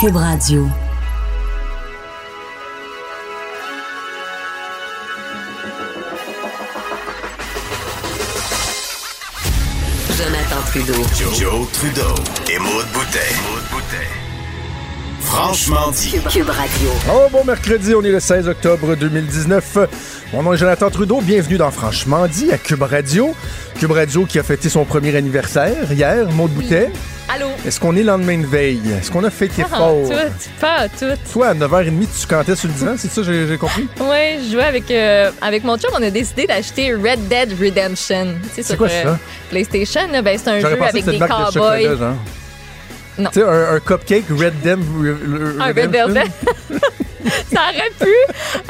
Cube Radio. Jonathan Trudeau. Joe, Trudeau et Maude Boutet. Franchement dit. Cube Radio. Oh, bon mercredi, on est le 16 octobre 2019. Mon nom est Jonathan Trudeau, bienvenue dans Franchement dit à Cube Radio. Cube Radio qui a fêté son premier anniversaire hier, Maude Boutet. Allô? Est-ce qu'on est lendemain de veille? Est-ce qu'on a fêté Pas fort? tout, pas tout. Toi, à 9h30, tu cantais sur le divan, c'est ça, j'ai j'ai compris? Ouais, je jouais avec, euh, avec mon chum, on a décidé d'acheter Red Dead Redemption. Sais, C'est sur, quoi euh, ça? PlayStation, là, ben, c'est un J'aurais jeu avec des de cowboys. Non. Tu sais, un, un cupcake Red Dem Re- Un Red Redemption? Ça aurait pu.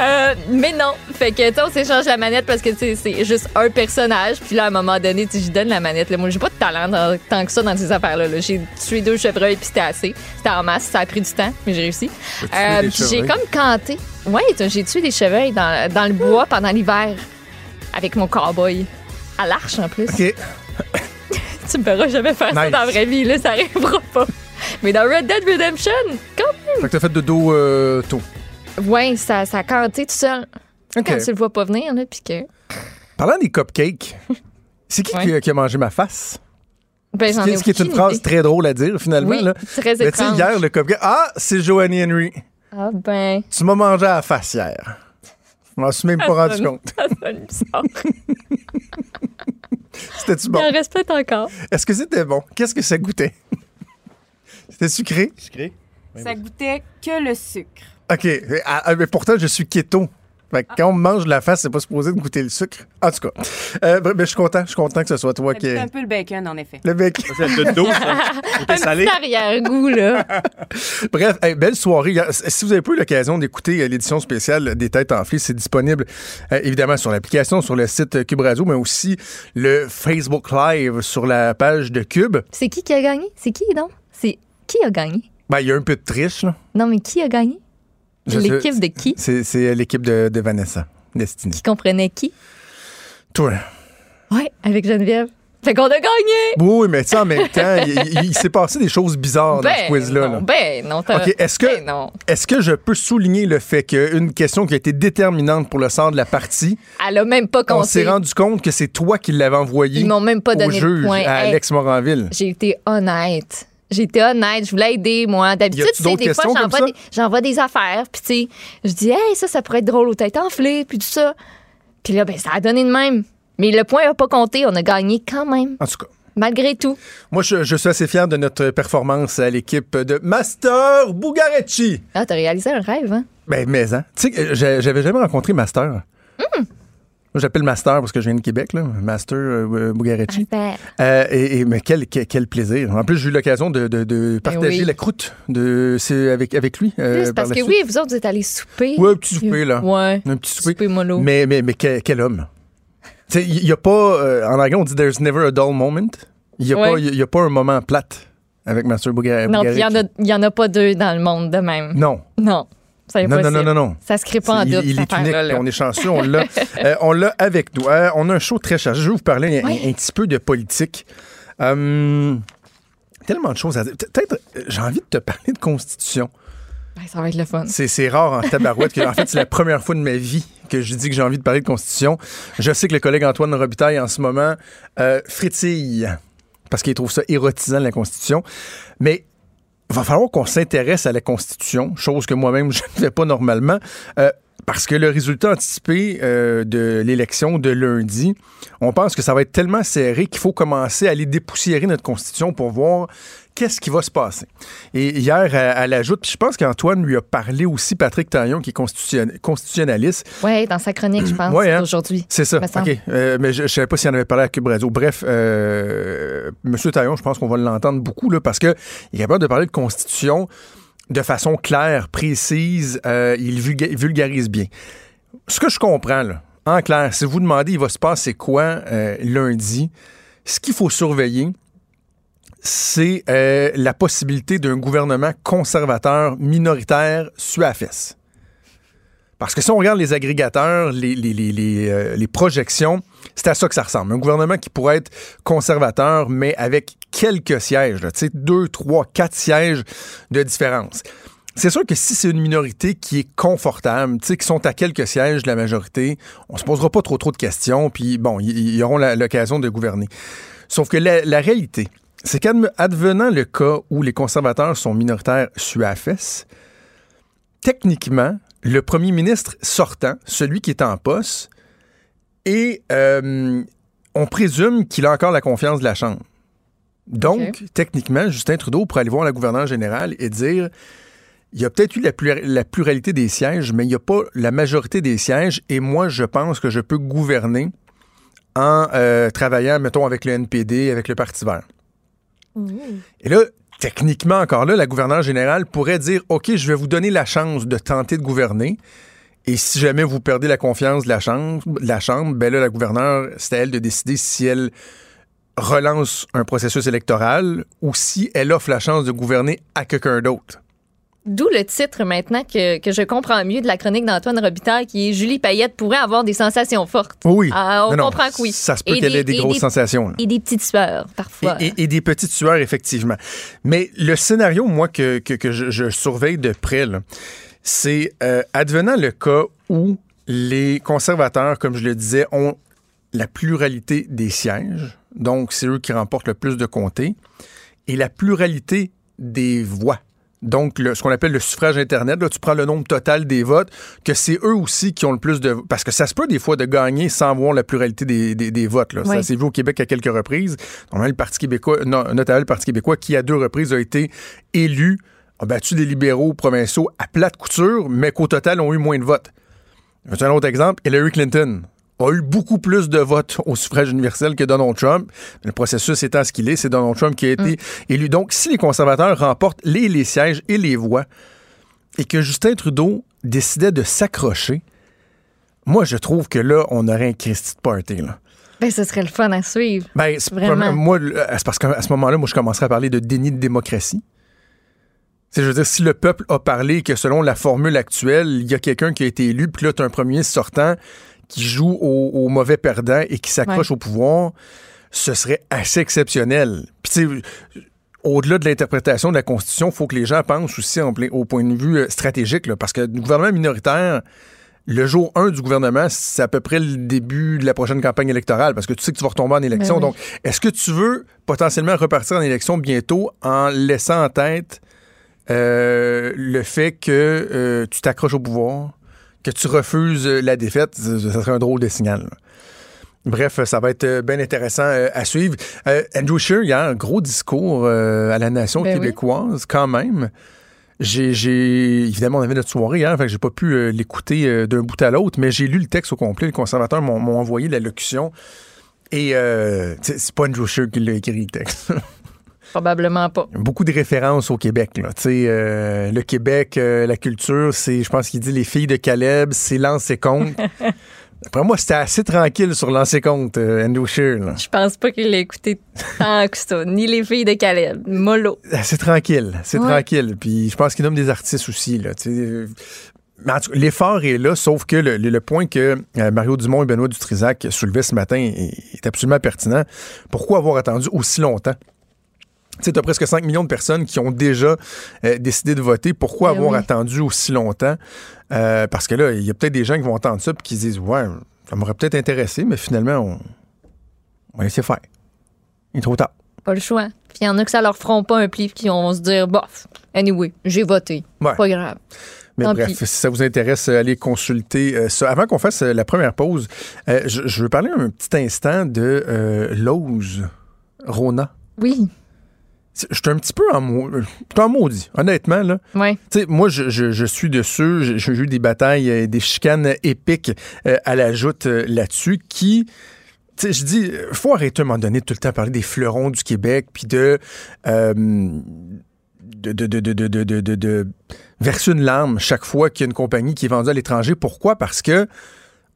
Euh, mais non. Fait que, tu sais, on s'échange la manette parce que, tu sais, c'est juste un personnage. Puis là, à un moment donné, tu sais, je donne la manette. Là. Moi, j'ai pas de talent dans- tant que ça dans ces affaires-là. là. J'ai tué deux chevreuils, puis c'était assez. C'était en masse. Ça a pris du temps, mais j'ai réussi. Euh, puis j'ai comme canté. Ouais, j'ai tué des chevreuils dans, dans le bois pendant l'hiver avec mon cowboy. À l'arche, en plus. OK. Tu me verras jamais faire ça dans la vraie vie, là, ça arrivera pas. Mais dans Red Dead Redemption, quand Fait que t'as fait de dos euh, tôt. Ouais, ça, ça a canté tout seul. OK. Quand tu le vois pas venir, là, puis que. Parlant des cupcakes, c'est qui Ouais. qui, a- qui a mangé ma face? Ben, Ce j'en qui, ai ce qui est une phrase idée. très drôle à dire, finalement. Oui, là? très Mais tu sais, hier, le cupcake. Ah, c'est Joanny Henry. Ah, ben. Tu m'as mangé à la face hier. Je m'en suis même pas rendu sonne- compte. C'était-tu Il bon? en reste peut-être encore. Est-ce que c'était bon? Qu'est-ce que ça goûtait? C'était sucré? Sucré? Ça goûtait que le sucre. OK. Mais, ah, ah, mais pourtant, je suis keto. Fait que quand on me mange de la face, c'est pas supposé de goûter le sucre. En tout cas, euh, ben, ben, je suis content. Je suis content que ce soit toi qui ait un peu le bacon, en effet. le bec. C'est de dos, ça. Salé. arrière-goût, là. Bref, hey, belle soirée. Si vous avez pas eu l'occasion d'écouter euh, l'édition spéciale des Têtes enflées, c'est disponible euh, évidemment sur l'application, sur le site Cube Radio, mais aussi le Facebook Live sur la page de Cube. C'est qui qui a gagné? C'est qui, donc? C'est qui a gagné? Ben, il y a un peu de triche, là. Non, mais qui a gagné? L'équipe de qui? C'est c'est l'équipe de, de Vanessa, Destiny. Qui comprenait qui? Toi. Ouais, avec Geneviève. Fait qu'on a gagné! Oui, mais tu sais, en même temps, il, s'est passé des choses bizarres dans ce quiz-là. non, ben non. t'as- OK, est-ce que, Ben non. est-ce que je peux souligner le fait qu'une question qui a été déterminante pour le sort de la partie, Elle a même pas on compté. s'est rendu compte que c'est toi qui l'avais envoyé Ils m'ont même pas au donné juge de point. à Hey, Alex Moranville. J'ai été honnête. Été honnête. Je voulais aider, moi. D'habitude, tu sais, des fois, j'envoie des, j'envoie des affaires. Puis, tu sais, je dis, hey, ça, ça pourrait être drôle aux têtes enflées, puis tout ça. Puis là, ben, ça a donné de même. Mais le point n'a pas compté. On a gagné quand même, En tout cas, malgré tout. moi, je, je suis assez fier de notre performance à l'équipe de Master Bugarecci. Ah, t'as réalisé un rêve, hein? Ben, mais, hein. Tu sais, j'avais jamais rencontré Master. Moi, j'appelle Master parce que je viens de Québec, là. Master euh. Ben, Euh, et, et- mais quel, quel, quel plaisir. En plus, j'ai eu l'occasion de, de- de partager oui. la croûte de, avec, avec lui. euh, parce que suite. oui, vous autres, vous êtes allés souper. Ouais, un petit souper, là. Ouais. Un petit souper. Souper mollo. Mais, mais, mais quel, quel homme. Il n'y a pas. euh, en anglais, on dit there's never a dull moment. Il n'y a, Ouais. pas- il y a pas un moment plate avec Master Buga- non, il y, en y en a pas deux dans le monde de même. Non. Non. Non, non, non, non, non. Ça se crée pas en il, double, il est unique. là. On est chanceux. On l'a, euh, on l'a avec nous. Euh, on a un show très chargé. Je vais vous parler un, petit peu de politique. Hum, tellement de choses à dire. Peut-être, euh, j'ai envie de te parler de constitution. Ben, ça va être le fun. C'est, c'est rare en tabarouette. que, en fait, c'est la première fois de ma vie que je dis que j'ai envie de parler de constitution. Je sais que le collègue Antoine Robitaille, en ce moment, euh, frétille parce qu'il trouve ça érotisant, la constitution. Mais va falloir qu'on s'intéresse à la constitution, chose que moi-même je ne fais pas normalement. euh, parce que le résultat anticipé euh, de l'élection de lundi, on pense que ça va être tellement serré qu'il faut commencer à aller dépoussiérer notre constitution pour voir qu'est-ce qui va se passer. Et hier, elle, elle ajoute, puis je pense qu'Antoine lui a parlé aussi, Patrick Taillon, qui est constitution- constitutionnaliste. Oui, dans sa chronique, je pense, Ouais, hein? aujourd'hui. C'est ça. OK. Euh, mais je ne savais pas s'il en avait parlé à Cube Radio. Bref, euh, M. Taillon, je pense qu'on va l'entendre beaucoup là, parce qu'il est capable de parler de constitution de façon claire, précise. euh, il vulga- vulgarise bien. Ce que je comprends, là, en clair, si vous demandez il va se passer quoi euh, lundi, ce qu'il faut surveiller, c'est euh, la possibilité d'un gouvernement conservateur minoritaire su à fesse. Parce que si on regarde les agrégateurs, les, les, euh, les projections, c'est à ça que ça ressemble. Un gouvernement qui pourrait être conservateur, mais avec quelques sièges, tu sais, deux, trois, quatre sièges de différence. C'est sûr que si c'est une minorité qui est confortable, qui sont à quelques sièges de la majorité, on se posera pas trop trop de questions, puis bon, ils auront l'occasion de gouverner. Sauf que la, la réalité, c'est qu'advenant le cas où les conservateurs sont minoritaires suafes, techniquement, le premier ministre sortant, celui qui est en poste, et euh, on présume qu'il a encore la confiance de la Chambre. Donc, techniquement, Justin Trudeau pourrait aller voir la gouverneure générale et dire il y a peut-être eu la, plura- la pluralité des sièges, mais il n'y a pas la majorité des sièges, et moi, je pense que je peux gouverner en euh, travaillant, mettons, avec le NPD, avec le Parti vert. Et là, techniquement, encore là, la gouverneure générale pourrait dire OK, je vais vous donner la chance de tenter de gouverner. Et si jamais vous perdez la confiance de la chambre, la chambre ben là, la gouverneure, c'est à elle de décider si elle relance un processus électoral ou si elle offre la chance de gouverner à quelqu'un d'autre. D'où le titre maintenant que, que je comprends mieux de la chronique d'Antoine Robitaille qui est Julie Payette pourrait avoir des sensations fortes. Oui. Ah, on Non, comprend que oui. Ça se peut qu'elle ait des grosses sensations. là. Et des petites sueurs, parfois. Et, et- et des petites sueurs, effectivement. Mais le scénario, moi, que, que- que je, je surveille de près, c'est euh, advenant le cas où les conservateurs, comme je le disais, ont la pluralité des sièges, donc c'est eux qui remportent le plus de comtés, et la pluralité des voix. Donc, le- ce qu'on appelle le suffrage Internet, là, tu prends le nombre total des votes, que c'est eux aussi qui ont le plus de... Parce que ça se peut des fois de gagner sans voir la pluralité des, des- des votes. Là. Oui. Ça s'est vu au Québec à quelques reprises. Normalement, le Parti québécois, non, notamment le Parti québécois, qui à deux reprises a été élu, a battu des libéraux provinciaux à plate couture, mais qu'au total ont eu moins de votes. Je vais te donner un autre exemple. Hillary Clinton a eu beaucoup plus de votes au suffrage universel que Donald Trump. Le processus étant ce qu'il est, c'est Donald Trump qui a été élu. Donc, si les conservateurs remportent les, les sièges et les voix et que Justin Trudeau décidait de s'accrocher, moi, je trouve que là, on aurait un Christy de party. Là. Ben, ce serait le fun à suivre. Ben, c'est Vraiment. moi, le- c'est parce qu'à ce moment-là, moi, je commencerais à parler de déni de démocratie. C'est, je veux dire, si le peuple a parlé que selon la formule actuelle, il y a quelqu'un qui a été élu, puis là, tu as un premier sortant qui joue au, au mauvais perdant et qui s'accroche Ouais. au pouvoir, ce serait assez exceptionnel. Puis, au-delà de l'interprétation de la Constitution, il faut que les gens pensent aussi en plein- au point de vue euh, stratégique, là, parce que le gouvernement minoritaire, le jour 1 du gouvernement, c'est à peu près le début de la prochaine campagne électorale, parce que tu sais que tu vas retomber en élection. Ben oui. Donc, est-ce que tu veux potentiellement repartir en élection bientôt en laissant en tête euh, le fait que euh, tu t'accroches au pouvoir, que tu refuses euh, la défaite? Ça serait un drôle de signal. là. Bref, ça va être euh, bien intéressant euh, à suivre. Euh, Andrew Scheer, hier, un gros discours euh, à la nation Ben oui. québécoise, quand même. J'ai, évidemment, on avait notre soirée hier, fait que j'ai pas pu euh, l'écouter d'un bout à l'autre, mais j'ai lu le texte au complet. Les conservateurs m'ont, envoyé la locution. Et c'est pas Andrew Scheer qui l'a écrit, le texte. Probablement pas. Beaucoup de références au Québec. Là. Euh, le Québec, euh, la culture, c'est, je pense qu'il dit les filles de Caleb, c'est lancer compte. Après moi, c'était assez tranquille sur lancer compte, euh, Andrew Scheer. là. Je pense pas qu'il l'a écouté tant que ça. Ni les filles de Caleb. Mollo. C'est tranquille, c'est Ouais. tranquille. Puis je pense qu'il nomme des artistes aussi. Là, tu sais. Mais en tout cas, l'effort est là, sauf que le, le- le point que euh, Mario Dumont et Benoît Dutrisac soulevaient ce matin est, est absolument pertinent. Pourquoi avoir attendu aussi longtemps? Tu sais, tu as presque 5 millions de personnes qui ont déjà euh, décidé de voter. Pourquoi Ben avoir oui. attendu aussi longtemps? Euh, parce que là, il y a peut-être des gens qui vont entendre ça et qui se disent Ouais, ça m'aurait peut-être intéressé, mais finalement, on, on va laisser faire. Il est trop tard. Pas le choix. Puis il y en a que ça leur feront pas un pli, qui vont se dire, bof, anyway, j'ai voté. Ouais. Pas grave. Mais Tant bref, pis. si ça vous intéresse, euh, allez consulter ça. Avant qu'on fasse la première pause, euh, je, je veux parler un petit instant de Lose, Rona. Oui. Je suis un petit peu en, en maudit, honnêtement. Là. Sais, moi, je, je- je suis dessus. J'ai j'ai eu des batailles, euh, des chicanes épiques euh, à la joute euh, là-dessus qui. Je dis, faut arrêter à un moment donné de tout le temps parler des fleurons du Québec, puis de, euh, de, de, de, de, de, de, de- de- de verser une larme chaque fois qu'il y a une compagnie qui est vendue à l'étranger. Pourquoi? Parce que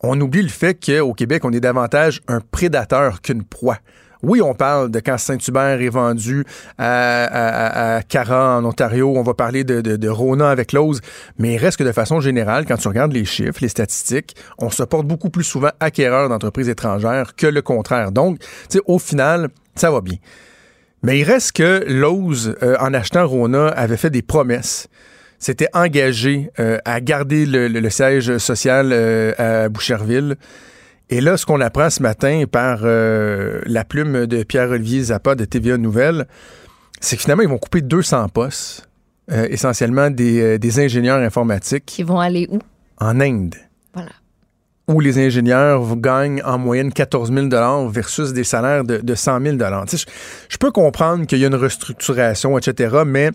on oublie le fait qu'au Québec, on est davantage un prédateur qu'une proie. Oui, on parle de quand Saint-Hubert est vendu à, Cara en Ontario, on va parler de, de, Rona avec Lowe's, mais il reste que de façon générale, quand tu regardes les chiffres, les statistiques, on se porte beaucoup plus souvent acquéreur d'entreprises étrangères que le contraire. Donc, tu sais, au final, ça va bien. Mais il reste que Lowe's, euh, en achetant Rona, avait fait des promesses. S'était engagé euh, à garder le siège social euh, à Boucherville. Et là, ce qu'on apprend ce matin par euh, la plume de Pierre-Olivier Zappa de TVA Nouvelles, c'est que finalement, ils vont couper 200 postes, euh, essentiellement des, euh, des ingénieurs informatiques Qui vont aller où? en Inde Voilà. où les ingénieurs gagnent en moyenne 14 000 versus des salaires de, de 100 000 Tu sais, Je, je peux comprendre qu'il y a une restructuration, etc., mais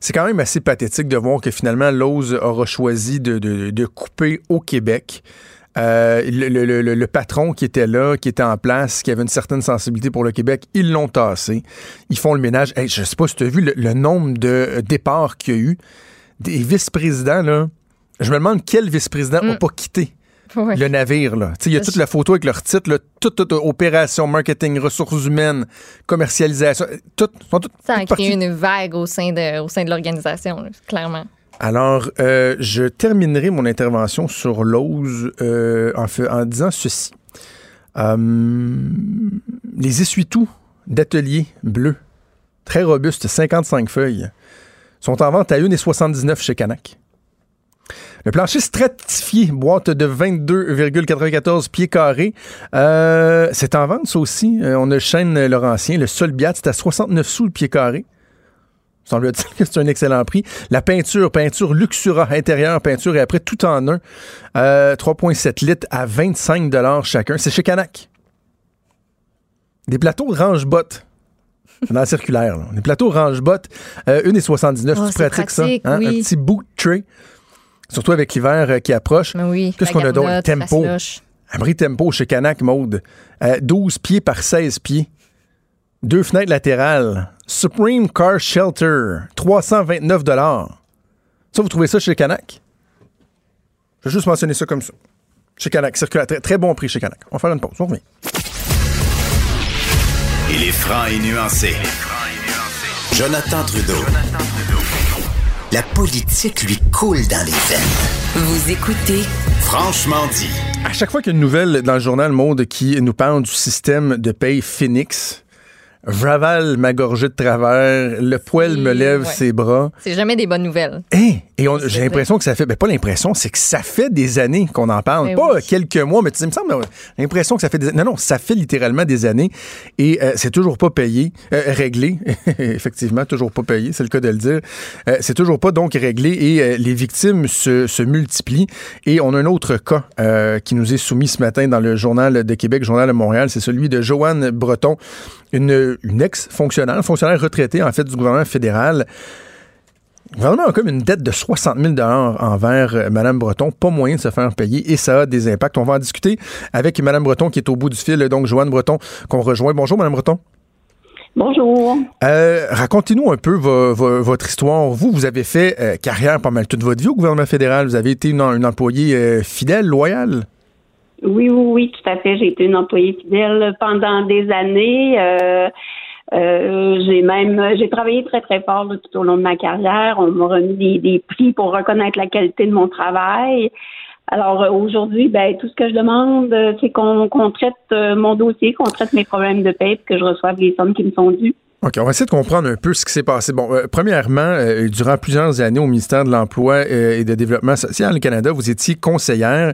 c'est quand même assez pathétique de voir que finalement, Lowe's aura choisi de, de- de couper au Québec. Euh, le, le- le- le patron qui était là, qui était en place, qui avait une certaine sensibilité pour le Québec, ils l'ont tassé. Ils font le ménage. Hey, je sais pas si tu as vu le, nombre de départs qu'il y a eu. Des vice-présidents, là. Je me demande quel vice-président n'a Mm. pas quitté le navire. Là. Il y a toute la photo avec leur titre, là, toute, toute opération, marketing, ressources humaines, commercialisation, tout, Ça a créé une vague au sein de, au sein de l'organisation, clairement. Alors, euh, je terminerai mon intervention sur Lowe's euh, en, disant ceci. Euh, les essuie-tout d'atelier bleu, très robustes, 55 feuilles, sont en vente à 1,79 chez Canac. Le plancher stratifié, boîte de 22,94 pieds carrés. Euh, c'est en vente, ça aussi. On a le chêne Laurentien. Le sol Biat, c'est à 69 sous le pied carré. Semble-t-il que c'est un excellent prix. La peinture, peinture Luxura intérieur, peinture et après tout en un. Euh, 3,7 litres à 25 chacun. C'est chez Canac. Des plateaux range-bottes. C'est dans la circulaire. Là. Des plateaux range-bottes. Euh, 1,79. Oh, c'est c'est pratique, ça. hein? oui. Un petit boot tray. Surtout avec l'hiver euh, qui approche. Oui. Qu'est-ce qu'on a d'autre? Tempo. Abri tempo chez Canac Mode. Euh, 12 pieds par 16 pieds. Deux fenêtres latérales. Supreme Car Shelter. 329 Ça, vous trouvez ça chez Canac? Je vais juste mentionner ça comme ça. Chez Canac. Circulaire. Très, très bon prix chez Canac. On va faire une pause. On revient. Il est franc et nuancé. Jonathan Trudeau. La politique lui coule dans les veines. Vous écoutez Franchement dit. À chaque fois qu'il y a une nouvelle dans le journal Mode qui nous parle du système de paye Phoenix, j'avale ma gorgée de travers, le poil me lève ouais. ses bras. C'est jamais des bonnes nouvelles. Hein? Et j'ai l'impression que ça fait, ben pas l'impression, c'est que ça fait des années qu'on en parle. Ben pas oui. quelques mois, mais tu sais, il me semble, euh, l'impression que ça fait des Non, non, ça fait littéralement des années et euh, c'est toujours pas payé, euh, réglé. Effectivement, toujours pas payé, c'est le cas de le dire. Euh, c'est toujours pas donc réglé et les victimes se, se multiplient. Et on a un autre cas qui nous est soumis ce matin dans le Journal de Québec, Journal de Montréal, c'est celui de Joanne Breton, une, une ex-fonctionnaire, fonctionnaire retraitée en fait du gouvernement fédéral. Le gouvernement a comme une dette de 60 000 envers euh, Mme Breton. Pas moyen de se faire payer et ça a des impacts. On va en discuter avec Mme Breton qui est au bout du fil, donc Joanne Breton qu'on rejoint. Bonjour Mme Breton. Bonjour. Euh, Racontez-nous un peu vo- vo- votre histoire. Vous, vous avez fait euh, carrière pas mal toute votre vie au gouvernement fédéral. Vous avez été une, une employée euh, fidèle, loyale. Oui, oui, oui, tout à fait. J'ai été une employée fidèle pendant des années. Euh, euh, j'ai même j'ai travaillé très très fort tout au long de ma carrière. On m'a remis des, prix pour reconnaître la qualité de mon travail. Alors aujourd'hui, ben tout ce que je demande, euh, c'est qu'on traite euh, mon dossier, qu'on traite mes problèmes de paie, que je reçoive les sommes qui me sont dues. OK, on va essayer de comprendre un peu ce qui s'est passé. Bon, euh, premièrement, euh, durant plusieurs années au ministère de l'Emploi euh, et de Développement social au Canada, vous étiez conseillère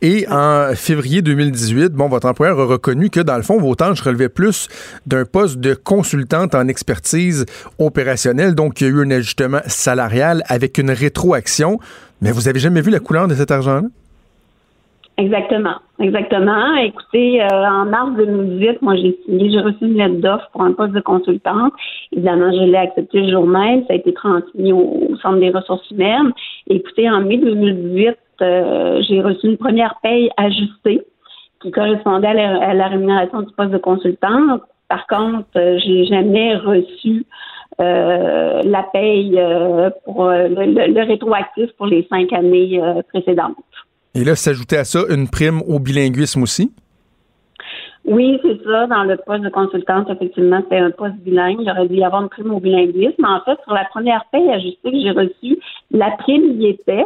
et en février 2018, bon, votre employeur a reconnu que dans le fond, vos tâches relevaient plus d'un poste de consultante en expertise opérationnelle, donc il y a eu un ajustement salarial avec une rétroaction, mais vous avez jamais vu la couleur de cet argent-là? Exactement, exactement. Écoutez, euh, en mars 2018, moi j'ai signé, j'ai reçu une lettre d'offre pour un poste de consultante. Évidemment, je l'ai accepté le jour même. Ça a été transmis au, Centre des ressources humaines. Écoutez, en mai 2018, euh, j'ai reçu une première paye ajustée qui correspondait à la, à la rémunération du poste de consultante. Par contre, euh, j'ai jamais reçu euh, la paye euh, pour euh, le, le- le rétroactif pour les cinq années euh, précédentes. Et là, s'ajoutait à ça une prime au bilinguisme aussi? Oui, c'est ça. Dans le poste de consultante, effectivement, c'est un poste bilingue. Il aurait dû y avoir une prime au bilinguisme. En fait, sur la première paie ajustée que j'ai reçue, la prime y était.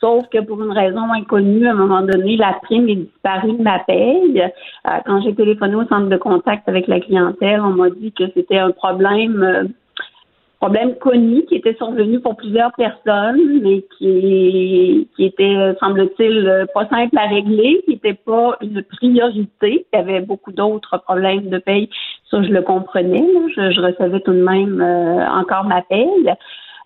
Sauf que pour une raison inconnue, à un moment donné, la prime est disparue de ma paye. Euh, quand j'ai téléphoné au centre de contact avec la clientèle, on m'a dit que c'était un problème euh, problème connu qui était survenu pour plusieurs personnes, mais qui, qui était, semble-t-il, pas simple à régler, qui n'était pas une priorité. Il y avait beaucoup d'autres problèmes de paye. Ça, je le comprenais. Je, je recevais tout de même euh, encore ma paye.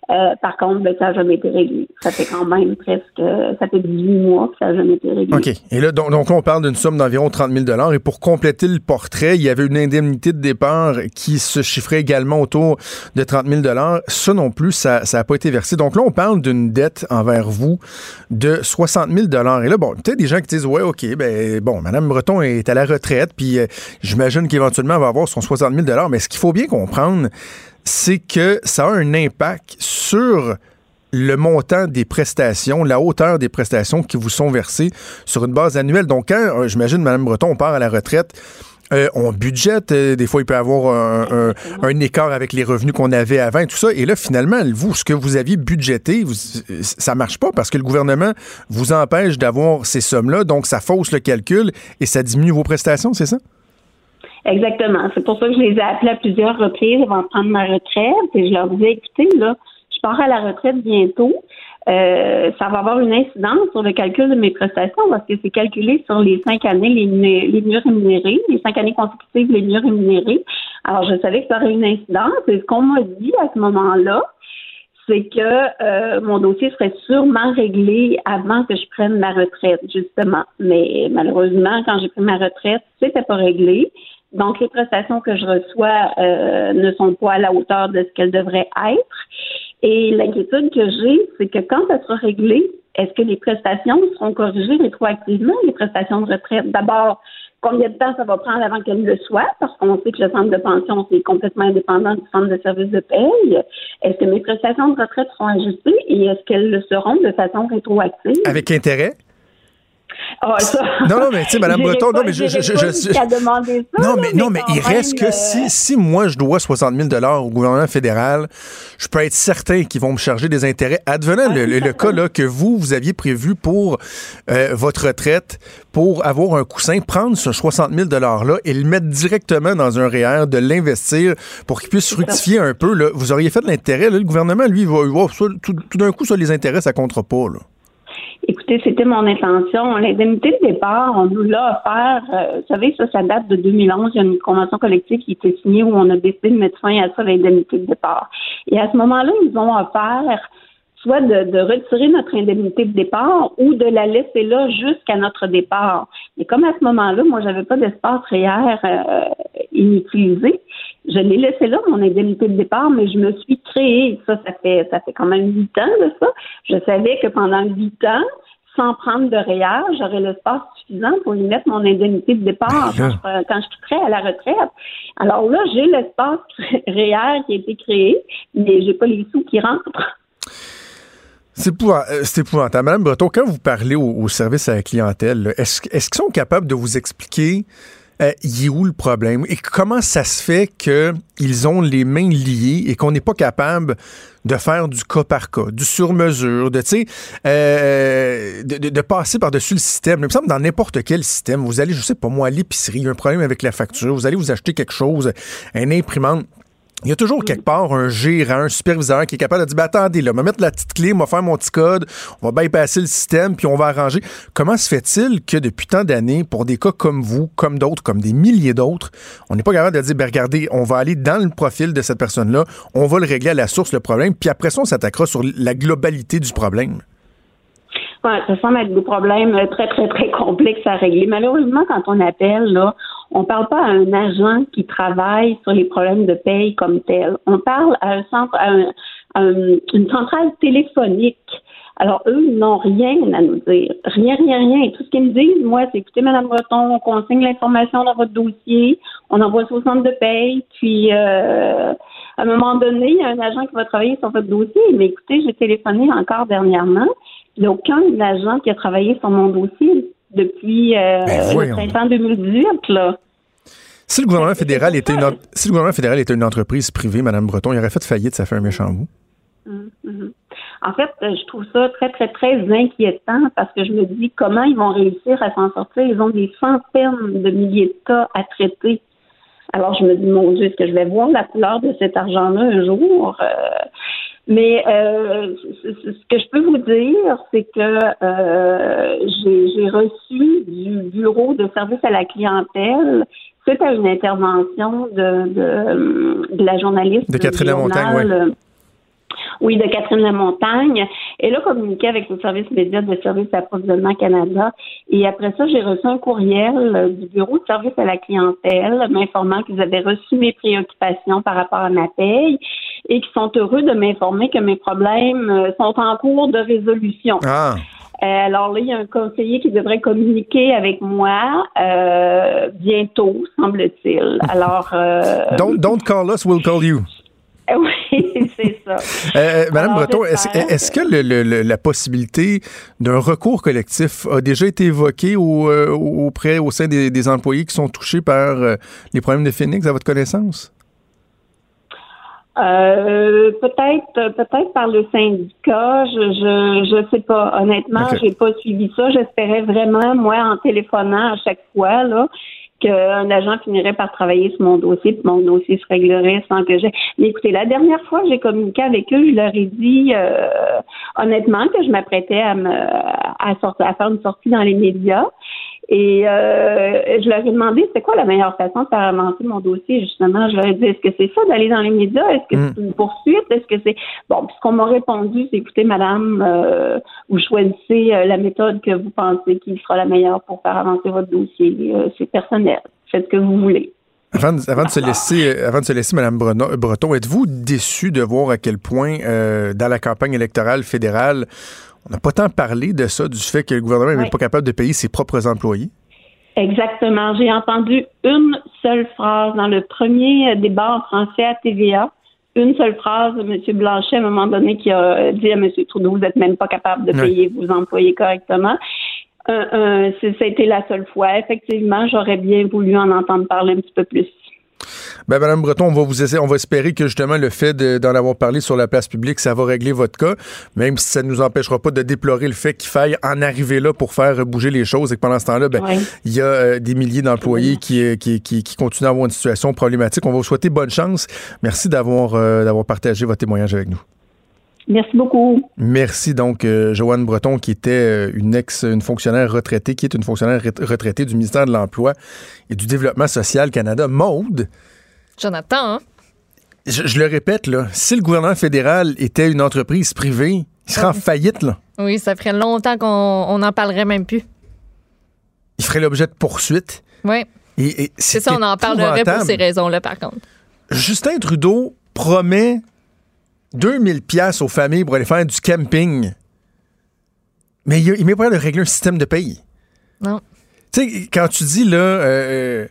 Euh, par contre, ben, ça n'a jamais été réglé. Ça fait quand même presque, ça fait 18 mois que ça n'a jamais été réglé. OK. Et là, donc, donc on parle d'une somme d'environ 30 000 Et pour compléter le portrait, il y avait une indemnité de départ qui se chiffrait également autour de 30 000 Ça non plus, ça n'a pas été versé. Donc là, on parle d'une dette envers vous de 60 000 Et là, bon, peut-être des gens qui disent, ouais, OK, ben bon, Mme Breton est à la retraite, puis euh, j'imagine qu'éventuellement, elle va avoir son 60 000 Mais ce qu'il faut bien comprendre, c'est que ça a un impact sur le montant des prestations, la hauteur des prestations qui vous sont versées sur une base annuelle. Donc, quand, euh, j'imagine, Mme Breton, on part à la retraite, euh, on budgète, euh, des fois il peut y avoir un, écart avec les revenus qu'on avait avant et tout ça. Et là, finalement, vous, ce que vous aviez budgété, vous, ça marche pas parce que le gouvernement vous empêche d'avoir ces sommes-là, donc ça fausse le calcul et ça diminue vos prestations, c'est ça? Exactement. C'est pour ça que je les ai appelés à plusieurs reprises avant de prendre ma retraite et je leur disais, écoutez, là, je pars à la retraite bientôt. Euh, ça va avoir une incidence sur le calcul de mes prestations parce que c'est calculé sur les cinq années les, mieux rémunérés, les cinq années consécutives les mieux rémunérés. Alors, je savais que ça aurait une incidence et ce qu'on m'a dit à ce moment-là, c'est que euh, mon dossier serait sûrement réglé avant que je prenne ma retraite, justement. Mais malheureusement, quand j'ai pris ma retraite, c'était pas réglé. Donc, les prestations que je reçois euh, ne sont pas à la hauteur de ce qu'elles devraient être. Et l'inquiétude que j'ai, c'est que quand ça sera réglé, est-ce que les prestations seront corrigées rétroactivement, les prestations de retraite? D'abord, combien de temps ça va prendre avant qu'elles le soient? Parce qu'on sait que le centre de pension, c'est complètement indépendant du centre de service de paye. Est-ce que mes prestations de retraite seront ajustées et est-ce qu'elles le seront de façon rétroactive? Avec intérêt? Ah, non, non, mais tu sais, Mme Breton, non, mais je. je, je, ça, non, mais, non, mais il reste que si, euh, si moi je dois 60 000 au gouvernement fédéral, je peux être certain qu'ils vont me charger des intérêts. Advenant le, le, cas là, que vous, vous aviez prévu pour euh, votre retraite, pour avoir un coussin, prendre ce 60 000 $-là et le mettre directement dans un REER, de l'investir pour qu'il puisse fructifier un peu, là, vous auriez fait de l'intérêt. Le gouvernement, lui, va, va tout, tout d'un coup, ça les intérêts, ça comptera pas. Là. Écoutez, c'était mon intention. L'indemnité de départ, on nous l'a offert. Euh, vous savez, ça, ça date de 2011. Il y a une convention collective qui été signée où on a décidé de mettre fin à ça, l'indemnité de départ. Et à ce moment-là, ils ont offert soit de, retirer notre indemnité de départ ou de la laisser là jusqu'à notre départ. Et comme à ce moment-là, moi, j'avais pas d'espace réel euh, inutilisé, je l'ai laissé là, mon indemnité de départ, mais je me suis créée, ça, ça fait, ça fait quand même huit ans de ça. Je savais que pendant huit ans, sans prendre de REER, j'aurais l'espace suffisant pour y mettre mon indemnité de départ quand, je, quitterai à la retraite. Alors là, j'ai l'espace REER qui a été créé, mais j'ai pas les sous qui rentrent. C'est épouvantable. Madame Breton, quand vous parlez au, service à la clientèle, est-ce qu'ils sont capables de vous expliquer euh, y est où le problème et comment ça se fait qu'ils ont les mains liées et qu'on n'est pas capable de faire du cas par cas, du sur-mesure, de, euh, de, de, passer par-dessus le système? Il me semble dans n'importe quel système, vous allez, je sais pas moi, à l'épicerie, il y a un problème avec la facture, vous allez vous acheter quelque chose, un imprimante, il y a toujours quelque part un gérant, un superviseur qui est capable de dire ben, attendez, là, va mettre la petite clé, va faire mon petit code, on va bypasser le système, puis on va arranger. Comment se fait-il que depuis tant d'années, pour des cas comme vous, comme d'autres, comme des milliers d'autres, on n'est pas capable de dire ben, regardez, on va aller dans le profil de cette personne-là, on va le régler à la source, le problème, puis après ça, on s'attaquera sur la globalité du problème? Ouais, ça semble être des problèmes très, très, très complexes à régler. Malheureusement, quand on appelle, là, on ne parle pas à un agent qui travaille sur les problèmes de paye comme tel. On parle à un centre, à, une centrale téléphonique. Alors, eux, ils n'ont rien à nous dire. Rien, rien, rien. Et tout ce qu'ils me disent, moi, c'est écoutez, Mme Breton, on consigne l'information dans votre dossier, on envoie ça au centre de paye, puis euh, à un moment donné, il y a un agent qui va travailler sur votre dossier. Mais écoutez, j'ai téléphoné encore dernièrement. Il n'y a aucun agent qui a travaillé sur mon dossier depuis euh, ben le printemps 2018, là. Si le gouvernement fédéral était une, si le gouvernement fédéral était une entreprise privée, Madame Breton, il aurait fait faillite, ça fait un méchant bout. Mhm, mhm. En fait, euh, je trouve ça très, très, très inquiétant parce que je me dis comment ils vont réussir à s'en sortir. Ils ont des centaines de milliers de cas à traiter. Alors, je me dis, mon Dieu, est-ce que je vais voir la couleur de cet argent-là un jour? Euh, mais euh, ce que je peux vous dire, c'est que j'ai reçu du bureau de service à la clientèle suite à une intervention de, de, de la journaliste De Catherine Lamontagne, journal, euh, oui, de Catherine Lamontagne. Elle a communiqué avec le service média de Service d'approvisionnement Canada. Et après ça, j'ai reçu un courriel euh, du bureau de service à la clientèle m'informant qu'ils avaient reçu mes préoccupations par rapport à ma paye et qu'ils sont heureux de m'informer que mes problèmes euh, sont en cours de résolution. Ah, alors là, il y a un conseiller qui devrait communiquer avec moi euh, bientôt, semble-t-il. Alors, euh, don't, don't call us, we'll call you. oui, c'est ça. Euh, Madame Breton, est-ce est-ce que le- la possibilité d'un recours collectif a déjà été évoquée au, euh, auprès, au sein des, des employés qui sont touchés par euh, les problèmes de Phoenix, à votre connaissance? Euh, peut-être, peut-être par le syndicat, je, je, je sais pas. Honnêtement, j'ai pas suivi ça. J'espérais vraiment, moi, en téléphonant à chaque fois, là, qu'un agent finirait par travailler sur mon dossier, puis mon dossier se réglerait sans que j'ai. Mais écoutez, la dernière fois que j'ai communiqué avec eux, je leur ai dit euh, honnêtement que je m'apprêtais à me à sortir, à faire une sortie dans les médias. Et euh, je leur ai demandé c'est quoi la meilleure façon de faire avancer mon dossier, justement? Je leur ai dit est-ce que c'est ça d'aller dans les médias? Est-ce que Mm. c'est une poursuite? Est-ce que c'est. Bon, puis ce qu'on m'a répondu, c'est écoutez, madame, euh, vous choisissez euh, la méthode que vous pensez qui sera la meilleure pour faire avancer votre dossier. Euh, c'est personnel. Faites ce que vous voulez. Avant de, avant de se laisser, euh, avant de se laisser, Mme Breton, Breton, êtes-vous déçu de voir à quel point, euh, dans la campagne électorale fédérale, on n'a pas tant parlé de ça, du fait que le gouvernement n'est Oui. pas capable de payer ses propres employés? Exactement. J'ai entendu une seule phrase dans le premier euh, débat en français à TVA. Une seule phrase de M. Blanchet, à un moment donné, qui a dit à M. Trudeau, vous n'êtes même pas capable de payer vos employés correctement. Euh, euh, c'est- C'était la seule fois. Effectivement, j'aurais bien voulu en entendre parler un petit peu plus. Ben, Madame Breton, on va vous essayer, on va espérer que justement le fait de- d'en avoir parlé sur la place publique, ça va régler votre cas, même si ça ne nous empêchera pas de déplorer le fait qu'il faille en arriver là pour faire bouger les choses et que pendant ce temps-là, ben, Ouais. il y a euh, des milliers d'employés qui, euh, qui, qui, qui continuent à avoir une situation problématique. On va vous souhaiter bonne chance. Merci d'avoir euh, d'avoir partagé votre témoignage avec nous. Merci beaucoup. Merci donc, euh, Joanne Breton, qui était euh, une ex, une fonctionnaire retraitée, qui est une fonctionnaire ret- retraitée du ministère de l'Emploi et du Développement social Canada. Maude, Jonathan, hein? je, je le répète, là, si le gouvernement fédéral était une entreprise privée, il serait en faillite, là. Oui, ça ferait longtemps qu'on on n'en parlerait même plus. Il ferait l'objet de poursuites. Oui, Et, et c'est ça, on en parlerait pour ces raisons-là, par contre. Justin Trudeau promet 2000 pièces aux familles pour aller faire du camping. Mais il, met pas de régler un système de paye. Non. Tu sais, quand tu dis, là, euh,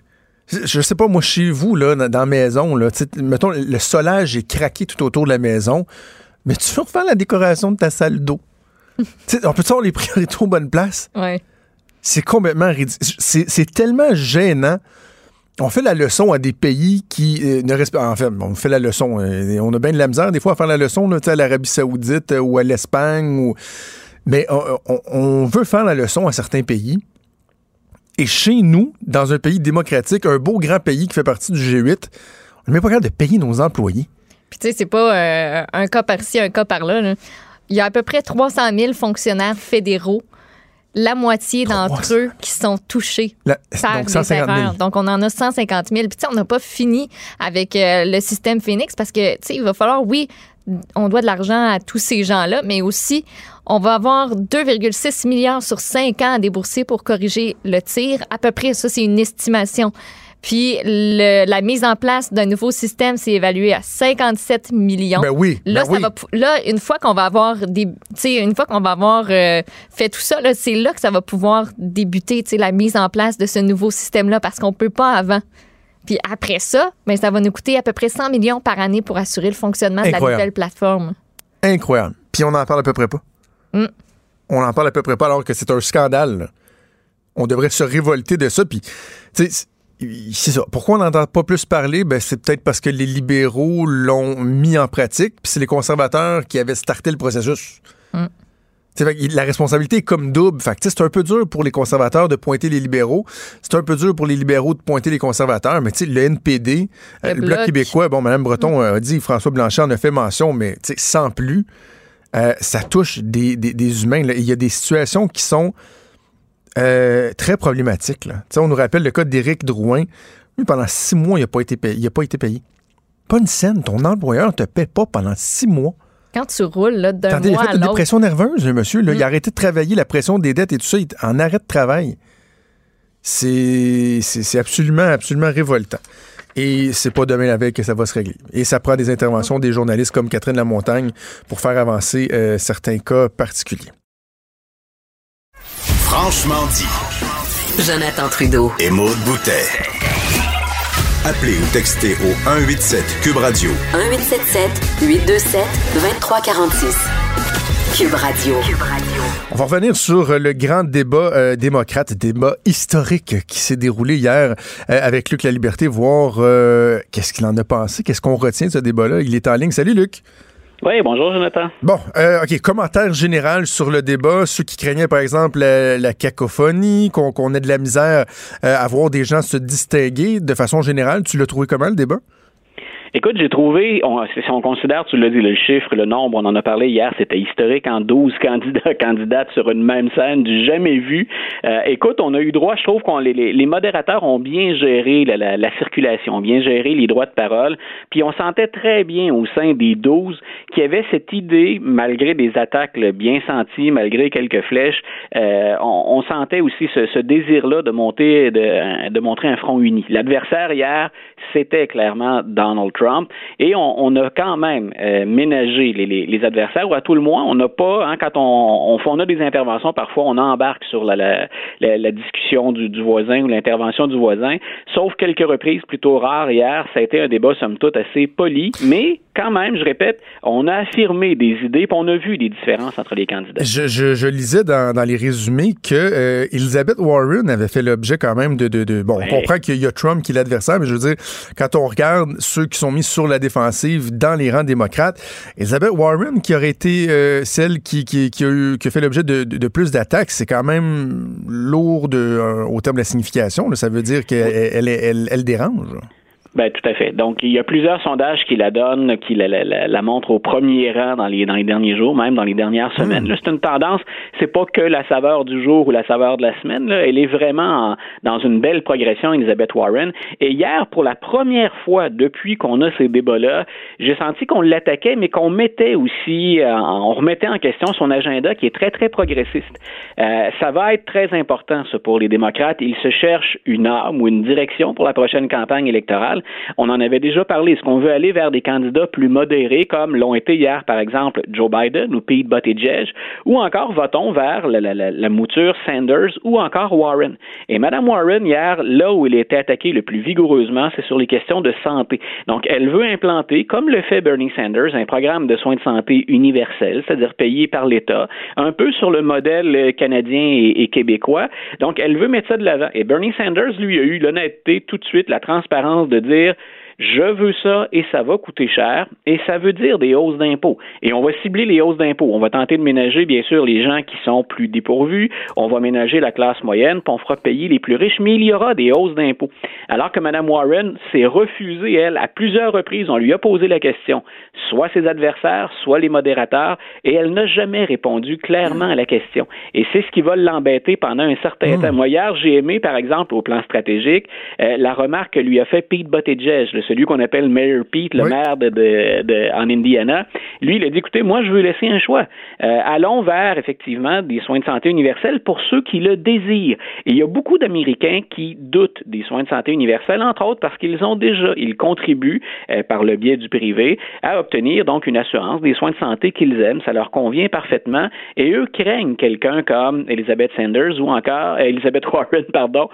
je sais pas, moi, chez vous, là, dans, la maison, là, mettons, le solage est craqué tout autour de la maison, mais tu veux refaire la décoration de ta salle d'eau? On peut avoir les priorités aux bonnes places? C'est complètement ridicule. C'est tellement gênant. On fait la leçon à des pays qui euh, ne respectent. En fait, on fait la leçon. euh, on a bien de la misère des fois à faire la leçon là, tu sais, à l'Arabie Saoudite euh, ou à l'Espagne. Ou... Mais on veut faire la leçon à certains pays. Et chez nous, dans un pays démocratique, un beau grand pays qui fait partie du G8, on n'est même pas capable de payer nos employés. Puis tu sais, c'est pas euh, un cas par-ci, un cas par-là. là. Il y a à peu près 300 000 fonctionnaires fédéraux, la moitié d'entre 300. eux qui sont touchés La- par donc, des 150 000. erreurs. Donc, on en a 150 000. Puis, tu sais, on n'a pas fini avec euh, le système Phoenix parce que, tu sais, il va falloir, oui, on doit de l'argent à tous ces gens-là, mais aussi, on va avoir 2,6 milliards sur 5 ans à débourser pour corriger le tir. À peu près, ça, c'est une estimation. Puis, le- la mise en place d'un nouveau système, c'est évalué à 57 millions. Ben oui. Là, ben ça oui. va là, une fois qu'on va avoir des, une fois qu'on va avoir euh, fait tout ça, c'est là que ça va pouvoir débuter, la mise en place de ce nouveau système-là, parce qu'on peut pas avant. Puis après ça, ben, ça va nous coûter à peu près 100 millions par année pour assurer le fonctionnement de la nouvelle plateforme. Incroyable. Puis on n'en parle à peu près pas. Mm. On n'en parle à peu près pas alors que c'est un scandale. là. On devrait se révolter de ça. Puis, tu sais, c'est ça. Pourquoi on n'entend pas plus parler? Ben, c'est peut-être parce que les libéraux l'ont mis en pratique, puis c'est les conservateurs qui avaient starté le processus. Mm. Fait la responsabilité est comme double. Fait c'est un peu dur pour les conservateurs de pointer les libéraux. C'est un peu dur pour les libéraux de pointer les conservateurs. Mais le NPD, Le euh, le, Bloc québécois, bon, Mme Breton a dit, François Blanchet en a fait mention, mais sans plus, euh, ça touche des, des- des humains. là. Il y a des situations qui sont euh, très problématiques. là. On nous rappelle le cas d'Éric Drouin. Lui, pendant six mois, il n'a pas, été payé- il a pas été payé. Pas une scène. Ton employeur ne te paie pas pendant six mois. Quand tu roules là, d'un Attendez, il a mois fait à une dépression nerveuse, le monsieur. Là. Il Mm. a arrêté de travailler, la pression des dettes et tout ça, il est en arrêt de travail. C'est absolument, absolument révoltant. Et c'est pas demain la veille que ça va se régler. Et ça prend des interventions des journalistes comme Catherine Lamontagne pour faire avancer euh, certains cas particuliers. Franchement dit. Jonathan Trudeau. Et Maude Boutet. Appelez ou textez au 187 Cube Radio 1877 827 2346. Cube Radio. Cube Radio. On va revenir sur euh, le grand débat euh, démocrate, débat historique qui s'est déroulé hier euh, avec Luc La Liberté, voir euh, qu'est-ce qu'il en a pensé, qu'est-ce qu'on retient de ce débat-là. Il est en ligne. Salut Luc. Oui, bonjour Jonathan. Bon, euh, OK, commentaire général sur le débat. Ceux qui craignaient, par exemple, la, la cacophonie, qu'on ait de la misère euh, à voir des gens se distinguer de façon générale. Tu l'as trouvé comment, le débat? Écoute, j'ai trouvé, on, si on considère, tu l'as dit, le chiffre, le nombre, on en a parlé hier, c'était historique en 12 candidats, candidates sur une même scène, du jamais vu. Euh, écoute, on a eu droit, je trouve qu'on les, les, les modérateurs ont bien géré la, la, la circulation, bien géré les droits de parole, puis on sentait très bien au sein des 12 qu'il y avait cette idée, malgré des attaques bien senties, malgré quelques flèches, euh, on, on, sentait aussi ce, ce désir-là de monter, de, de montrer un front uni. L'adversaire hier, c'était clairement Donald Trump. Et on, on a quand même euh, ménagé les, adversaires, ou à tout le moins, on n'a pas, hein, quand on, on, a des interventions, parfois on embarque sur la, la, la, la discussion du, du, voisin ou l'intervention du voisin, sauf quelques reprises plutôt rares. Hier. Ça a été un débat, somme toute, assez poli, mais quand même, je répète, on a affirmé des idées, puis on a vu des différences entre les candidats. Je, je, je lisais dans, dans, les résumés que euh, Elizabeth Warren avait fait l'objet quand même de, de, de bon, ouais. on comprend qu'il y a Trump qui est l'adversaire, mais je veux dire, quand on regarde ceux qui sont mis sur la défensive dans les rangs démocrates, Elizabeth Warren qui aurait été euh, celle qui, qui, qui, a eu, qui a fait l'objet de, de, de, plus d'attaques, c'est quand même lourd de, euh, au terme de la signification. Là, ça veut dire qu'elle elle, elle, elle, dérange. Ben, tout à fait. Donc, il y a plusieurs sondages qui la donnent, qui la, la, la, la montrent au premier rang dans les, dans les derniers jours, même dans les dernières semaines. Mmh. C'est une tendance, c'est pas que la saveur du jour ou la saveur de la semaine, là. elle est vraiment en, dans une belle progression, Elizabeth Warren. Et hier, pour la première fois depuis qu'on a ces débats-là, j'ai senti qu'on l'attaquait, mais qu'on mettait aussi, euh, on remettait en question son agenda qui est très, très progressiste. Euh, ça va être très important, ça, pour les démocrates. Ils se cherchent une arme ou une direction pour la prochaine campagne électorale. On en avait déjà parlé. Est-ce qu'on veut aller vers des candidats plus modérés, comme l'ont été hier, par exemple, Joe Biden ou Pete Buttigieg, ou encore votons vers la, mouture Sanders ou encore Warren? Et Mme Warren, hier, là où elle était attaquée le plus vigoureusement, c'est sur les questions de santé. Donc, elle veut implanter, comme le fait Bernie Sanders, un programme de soins de santé universel, c'est-à-dire payé par l'État, un peu sur le modèle canadien et, et québécois. Donc, elle veut mettre ça de l'avant. Et Bernie Sanders, lui, a eu l'honnêteté tout de suite, la transparence de dire dire je veux ça et ça va coûter cher et ça veut dire des hausses d'impôts. Et on va cibler les hausses d'impôts. On va tenter de ménager, bien sûr, les gens qui sont plus dépourvus. On va ménager la classe moyenne, puis on fera payer les plus riches, mais il y aura des hausses d'impôts. Alors que Mme Warren s'est refusée, elle, à plusieurs reprises, on lui a posé la question, soit ses adversaires, soit les modérateurs, et elle n'a jamais répondu clairement à la question. Et c'est ce qui va l'embêter pendant un certain mmh. temps. Moi, hier, j'ai aimé, par exemple, au plan stratégique, euh, la remarque que lui a fait Pete Buttigieg, le celui qu'on appelle Mayor Pete, le oui. maire de, de, de, en Indiana, lui, il a dit, écoutez, moi, je veux laisser un choix. Euh, allons vers, effectivement, des soins de santé universels pour ceux qui le désirent. Et il y a beaucoup d'Américains qui doutent des soins de santé universels, entre autres parce qu'ils ont déjà, ils contribuent, euh, par le biais du privé, à obtenir donc une assurance des soins de santé qu'ils aiment. Ça leur convient parfaitement. Et eux craignent quelqu'un comme Elizabeth Sanders ou encore, euh, Elizabeth Warren, pardon,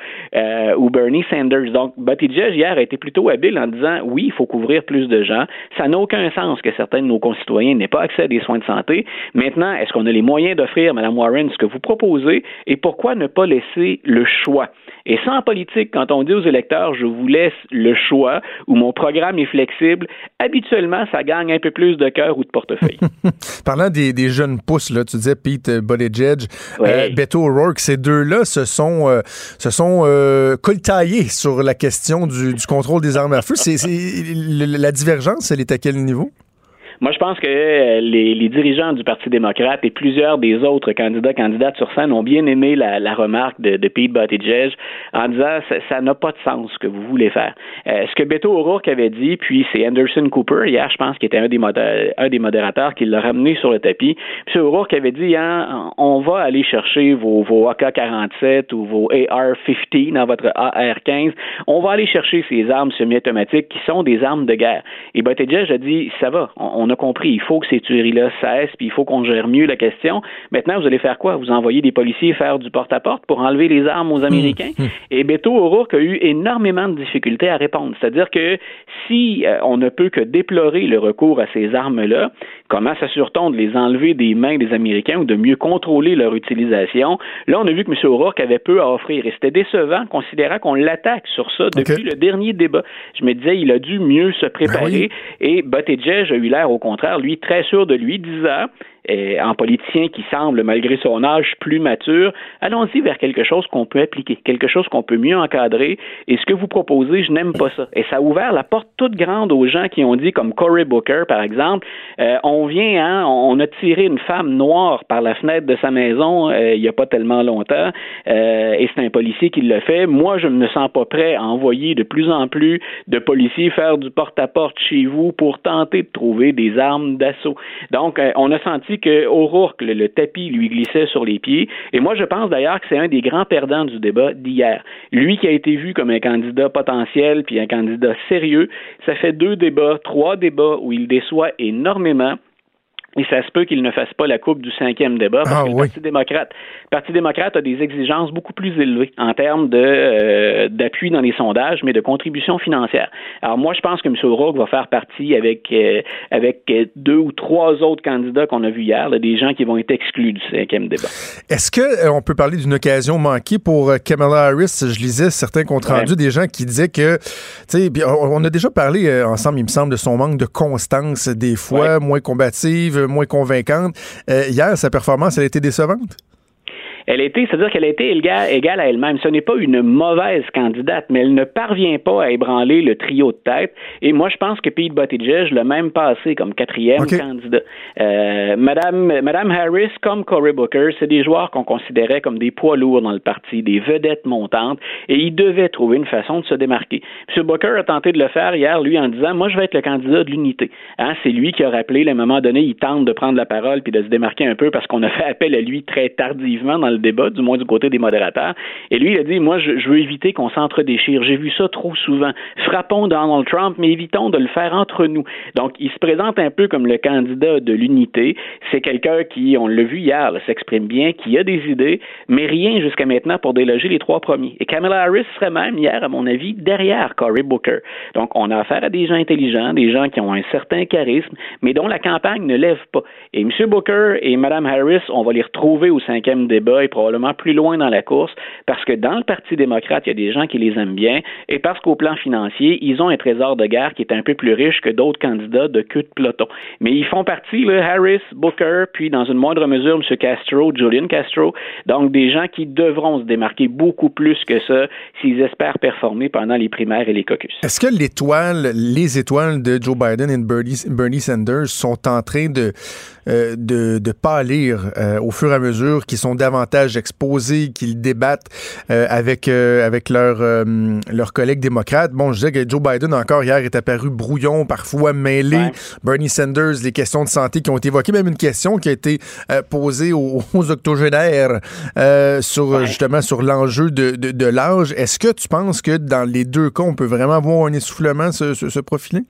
ou Bernie Sanders. Donc, Buttigieg, hier, a été plutôt habile en disant disant oui, il faut couvrir plus de gens. Ça n'a aucun sens que certains de nos concitoyens n'aient pas accès à des soins de santé. Maintenant, est-ce qu'on a les moyens d'offrir, Mme Warren, ce que vous proposez? Et pourquoi ne pas laisser le choix? Et sans politique, quand on dit aux électeurs, je vous laisse le choix ou mon programme est flexible, habituellement, ça gagne un peu plus de cœur ou de portefeuille. Parlant des, jeunes pousses, là, tu disais Pete Buttigieg, euh, Beto O'Rourke, ces deux-là se sont, euh, se sont euh, coltaillés sur la question du, du, contrôle des armes à feu. La divergence, elle est à quel niveau? Moi, je pense que euh, les, dirigeants du Parti démocrate et plusieurs des autres candidats, candidates sur scène ont bien aimé la, remarque de, Pete Buttigieg en disant ça n'a pas de sens ce que vous voulez faire. Euh, ce que Beto O'Rourke avait dit, puis c'est Anderson Cooper, hier, je pense, qui était un des, modérateurs qui l'a ramené sur le tapis. M. O'Rourke avait dit hein, on va aller chercher vos, vos AK-47 ou vos AR-15 dans votre AR-15. On va aller chercher ces armes semi-automatiques qui sont des armes de guerre. Et Buttigieg a dit ça va, a compris, il faut que ces tueries-là cessent, puis il faut qu'on gère mieux la question. Maintenant, vous allez faire quoi? Vous envoyez des policiers faire du porte-à-porte pour enlever les armes aux Américains? Mmh, mmh. Et Beto O'Rourke a eu énormément de difficultés à répondre. C'est-à-dire que si euh, on ne peut que déplorer le recours à ces armes-là, comment s'assure-t-on de les enlever des mains des Américains ou de mieux contrôler leur utilisation? Là, on a vu que M. O'Rourke avait peu à offrir et c'était décevant, considérant qu'on l'attaque sur ça depuis le dernier débat. Je me disais, il a dû mieux se préparer ben et Buttigieg a eu l'air au contraire, lui, très sûr de lui, disant en politicien qui semble, malgré son âge, plus mature, allons-y vers quelque chose qu'on peut appliquer, quelque chose qu'on peut mieux encadrer. Et ce que vous proposez, je n'aime pas ça. Et ça a ouvert la porte toute grande aux gens qui ont dit, comme Cory Booker, par exemple, euh, on vient, hein, on a tiré une femme noire par la fenêtre de sa maison euh, il n'y a pas tellement longtemps, euh, et c'est un policier qui le fait. Moi, je ne me sens pas prêt à envoyer de plus en plus de policiers faire du porte-à-porte chez vous pour tenter de trouver des armes d'assaut. Donc, on a senti que O'Rourke, le, tapis lui glissait sur les pieds. Et moi, je pense d'ailleurs que c'est un des grands perdants du débat d'hier. Lui qui a été vu comme un candidat potentiel puis un candidat sérieux, ça fait deux débats, trois débats où il déçoit énormément. Et ça se peut qu'il ne fasse pas la coupe du cinquième débat parce ah que le Parti démocrate, Parti démocrate a des exigences beaucoup plus élevées en termes de euh, d'appui dans les sondages, mais de contribution financière. Alors moi, je pense que M. O'Rourke va faire partie avec euh, avec deux ou trois autres candidats qu'on a vus hier, des gens qui vont être exclus du cinquième débat. Est-ce que euh, on peut parler d'une occasion manquée pour Kamala Harris? Je lisais certains comptes rendus des gens qui disaient que, tu sais, on a déjà parlé ensemble, il me semble, de son manque de constance des fois, moins combative moins convaincante. Euh, hier, sa performance, elle a été décevante? Elle était, c'est-à-dire qu'elle a été égale, à elle-même. Ce n'est pas une mauvaise candidate, mais elle ne parvient pas à ébranler le trio de tête. Et moi, je pense que Pete Buttigieg l'a même passé comme quatrième candidat. Euh, Madame, Madame Harris, comme Cory Booker, c'est des joueurs qu'on considérait comme des poids lourds dans le parti, des vedettes montantes, et ils devaient trouver une façon de se démarquer. M. Booker a tenté de le faire hier, lui, en disant, moi, je vais être le candidat de l'unité. Hein, c'est lui qui a rappelé, à un moment donné, il tente de prendre la parole puis de se démarquer un peu parce qu'on a fait appel à lui très tardivement dans le débat, du moins du côté des modérateurs. Et lui, il a dit, moi, je, veux éviter qu'on s'entre-déchire. J'ai vu ça trop souvent. Frappons Donald Trump, mais évitons de le faire entre nous. Donc, il se présente un peu comme le candidat de l'unité. C'est quelqu'un qui, on l'a vu hier, s'exprime bien, qui a des idées, mais rien jusqu'à maintenant pour déloger les trois premiers. Et Kamala Harris serait même hier, à mon avis, derrière Cory Booker. Donc, on a affaire à des gens intelligents, des gens qui ont un certain charisme, mais dont la campagne ne lève pas. Et M. Booker et Mme Harris, on va les retrouver au cinquième débat probablement plus loin dans la course parce que dans le Parti démocrate, il y a des gens qui les aiment bien et parce qu'au plan financier, ils ont un trésor de guerre qui est un peu plus riche que d'autres candidats de queue de peloton. Mais ils font partie, là, Harris, Booker, puis dans une moindre mesure, M. Castro, Julian Castro, donc des gens qui devront se démarquer beaucoup plus que ça s'ils espèrent performer pendant les primaires et les caucus. Est-ce que les étoiles de Joe Biden et Bernie, Sanders sont en train de, euh, de pâlir euh, au fur et à mesure qu'ils sont davantage exposés, qu'ils débattent euh, avec, euh, avec leurs leur collègues démocrates. Bon, je disais que Joe Biden, encore hier, est apparu brouillon, parfois mêlé. Bernie Sanders, les questions de santé qui ont été évoquées, même une question qui a été posée aux, octogénaires sur justement sur l'enjeu de, de, l'âge. Est-ce que tu penses que dans les deux cas, on peut vraiment voir un essoufflement se, se, se profiler?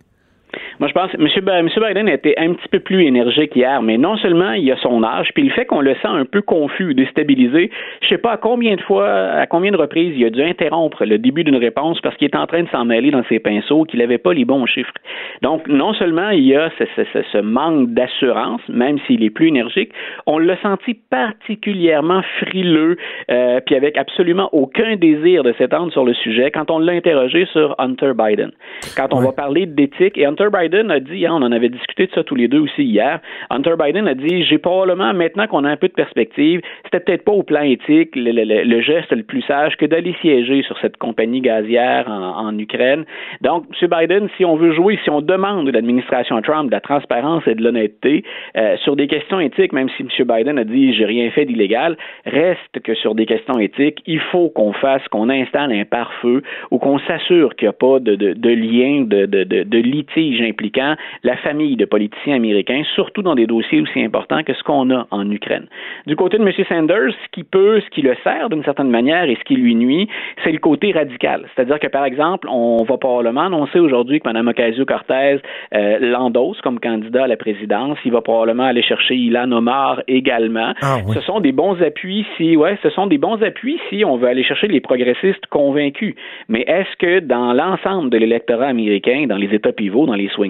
Moi, je pense que M. Biden a été un petit peu plus énergique hier, mais non seulement il a son âge, puis le fait qu'on le sent un peu confus, déstabilisé, je sais pas à combien de fois, à combien de reprises il a dû interrompre le début d'une réponse parce qu'il est en train de s'en mêler dans ses pinceaux, qu'il n'avait pas les bons chiffres. Donc, non seulement il y a ce, ce, ce manque d'assurance, même s'il est plus énergique, on l'a senti particulièrement frileux, euh, puis avec absolument aucun désir de s'étendre sur le sujet quand on l'a interrogé sur Hunter Biden. Quand on va parler d'éthique, et Hunter Biden a dit, hein, on en avait discuté de ça tous les deux aussi hier, Hunter Biden a dit, j'ai probablement, maintenant qu'on a un peu de perspective, c'était peut-être pas au plan éthique le, geste le plus sage que d'aller siéger sur cette compagnie gazière en, Ukraine. Donc, M. Biden, si on veut jouer, si on demande de l'administration Trump de la transparence et de l'honnêteté euh, sur des questions éthiques, même si M. Biden a dit j'ai rien fait d'illégal, reste que sur des questions éthiques, il faut qu'on fasse, qu'on installe un pare-feu ou qu'on s'assure qu'il n'y a pas de, de, lien, de, litige impliquant la famille de politiciens américains, surtout dans des dossiers aussi importants que ce qu'on a en Ukraine. Du côté de M. Sanders, ce qui peut, ce qui le sert d'une certaine manière et ce qui lui nuit, c'est le côté radical. C'est-à-dire que, par exemple, on va probablement annoncer aujourd'hui que Mme Ocasio-Cortez euh, l'endosse comme candidat à la présidence. Il va probablement aller chercher Ilan Omar également. Ah, oui. Ce sont des bons appuis si, ouais, ce sont des bons appuis si on veut aller chercher les progressistes convaincus. Mais est-ce que dans l'ensemble de l'électorat américain, dans les États pivots, dans les swing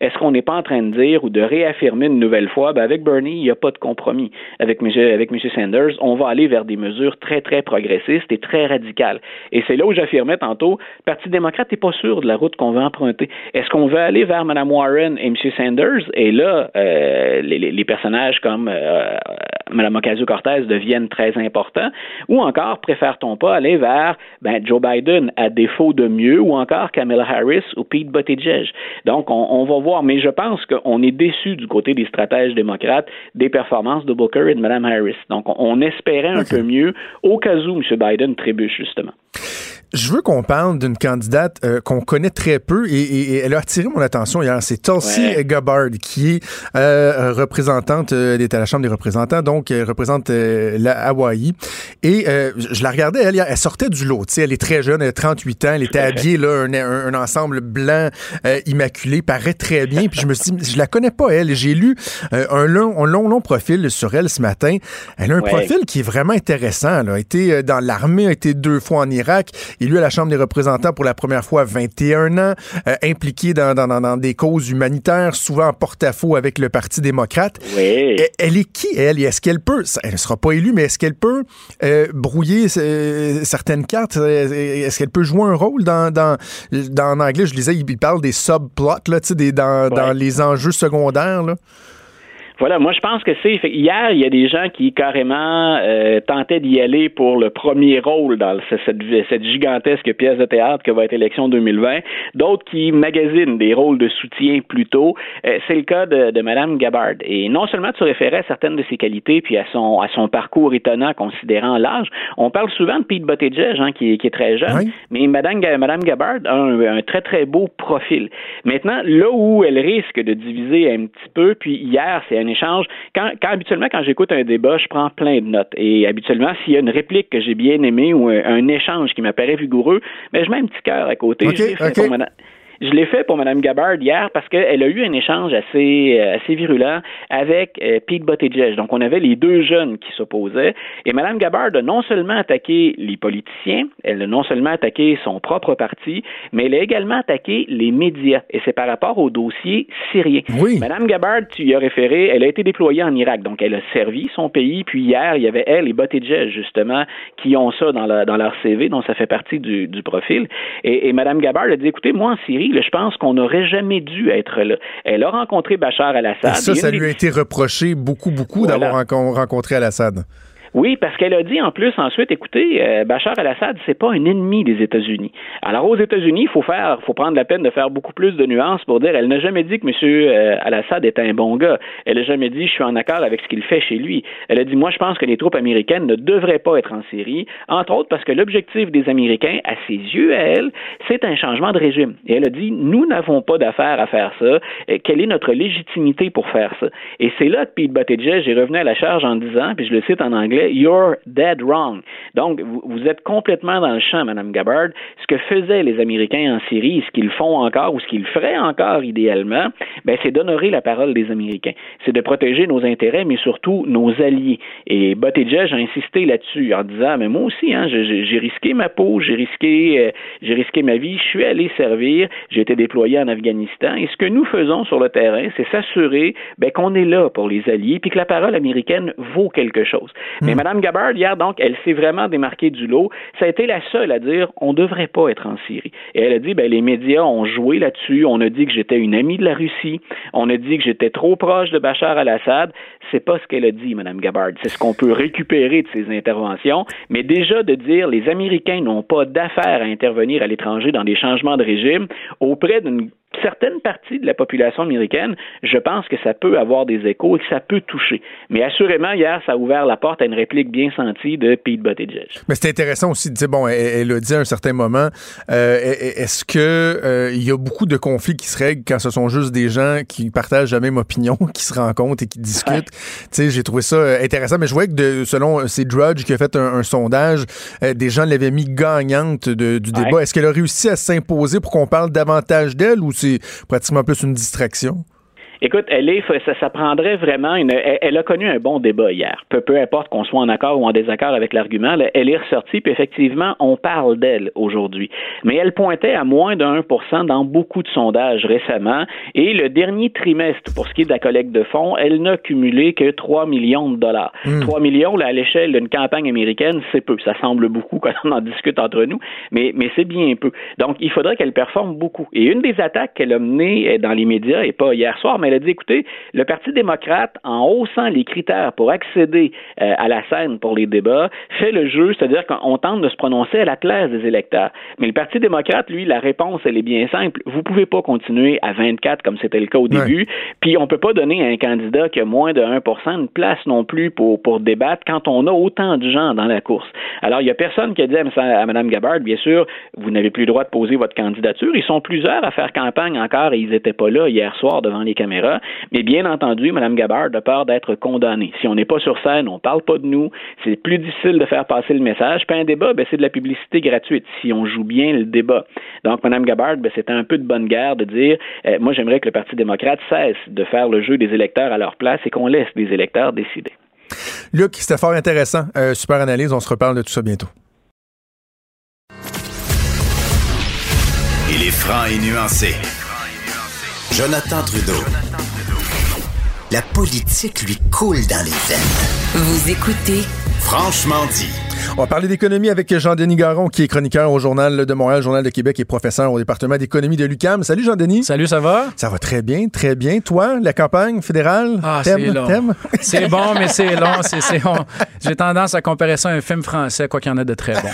est-ce qu'on n'est pas en train de dire ou de réaffirmer une nouvelle fois, ben avec Bernie, il n'y a pas de compromis. Avec M. Sanders, on va aller vers des mesures très, très progressistes et très radicales. Et c'est là où j'affirmais tantôt, le Parti démocrate n'est pas sûr de la route qu'on veut emprunter. Est-ce qu'on veut aller vers Mme Warren et M. Sanders? Et là, euh, les, personnages comme euh, Mme Ocasio-Cortez deviennent très importants. Ou encore, préfère-t-on pas aller vers ben, Joe Biden à défaut de mieux, ou encore Kamala Harris ou Pete Buttigieg? Donc, on, on va voir. Mais je pense qu'on est déçu du côté des stratèges démocrates des performances de Booker et de Mme Harris. Donc, on espérait un okay. peu mieux au cas où M. Biden trébuche, justement. Je veux qu'on parle d'une candidate euh, qu'on connaît très peu et, et, et, elle a attiré mon attention hier. C'est Tulsi ouais. Gabbard, qui est euh, représentante, euh, elle est à la Chambre des représentants, donc elle représente euh, la Hawaï. Et euh, je la regardais, elle, elle sortait du lot. Elle est très jeune, elle a 38 ans, elle était habillée là, un, un, un ensemble blanc immaculé, paraît très bien. Puis je me suis dit, je la connais pas, elle. J'ai lu un long, un long, long profil sur elle ce matin. Elle a un ouais. profil qui est vraiment intéressant. Elle a été dans l'armée, a été deux fois en Irak élu à la Chambre des représentants pour la première fois à 21 ans, euh, impliqué dans, dans, dans, des causes humanitaires, souvent en porte-à-faux avec le Parti démocrate. Oui. Elle, elle est qui, elle? Est-ce qu'elle peut, elle ne sera pas élue, mais est-ce qu'elle peut euh, brouiller euh, certaines cartes? Est-ce qu'elle peut jouer un rôle dans, dans, dans en anglais, je lisais, il parle des subplots, là, des, dans, dans les enjeux secondaires, là? Voilà, moi je pense que c'est hier il y a des gens qui carrément euh, tentaient d'y aller pour le premier rôle dans cette, cette, gigantesque pièce de théâtre que va être l'élection 2020, d'autres qui magasinent des rôles de soutien plutôt. Euh, c'est le cas de, de Madame Gabbard. Et non seulement tu référais à certaines de ses qualités puis à son à son parcours étonnant considérant l'âge, on parle souvent de Pete Buttigieg hein, qui, qui, est très jeune, oui. mais Madame Madame Gabbard a un, un très très beau profil. Maintenant là où elle risque de diviser un petit peu, puis hier c'est un échange. Quand, quand habituellement, quand j'écoute un débat, je prends plein de notes. Et habituellement, s'il y a une réplique que j'ai bien aimée ou un, un échange qui m'apparaît vigoureux, mais ben, je mets un petit cœur à côté. Okay, okay. Je l'ai fait pour Mme Gabbard hier parce qu'elle a eu un échange assez, euh, assez virulent avec euh, Pete Buttigieg. Donc, on avait les deux jeunes qui s'opposaient. Et Mme Gabbard a non seulement attaqué les politiciens, elle a non seulement attaqué son propre parti, mais elle a également attaqué les médias. Et c'est par rapport au dossier syrien. Oui. Mme Gabbard, tu y as référé, elle a été déployée en Irak. Donc, elle a servi son pays. Puis hier, il y avait elle et Buttigieg, justement, qui ont ça dans, la, dans leur CV, donc ça fait partie du, du profil. Et, et Mme Gabbard a dit, écoutez, moi, en Syrie, je pense qu'on n'aurait jamais dû être là. Elle a rencontré Bachar al-Assad. Ça, ça lui a été reproché beaucoup, beaucoup voilà. d'avoir rencontré al-Assad. Oui, parce qu'elle a dit en plus ensuite, écoutez, euh, Bachar el-Assad, c'est pas un ennemi des États-Unis. Alors aux États-Unis, il faut faire, faut prendre la peine de faire beaucoup plus de nuances pour dire, elle n'a jamais dit que M. Euh, al-Assad est un bon gars. Elle n'a jamais dit, je suis en accord avec ce qu'il fait chez lui. Elle a dit, moi, je pense que les troupes américaines ne devraient pas être en Syrie, entre autres parce que l'objectif des Américains, à ses yeux, à elle, c'est un changement de régime. Et elle a dit, nous n'avons pas d'affaires à faire ça. Quelle est notre légitimité pour faire ça? Et c'est là que Pete Buttigieg est revenu à la charge en disant, puis je le cite en anglais You're dead wrong. Donc, vous, êtes complètement dans le champ, Madame Gabbard. Ce que faisaient les Américains en Syrie, ce qu'ils font encore ou ce qu'ils feraient encore idéalement, ben, c'est d'honorer la parole des Américains. C'est de protéger nos intérêts, mais surtout nos alliés. Et Buttigieg a insisté là-dessus en disant, mais moi aussi, hein, j'ai risqué ma peau, j'ai risqué, euh, risqué ma vie, je suis allé servir, j'ai été déployé en Afghanistan. Et ce que nous faisons sur le terrain, c'est s'assurer ben, qu'on est là pour les alliés, puis que la parole américaine vaut quelque chose. Mais Mme Gabbard, hier, donc, elle s'est vraiment démarquée du lot. Ça a été la seule à dire on ne devrait pas être en Syrie. Et elle a dit ben, les médias ont joué là-dessus. On a dit que j'étais une amie de la Russie. On a dit que j'étais trop proche de Bachar al-Assad. C'est pas ce qu'elle a dit, Mme Gabbard. C'est ce qu'on peut récupérer de ses interventions. Mais déjà de dire les Américains n'ont pas d'affaires à intervenir à l'étranger dans des changements de régime auprès d'une certaines parties de la population américaine, je pense que ça peut avoir des échos et que ça peut toucher. Mais assurément, hier, ça a ouvert la porte à une réplique bien sentie de Pete Buttigieg. Mais c'est intéressant aussi de dire, bon, elle, elle, a dit à un certain moment, euh, est-ce que euh, il y a beaucoup de conflits qui se règlent quand ce sont juste des gens qui partagent la même opinion, qui se rencontrent et qui discutent? Ouais. Tu sais, j'ai trouvé ça euh, intéressant, mais je voyais que de, selon c'est Drudge qui a fait un, un sondage, euh, des gens l'avaient mis gagnante de, du débat. Est-ce qu'elle a réussi à s'imposer pour qu'on parle davantage d'elle ou c'est pratiquement plus une distraction? Écoute, elle est, ça, ça prendrait vraiment une. Elle, elle, a connu un bon débat hier. Peu, peu importe qu'on soit en accord ou en désaccord avec l'argument, elle est ressortie, puis effectivement, on parle d'elle aujourd'hui. Mais elle pointait à moins de 1 dans beaucoup de sondages récemment. Et le dernier trimestre, pour ce qui est de la collecte de fonds, elle n'a cumulé que 3 millions de dollars. Mm. 3 millions, là, à l'échelle d'une campagne américaine, c'est peu. Ça semble beaucoup quand on en discute entre nous, mais, mais c'est bien peu. Donc, il faudrait qu'elle performe beaucoup. Et une des attaques qu'elle a menées dans les médias, et pas hier soir, mais elle a dit, écoutez, le Parti démocrate, en haussant les critères pour accéder euh, à la scène pour les débats, fait le jeu, c'est-à-dire qu'on tente de se prononcer à la place des électeurs. Mais le Parti démocrate, lui, la réponse, elle est bien simple. Vous pouvez pas continuer à 24 comme c'était le cas au début, ouais. puis on peut pas donner à un candidat qui a moins de 1% une place non plus pour, pour débattre quand on a autant de gens dans la course. Alors, il y a personne qui a dit à, à Mme Gabbard, bien sûr, vous n'avez plus le droit de poser votre candidature. Ils sont plusieurs à faire campagne encore et ils n'étaient pas là hier soir devant les caméras. Mais bien entendu, Mme Gabbard a peur d'être condamnée. Si on n'est pas sur scène, on ne parle pas de nous, c'est plus difficile de faire passer le message. Puis un débat, ben, c'est de la publicité gratuite si on joue bien le débat. Donc, Mme Gabbard, ben, c'était un peu de bonne guerre de dire euh, moi, j'aimerais que le Parti démocrate cesse de faire le jeu des électeurs à leur place et qu'on laisse les électeurs décider. Luc, c'était fort intéressant. Euh, super analyse. On se reparle de tout ça bientôt. Il est franc et nuancé. Jonathan Trudeau. La politique lui coule dans les veines. Vous écoutez Franchement dit. On va parler d'économie avec Jean-Denis Garon, qui est chroniqueur au Journal de Montréal, Journal de Québec et professeur au département d'économie de l'UQAM. Salut Jean-Denis. Salut, ça va? Ça va très bien, très bien. Toi, la campagne fédérale? Ah, c'est long. C'est bon, mais c'est long. J'ai tendance à comparer ça à un film français, quoi qu'il y en ait de très bon.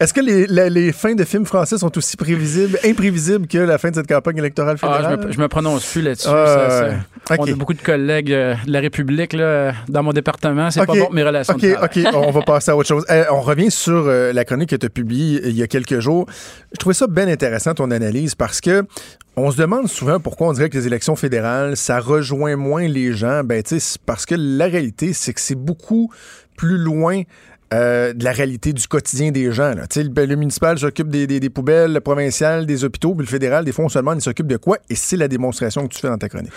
Est-ce que les, les, les, fins de films français sont aussi prévisibles, imprévisibles que la fin de cette campagne électorale fédérale? Ah, je, me, je me prononce plus là-dessus. Okay. On a beaucoup de collègues euh, de la République là, dans mon département. C'est okay. pas bon mes relations OK, OK, on va passer à autre chose. Euh, on revient sur euh, la chronique que tu as publiée il y a quelques jours. Je trouvais ça bien intéressant, ton analyse, parce que on se demande souvent pourquoi on dirait que les élections fédérales, ça rejoint moins les gens. Ben, tu sais, parce que la réalité, c'est que c'est beaucoup plus loin euh, de la réalité du quotidien des gens. Là. Le, le municipal s'occupe des, des, des, poubelles, le provincial des hôpitaux, puis le fédéral, des fois, on se demande, il s'occupe de quoi? Et c'est la démonstration que tu fais dans ta chronique.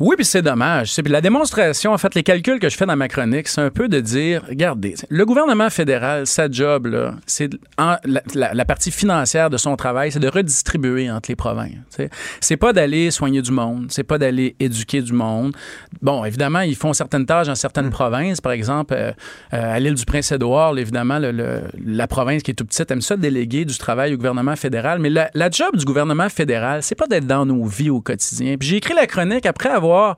Oui, puis c'est dommage. C'est, la démonstration, en fait, les calculs que je fais dans ma chronique, c'est un peu de dire, regardez, le gouvernement fédéral, sa job, là, c'est la, la, la, partie financière de son travail, c'est de redistribuer entre les provinces. T'sais. C'est pas d'aller soigner du monde, c'est pas d'aller éduquer du monde. Bon, évidemment, ils font certaines tâches dans certaines mmh. provinces. Par exemple, euh, à l'île du Prince-Édouard, évidemment, le, le, la province qui est tout petite aime ça déléguer du travail au gouvernement fédéral. Mais la, la job du gouvernement fédéral, c'est pas d'être dans nos vies au quotidien. Puis j'ai écrit la chronique après avoir nivå.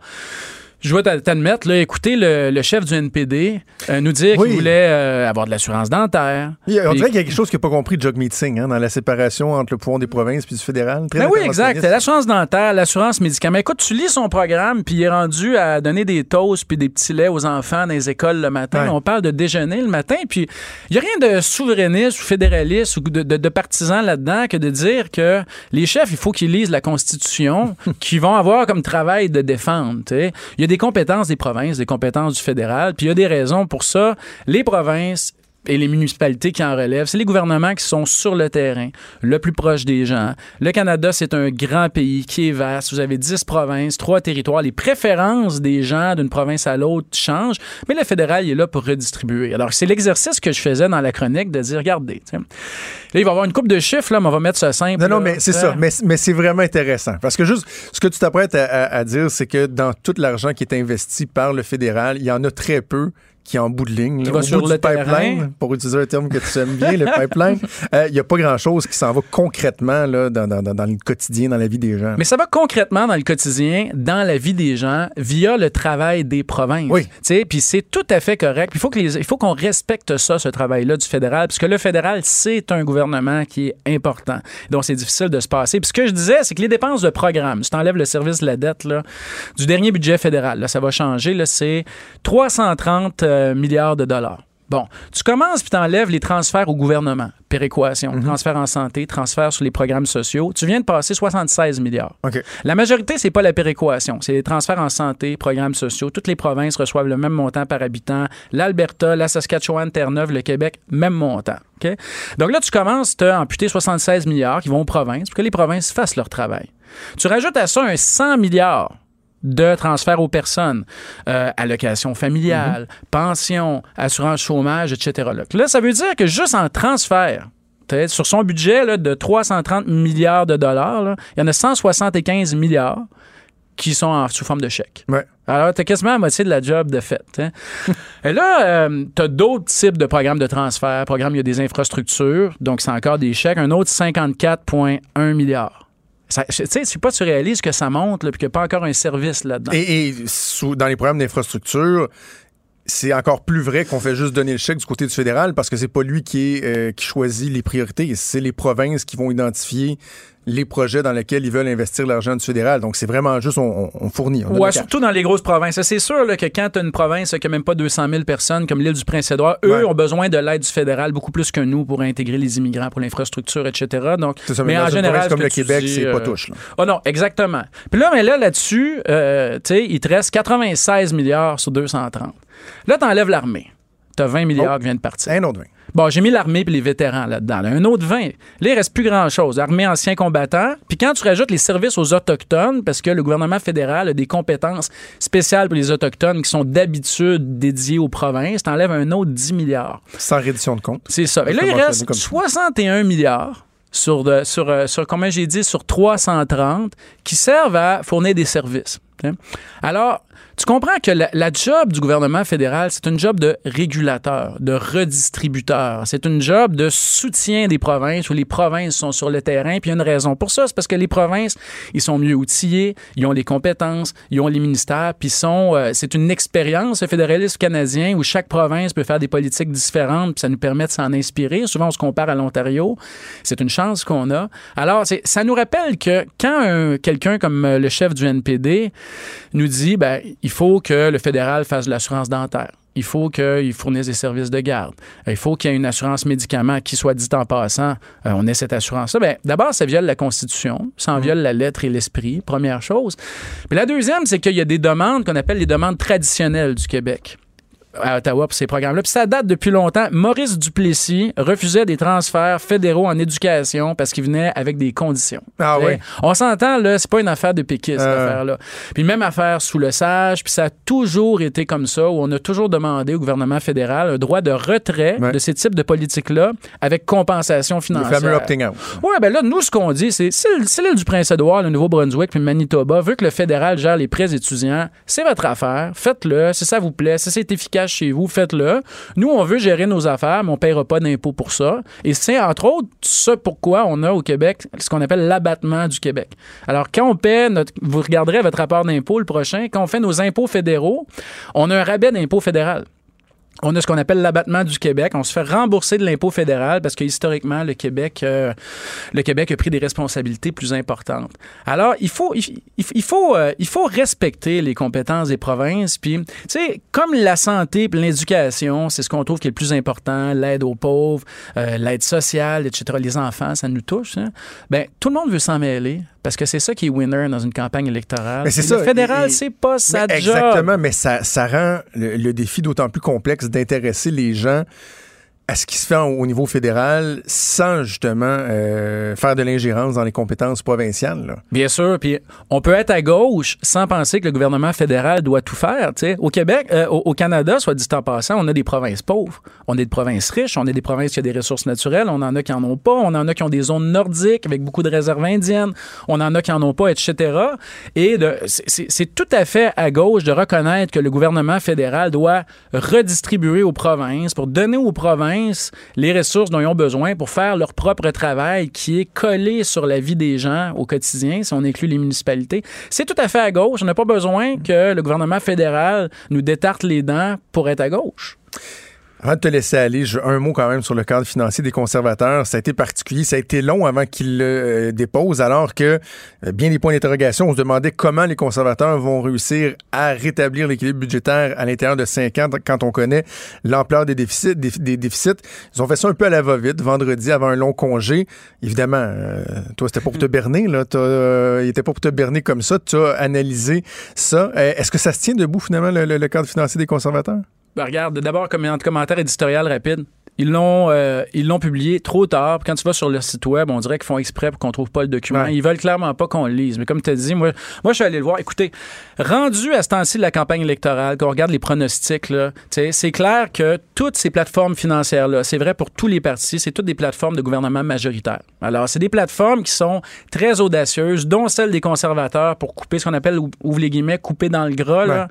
Je dois t'admettre, là, écouter le, le, chef du NPD euh, nous dire oui. qu'il voulait euh, avoir de l'assurance dentaire. On dirait qu'il y a quelque chose qu'il n'a pas compris de Jogmeet Singh hein, dans la séparation entre le pouvoir des provinces puis du fédéral. Ben oui, exact. L'assurance dentaire, l'assurance médicaments. Écoute, tu lis son programme puis il est rendu à donner des toasts puis des petits laits aux enfants dans les écoles le matin. Ouais. On parle de déjeuner le matin puis il n'y a rien de souverainiste ou fédéraliste ou de, de, de partisan là-dedans que de dire que les chefs, il faut qu'ils lisent la Constitution, qu'ils vont avoir comme travail de défendre. Il y a des des compétences des provinces, des compétences du fédéral. Puis il y a des raisons pour ça. Les provinces et les municipalités qui en relèvent, c'est les gouvernements qui sont sur le terrain, le plus proche des gens. Le Canada, c'est un grand pays qui est vaste. Vous avez 10 provinces, 3 territoires. Les préférences des gens d'une province à l'autre changent, mais le fédéral il est là pour redistribuer. Alors, c'est l'exercice que je faisais dans la chronique de dire, regardez, là, il va y avoir une coupe de chiffres, là, mais on va mettre ça simple. Non, non, mais c'est ça. Mais, mais c'est vraiment intéressant. Parce que juste, ce que tu t'apprêtes à, à- à dire, c'est que dans tout l'argent qui est investi par le fédéral, il y en a très peu qui est en bout de ligne. Qui là, va au sur bout le du pipeline, terrain. pour utiliser un terme que tu aimes bien, le pipeline. euh, Il n'y a pas grand-chose qui s'en va concrètement là, dans, dans- dans- dans le quotidien, dans la vie des gens. Mais ça va concrètement dans le quotidien, dans la vie des gens, via le travail des provinces. Oui. Tu sais, Puis c'est tout à fait correct. Il faut qu'on respecte ça, ce travail-là du fédéral, puisque le fédéral, c'est un gouvernement qui est important. Donc c'est difficile de se passer. Puis ce que je disais, c'est que les dépenses de programme, si tu enlèves le service de la dette là, du dernier budget fédéral, là, ça va changer, là, c'est 330 euh, milliards de dollars. Bon, tu commences puis tu enlèves les transferts au gouvernement, péréquation, transferts en santé, transferts sur les programmes sociaux. Tu viens de passer 76 milliards. La majorité, c'est pas la péréquation, c'est les transferts en santé, programmes sociaux. Toutes les provinces reçoivent le même montant par habitant. L'Alberta, la Saskatchewan, Terre-Neuve, le Québec, même montant. Donc là, tu commences à amputer 76 milliards qui vont aux provinces pour que les provinces fassent leur travail. Tu rajoutes à ça un 100 milliards de transferts aux personnes, euh, allocations familiales, pensions, assurance chômage, etc. Là. Ça veut dire que juste en transfert, sur son budget là, de 330 milliards de dollars, il y en a 175 milliards qui sont en, sous forme de chèques. Ouais. Alors, tu as quasiment la moitié de la job de fait. hein. Et là, tu as d'autres types de programmes de transfert. Programme, il y a des infrastructures, donc c'est encore des chèques. Un autre, 54,1 milliards. Tu sais, c'est pas tu réalises que ça monte, puis qu'il n'y a pas encore un service là-dedans. Et, et sous- dans les programmes d'infrastructure, c'est encore plus vrai qu'on fait juste donner le chèque du côté du fédéral parce que c'est pas lui qui, est, euh, qui choisit les priorités. C'est les provinces qui vont identifier les projets dans lesquels ils veulent investir l'argent du fédéral. Donc, c'est vraiment juste, on, fournit. on Ouais, surtout dans les grosses provinces. C'est sûr là, que quand tu as une province qui n'a même pas 200 000 personnes, comme l'île du Prince-Édouard, eux Ouais. ont besoin de l'aide du fédéral beaucoup plus que nous pour intégrer les immigrants, pour l'infrastructure, etc. Donc, ça, mais, une province comme le Québec, c'est pas touche. là. Oh non, exactement. Puis là, mais là, là-dessus, euh, tu sais, il te reste 96 milliards sur 230. Là, tu enlèves l'armée. Tu as 20 milliards Oh. qui viennent de partir. Un autre vin. Bon, j'ai mis l'armée et les vétérans là-dedans. là. Un autre 20. Là, il reste plus grand-chose. Armée, anciens combattants. Puis quand tu rajoutes les services aux Autochtones, parce que le gouvernement fédéral a des compétences spéciales pour les Autochtones qui sont d'habitude dédiées aux provinces, t'enlèves un autre 10 milliards. Sans reddition de compte. C'est ça. Et là, il reste comme ça? 61 milliards sur, de- sur, euh, sur, comment j'ai dit, sur 330 qui servent à fournir des services. Alors, tu comprends que la, job du gouvernement fédéral, c'est une job de régulateur, de redistributeur. C'est une job de soutien des provinces où les provinces sont sur le terrain. Puis il y a une raison pour ça, c'est parce que les provinces, ils sont mieux outillés, ils ont les compétences, ils ont les ministères, puis sont, euh, c'est une expérience, le fédéralisme canadien, où chaque province peut faire des politiques différentes, puis ça nous permet de s'en inspirer. Souvent, on se compare à l'Ontario. C'est une chance qu'on a. Alors, ça nous rappelle que quand un- quelqu'un comme euh, le chef du NPD nous dit, ben, il faut que le fédéral fasse de l'assurance dentaire. Il faut qu'il fournisse des services de garde. Il faut qu'il y ait une assurance médicaments qui soit dit en passant, euh, on ait cette assurance-là. Ben, D'abord, ça viole la Constitution, ça en viole la lettre et l'esprit, première chose. Puis la deuxième, c'est qu'il y a des demandes qu'on appelle les demandes traditionnelles du Québec à Ottawa pour ces programmes-là. Puis ça date depuis longtemps. Maurice Duplessis refusait des transferts fédéraux en éducation parce qu'il venait avec des conditions. Ah oui. On s'entend, là, c'est pas une affaire de péquiste, cette Euh. affaire-là. Puis même affaire sous le sage, puis ça a toujours été comme ça, où on a toujours demandé au gouvernement fédéral un droit de retrait Ouais. de ces types de politiques-là avec compensation Le financière. fameux opting out. Oui, ben là, nous, ce qu'on dit, c'est si l'île du Prince-Édouard, le Nouveau-Brunswick, puis le Manitoba veut que le fédéral gère les prêts étudiants, c'est votre affaire. Faites-le. Si ça vous plaît, si c'est efficace chez vous, faites-le. Nous, on veut gérer nos affaires, mais on ne paiera pas d'impôts pour ça. Et c'est, entre autres, ça pourquoi on a au Québec ce qu'on appelle l'abattement du Québec. Alors, quand on paie. Vous regarderez votre rapport d'impôt le prochain, quand on fait nos impôts fédéraux, on a un rabais d'impôt fédéral. On a ce qu'on appelle l'abattement du Québec. On se fait rembourser de l'impôt fédéral parce que historiquement, le Québec, euh, le Québec a pris des responsabilités plus importantes. Alors, il faut, il, il- faut, euh, il faut respecter les compétences des provinces. Puis, tu sais, comme la santé et l'éducation, c'est ce qu'on trouve qui est le plus important, l'aide aux pauvres, euh, l'aide sociale, etc. Les enfants, ça nous touche. Hein? Ben, tout le monde veut s'en mêler. Parce que c'est ça qui est winner dans une campagne électorale. Mais c'est ça. Le fédéral, c'est pas sa Mais job. Exactement, mais ça, ça rend le, le défi d'autant plus complexe d'intéresser les gens à ce qui se fait au niveau fédéral sans justement euh, faire de l'ingérence dans les compétences provinciales. Bien sûr, puis on peut être à gauche sans penser que le gouvernement fédéral doit tout faire. tu sais. Au Québec, euh, au, Canada, soit dit en passant, on a des provinces pauvres, on a des provinces riches, on a des provinces qui ont des ressources naturelles, on en a qui en ont pas, on en a qui ont des zones nordiques avec beaucoup de réserves indiennes, on en a qui en ont pas, etc. Et c'est tout à fait à gauche de reconnaître que le gouvernement fédéral doit redistribuer aux provinces pour donner aux provinces les ressources dont ils ont besoin pour faire leur propre travail qui est collé sur la vie des gens au quotidien, si on inclut les municipalités. C'est tout à fait à gauche. On n'a pas besoin que le gouvernement fédéral nous détarte les dents pour être à gauche. Avant de te laisser aller, je- un mot quand même sur le cadre financier des conservateurs. Ça a été particulier, ça a été long avant qu'ils le euh, déposent, alors que euh, bien des points d'interrogation. On se demandait comment les conservateurs vont réussir à rétablir l'équilibre budgétaire à l'intérieur de cinq ans quand on connaît l'ampleur des déficits, des, des déficits. Ils ont fait ça un peu à la va-vite vendredi avant un long congé. Évidemment, euh, toi, c'était pas pour te berner, là. Il était pas pour te berner comme ça. Tu as analysé ça. Est-ce que ça se tient debout, finalement, le- le- le cadre financier des conservateurs? Ben, regarde, d'abord, comme un commentaire éditorial rapide. Ils l'ont, euh, ils l'ont publié trop tard. Quand tu vas sur leur site web, on dirait qu'ils font exprès pour qu'on trouve pas le document. Ouais. Ils veulent clairement pas qu'on le lise. Mais comme tu as dit, moi, moi, je suis allé le voir. Écoutez, rendu à ce temps-ci de la campagne électorale, qu'on regarde les pronostics, là, c'est clair que toutes ces plateformes financières-là, c'est vrai pour tous les partis, c'est toutes des plateformes de gouvernement majoritaire. Alors, c'est des plateformes qui sont très audacieuses, dont celle des conservateurs pour couper ce qu'on appelle, ouvre les guillemets, couper dans le gras, là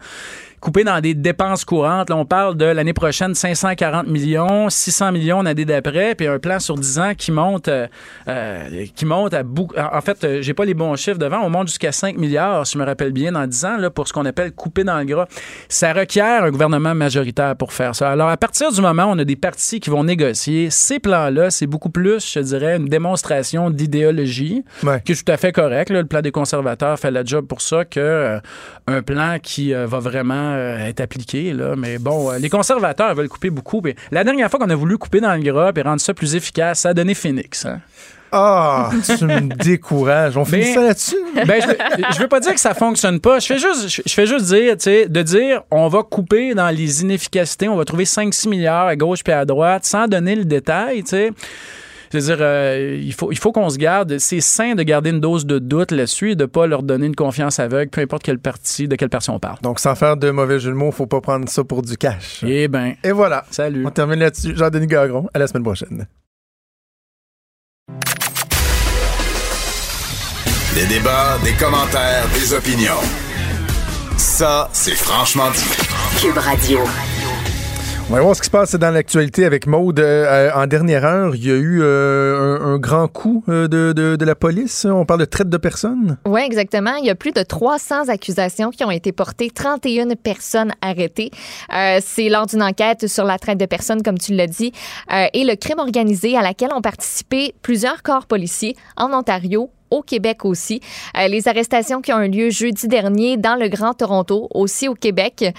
coupé dans des dépenses courantes. Là, on parle de l'année prochaine 540 millions, 600 millions l'année d'après, puis un plan sur 10 ans qui monte, euh, euh, qui monte à bout. En fait, euh, j'ai pas les bons chiffres devant. On monte jusqu'à 5 milliards, si je me rappelle bien, dans 10 ans, là, pour ce qu'on appelle couper dans le gras. Ça requiert un gouvernement majoritaire pour faire ça. Alors, à partir du moment où on a des partis qui vont négocier, ces plans-là, c'est beaucoup plus, je dirais, une démonstration d'idéologie, Ouais. qui est tout à fait correct. là. Le plan des conservateurs fait la job pour ça que euh, un plan qui euh, va vraiment euh, être appliqué. Là. Mais bon, euh, les conservateurs veulent couper beaucoup. Mais la dernière fois qu'on a voulu couper dans le gras et rendre ça plus efficace, ça a donné Phoenix. hein. Ah, tu me décourages. On finit Mais- ça là-dessus? Ben, je, je veux pas dire que ça fonctionne pas. Je fais juste, je, je fais juste dire, tu sais, de dire, on va couper dans les inefficacités, on va trouver 5-6 milliards à gauche puis à droite, sans donner le détail, tu sais. Je veux dire, euh, il faut, il faut qu'on se garde. C'est sain de garder une dose de doute là-dessus et de pas leur donner une confiance aveugle, peu importe quel parti, de quelle partie on parle. Donc, sans faire de mauvais jeu de mots, faut pas prendre ça pour du cash. Eh ben, Et voilà. salut. On termine là-dessus. Jean-Denis Gagron, à la semaine prochaine. Des débats, des commentaires, des opinions. Ça, c'est franchement dit. Cube Radio. On va ce qui se passe dans l'actualité avec Maude. Euh, euh, en dernière heure, il y a eu euh, un, grand coup de, de- la police. On parle de traite de personnes. Oui, exactement. Il y a plus de 300 accusations qui ont été portées, 31 personnes arrêtées. C'est lors d'une enquête sur la traite de personnes, comme tu l'as dit, et le crime organisé à laquelle ont participé plusieurs corps policiers en Ontario, au Québec aussi. Euh, les arrestations qui ont eu lieu jeudi dernier dans le Grand Toronto, aussi au Québec.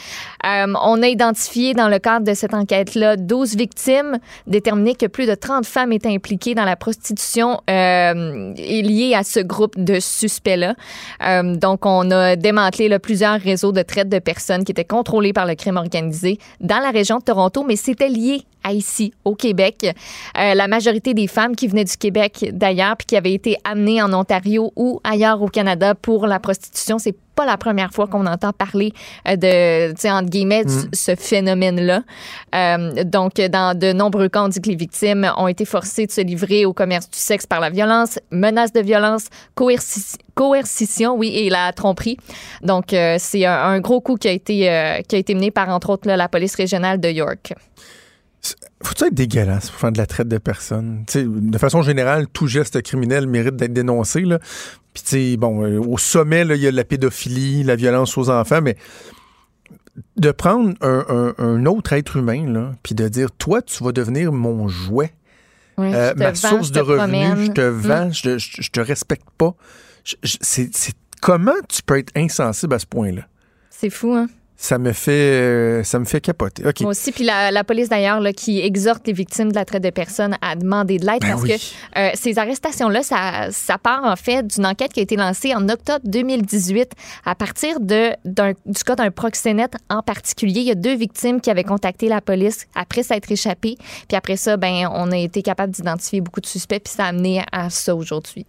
Euh, on a identifié dans le cadre de cette enquête-là 12 victimes, déterminé que plus de 30 femmes étaient impliquées dans la prostitution euh, et liées à ce groupe de suspects-là. Euh, donc, on a démantelé plusieurs réseaux de traite de personnes qui étaient contrôlés par le crime organisé dans la région de Toronto, mais c'était lié à ici, au Québec. La majorité des femmes qui venaient du Québec d'ailleurs, puis qui avaient été amenées en Ontario ou ailleurs au Canada pour la prostitution, c'est pas la première fois qu'on entend parler euh, de, tu sais, entre guillemets, du- ce phénomène-là. Euh, donc, dans de nombreux cas, on dit que les victimes ont été forcées de se livrer au commerce du sexe par la violence, menace de violence, coerci- coercition, oui, et la tromperie. Donc, euh, c'est un, un gros coup qui a été, euh, qui a été mené par, entre autres, là, la police régionale de York. Faut-tu être dégueulasse pour faire de la traite de personnes? De façon générale, tout geste criminel mérite d'être dénoncé. Là. Puis, tu sais, bon, euh, au sommet, il y a la pédophilie, la violence aux enfants, mais de prendre un, un- un autre être humain, là, puis de dire, toi, tu vas devenir mon jouet, euh, ma vends, source de revenus, je te Mm. vends, je, je- je te respecte pas. Je- je- c'est, c'est- comment tu peux être insensible à ce point-là? C'est fou, hein? Ça me fait, euh, ça me fait capoter. Moi aussi, puis la, la police d'ailleurs qui exhorte les victimes de la traite de personnes à demander de l'aide Ben parce oui. que euh, ces arrestations-là, ça, ça part en fait d'une enquête qui a été lancée en octobre 2018 à partir de, du cas d'un proxénète en particulier. Il y a deux victimes qui avaient contacté la police après s'être échappées. Puis après ça, ben, on a été capable d'identifier beaucoup de suspects, puis ça a amené à ça aujourd'hui.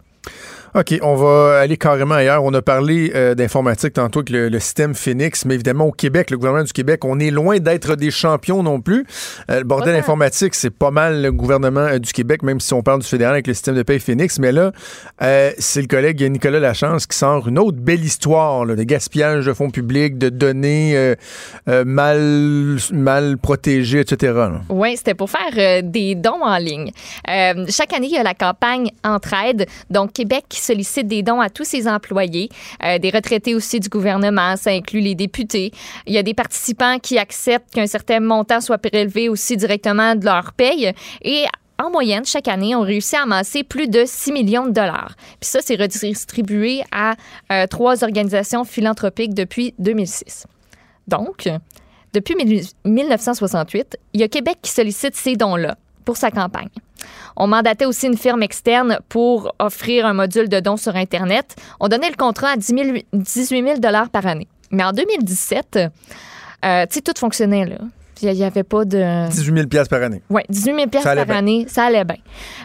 OK, on va aller carrément ailleurs. On a parlé euh, d'informatique tantôt avec le, le système Phoenix, mais évidemment au Québec, le gouvernement du Québec, on est loin d'être des champions non plus. Euh, le bordel informatique, c'est pas mal le gouvernement euh, du Québec, même si on parle du fédéral avec le système de paie Phoenix. Mais là, c'est le collègue Nicolas Lachance qui sort une autre belle histoire là, de gaspillage de fonds publics, de données mal, mal protégées, etc. Oui, c'était pour faire des dons en ligne. Chaque année, il y a la campagne Entraide. Donc, Québec qui sollicite des dons à tous ses employés, euh, des retraités aussi du gouvernement, ça inclut les députés. Il y a des participants qui acceptent qu'un certain montant soit prélevé aussi directement de leur paye. Et en moyenne, chaque année, on réussit à amasser plus de 6 millions de dollars. Puis ça, c'est redistribué à euh, trois organisations philanthropiques depuis 2006. Donc, depuis 1968, il y a Québec qui sollicite ces dons-là pour sa campagne. On mandatait aussi une firme externe pour offrir un module de dons sur Internet. On donnait le contrat à 10 000 18 000 par année. Mais en 2017, euh, tu sais, tout fonctionnait, là. Il n'y avait pas de... 18 000 piastres par année. Oui, 18 000 Ça allait par bien. année, ça allait bien.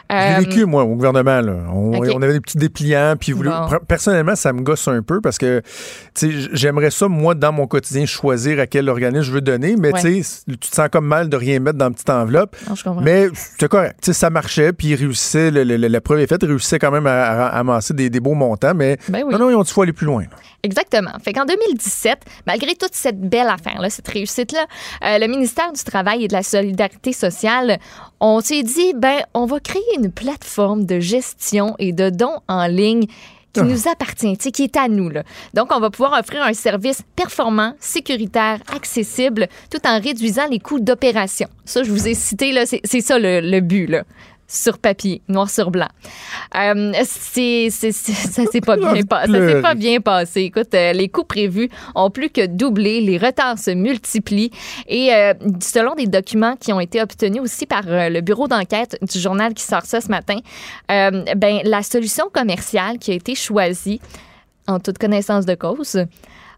Je Euh, vécu, moi, au gouvernement. Là. On, avait des petits dépliants. Puis Bon. personnellement, ça me gosse un peu parce que tu sais, j'aimerais ça, moi, dans mon quotidien, choisir à quel organisme je veux donner. Mais Ouais. tu sais, tu te sens comme mal de rien mettre dans une petite enveloppe. non, je comprends. Mais c'était correct. Tu sais, ça marchait. Puis il réussissait. Le, le- le- la preuve est faite. Il réussissait quand même à, à amasser des, des beaux montants. Mais Ben oui. non, non, ils ont dit faut aller plus loin. là. Exactement. Fait qu'en 2017, malgré toute cette belle affaire-là, cette réussite-là, euh, le ministère du Travail et de la Solidarité sociale, on s'est dit, ben, on va créer une plateforme de gestion et de dons en ligne qui nous appartient, qui est à nous. Là. Donc, on va pouvoir offrir un service performant, sécuritaire, accessible, tout en réduisant les coûts d'opération. Ça, je vous ai cité, c'est c'est ça le, le but, là sur papier, noir sur blanc. Euh, c'est, c'est- c'est- ça s'est pas bien passé. Ça s'est pas bien passé. Écoute, euh, les coûts prévus ont plus que doublé, les retards se multiplient et euh, selon des documents qui ont été obtenus aussi par le bureau d'enquête du journal qui sort ça ce matin, ben la solution commerciale qui a été choisie en toute connaissance de cause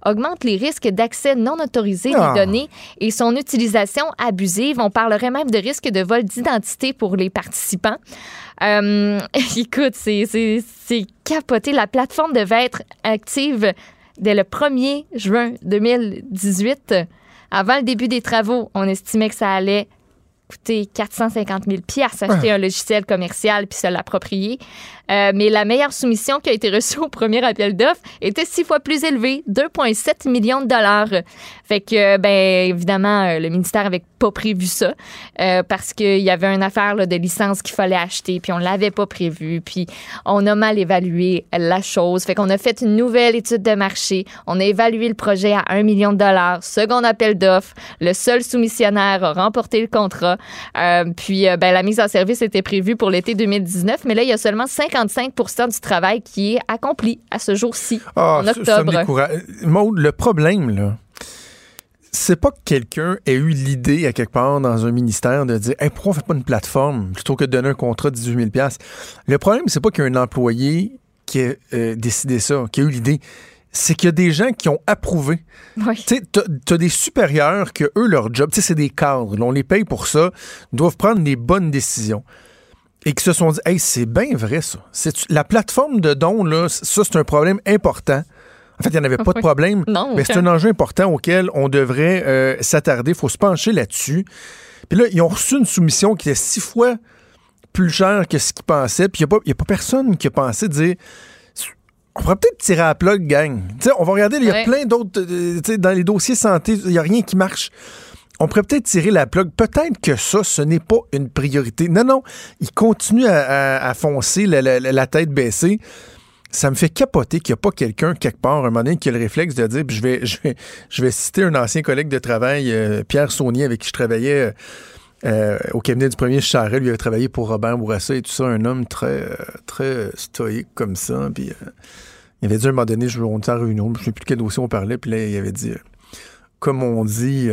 augmente les risques d'accès non autorisé Ah. des données et son utilisation abusive. On parlerait même de risque de vol d'identité pour les participants. Euh, écoute, c'est- capoté. La plateforme devait être active dès le 1er juin 2018. Avant le début des travaux, on estimait que ça allait coûter 450 000 acheter un logiciel commercial puis se l'approprier. Euh, mais la meilleure soumission qui a été reçue au premier appel d'offres était six fois plus élevée, 2,7 millions de dollars. Fait que, ben, évidemment, euh, le ministère avait pas prévu ça euh, parce qu'il y avait une affaire de licence qu'il fallait acheter, puis on l'avait pas prévu, puis on a mal évalué la chose. Fait qu'on a fait une nouvelle étude de marché. On a évalué le projet à 1 million de dollars. Second appel d'offres. Le seul soumissionnaire a remporté le contrat. Euh, puis, euh, ben, la mise en service était prévue pour l'été 2019, mais là, il y a seulement 55 du travail qui est accompli à ce jour-ci, Ah, en ça- ça me octobre. décourage. Maude, le problème, là, c'est pas que quelqu'un ait eu l'idée à quelque part dans un ministère de dire hey, pourquoi on fait pas une plateforme plutôt que de donner un contrat de 18 000 Le problème, c'est pas qu'il y a un employé qui a euh, décidé ça, qui a eu l'idée. C'est qu'il y a des gens qui ont approuvé. Oui. Tu t'as des supérieurs que eux, leur job, c'est des cadres. là, on les paye pour ça, doivent prendre les bonnes décisions. Et qui se sont dit, hey, c'est bien vrai, ça. C'est- La plateforme de dons, là, ça, c'est un problème important. En fait, il n'y en avait pas de problème. Non, mais c'est un enjeu important auquel on devrait euh, s'attarder. Il faut se pencher là-dessus. Puis là, ils ont reçu une soumission qui est six fois plus chère que ce qu'ils pensaient. Puis il n'y a, a pas personne qui a pensé dire on pourrait peut-être tirer à la plug, gang. Tu sais, on va regarder, il y a Ouais. plein d'autres. euh, dans les dossiers santé, il n'y a rien qui marche. On pourrait peut-être tirer la plug. Peut-être que ça, ce n'est pas une priorité. Non, non. Ils continuent à, à- à foncer la, tête baissée. Ça me fait capoter qu'il n'y a pas quelqu'un, quelque part, un moment donné, qui a le réflexe de dire, puis je vais, je vais, citer un ancien collègue de travail, euh, Pierre Saunier, avec qui je travaillais euh, euh, au cabinet du premier Charret. Lui avait travaillé pour Robert Bourassa et tout ça, un homme très, très stoïque comme ça. Puis il avait dit à un moment donné, je, on était en réunion, je ne sais plus de quel dossier on parlait, puis là, il avait dit comme on dit,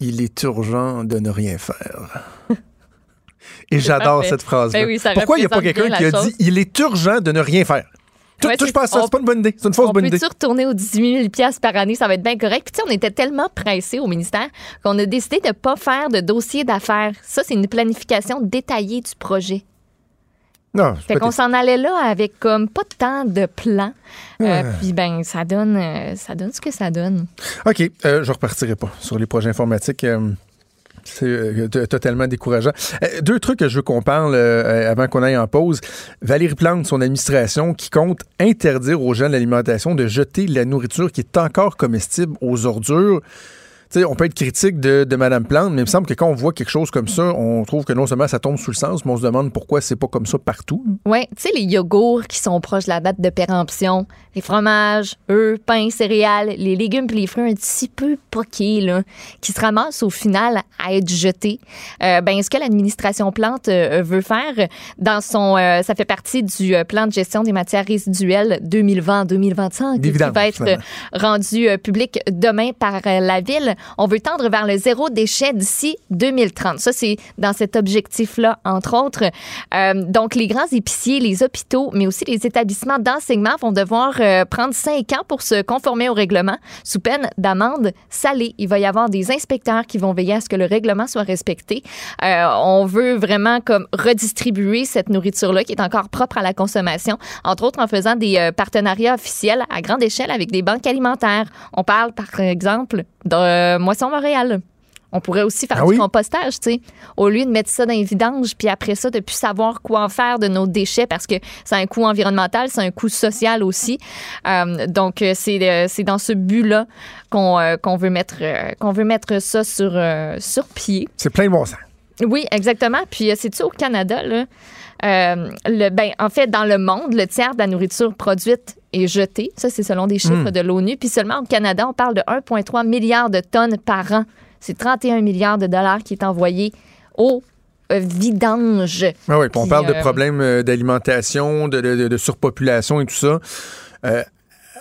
il est urgent de ne rien faire. Et j'adore cette phrase. Ben oui, Pourquoi il n'y a pas quelqu'un qui a dit il est urgent de ne rien faire? Tout, Ouais, à ça, on- c'est pas une bonne idée. C'est une fausse on bonne idée. peut-tu retourner aux 18 000 piastres par année? Ça va être bien correct. Puis, tu sais, on était tellement pressés au ministère qu'on a décidé de ne pas faire de dossier d'affaires. Ça, c'est une planification détaillée du projet. Non, Fait qu'on s'en allait là avec comme pas tant de plans. Euh, puis ben ça donne euh, ça donne ce que ça donne. OK, euh, je repartirai pas sur les projets informatiques. c'est totalement décourageant. Deux trucs que je veux qu'on parle euh, avant qu'on aille en pause. Valérie Plante, son administration, qui compte interdire aux gens de l'alimentation de jeter la nourriture qui est encore comestible aux ordures. Sais, on peut être critique de, de Mme Plante, mais il me semble que quand on voit quelque chose comme ça, on trouve que non seulement ça tombe sous le sens, mais on se demande pourquoi c'est pas comme ça partout. Ouais, tu sais les yogourts qui sont proches de la date de péremption, les fromages, œufs, pains, céréales, les légumes puis les fruits un petit peu poqués là, qui se ramassent au final à être jetés. Euh, ben ce que l'administration Plante euh, veut faire dans son euh, ça fait partie du plan de gestion des matières résiduelles 2020-2025 qui va être rendu public demain par la ville. On veut tendre vers le zéro déchet d'ici 2030. Ça, c'est dans cet objectif-là, entre autres. Euh, donc, les grands épiciers, les hôpitaux, mais aussi les établissements d'enseignement vont devoir euh, prendre cinq ans pour se conformer au règlement sous peine d'amende salée. Il va y avoir des inspecteurs qui vont veiller à ce que le règlement soit respecté. Euh, on veut vraiment comme redistribuer cette nourriture-là qui est encore propre à la consommation, entre autres en faisant des partenariats officiels à grande échelle avec des banques alimentaires. On parle par exemple de euh, Moisson Montréal. On pourrait aussi faire Ah du oui? compostage, tu sais. Au lieu de mettre ça dans les vidanges, puis après ça, de plus savoir quoi en faire de nos déchets, parce que c'est un coût environnemental, c'est un coût social aussi. Euh, donc, euh, c'est c'est dans ce but-là qu'on euh, qu'on veut, mettre euh, qu'on veut mettre ça sur, sur pied. C'est plein de bon sens. Oui, exactement. Puis, c'est-tu au Canada, là? Euh, le, ben, en fait, dans le monde, le tiers de la nourriture produite est jetée. Ça, c'est selon des chiffres de l'ONU. Puis seulement au Canada, on parle de 1,3 milliard de tonnes par an. C'est 31 milliards de dollars qui est envoyé au euh, vidange. Ah oui, puis on parle de euh, problèmes d'alimentation, de, de- de surpopulation et tout ça. Euh,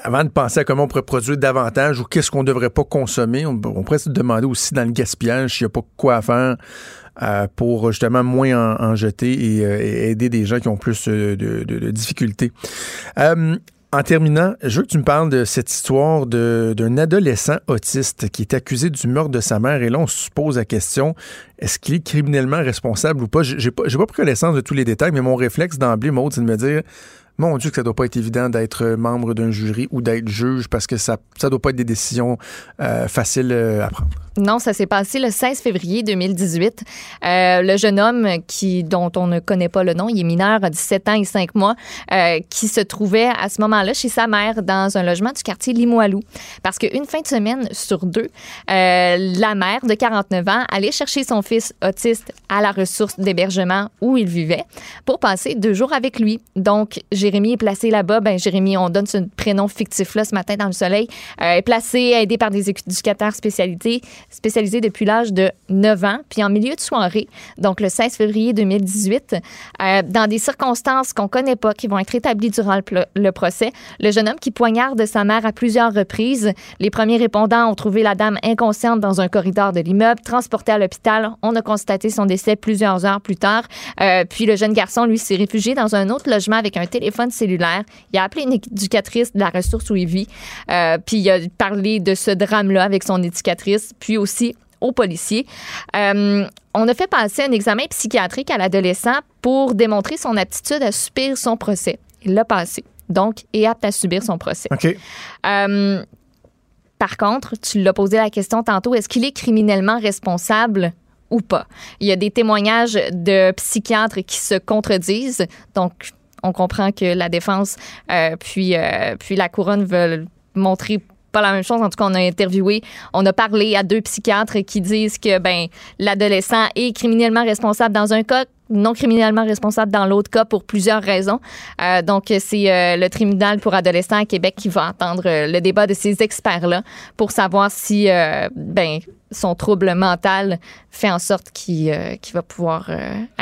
avant de penser à comment on pourrait produire davantage ou qu'est-ce qu'on ne devrait pas consommer, on, on pourrait se demander aussi dans le gaspillage s'il n'y a pas quoi à faire euh, pour justement moins en, jeter et, euh, et aider des gens qui ont plus euh, de, difficultés. En terminant, je veux que tu me parles de cette histoire d'un adolescent autiste qui est accusé du meurtre de sa mère. Et là, on se pose la question est-ce qu'il est criminellement responsable ou pas? J'ai pas, pas pris connaissance de tous les détails, mais mon réflexe d'emblée, Maud, c'est de me dire mon Dieu, que ça doit pas être évident d'être membre d'un jury ou d'être juge parce que ça, ça doit pas être des décisions faciles à prendre. Non, ça s'est passé le 16 février 2018. Euh, le jeune homme qui, dont on ne connaît pas le nom, il est mineur, a 17 ans et 5 mois, euh, qui se trouvait à ce moment-là chez sa mère dans un logement du quartier Limoilou. Parce qu'une fin de semaine sur deux, euh, la mère de 49 ans allait chercher son fils autiste à la ressource d'hébergement où il vivait pour passer deux jours avec lui. Donc, Jérémy est placé là-bas. Ben, Jérémy, on donne ce prénom fictif-là ce matin dans le soleil, est placé, aidé par des éducateurs spécialisés, spécialisés depuis l'âge de 9 ans. Puis en milieu de soirée, donc le 16 février 2018, euh, dans des circonstances qu'on connaît pas, qui vont être établies durant le procès, le jeune homme qui poignarde sa mère à plusieurs reprises. Les premiers répondants ont trouvé la dame inconsciente dans un corridor de l'immeuble, transportée à l'hôpital. On a constaté son décès plusieurs heures plus tard. Euh, puis le jeune garçon, lui, s'est réfugié dans un autre logement avec un téléphone cellulaire. Il a appelé une éducatrice de la ressource où il vit. Euh, puis il a parlé de ce drame-là avec son éducatrice, puis aussi aux policiers. Euh, on a fait passer un examen psychiatrique à l'adolescent pour démontrer son aptitude à subir son procès. Il l'a passé, donc, est apte à subir son procès. Euh, par contre, tu l'as posé la question tantôt, est-ce qu'il est criminellement responsable ou pas? Il y a des témoignages de psychiatres qui se contredisent. Donc, on comprend que la défense euh, puis, puis la couronne veulent montrer pas la même chose. En tout cas, on a interviewé, on a parlé à deux psychiatres qui disent que ben l'adolescent est criminellement responsable dans un cas, non criminellement responsable dans l'autre cas pour plusieurs raisons. Euh, donc, c'est euh, le tribunal pour adolescents à Québec qui va entendre euh, le débat de ces experts-là pour savoir si ben, son trouble mental fait en sorte qu'il va pouvoir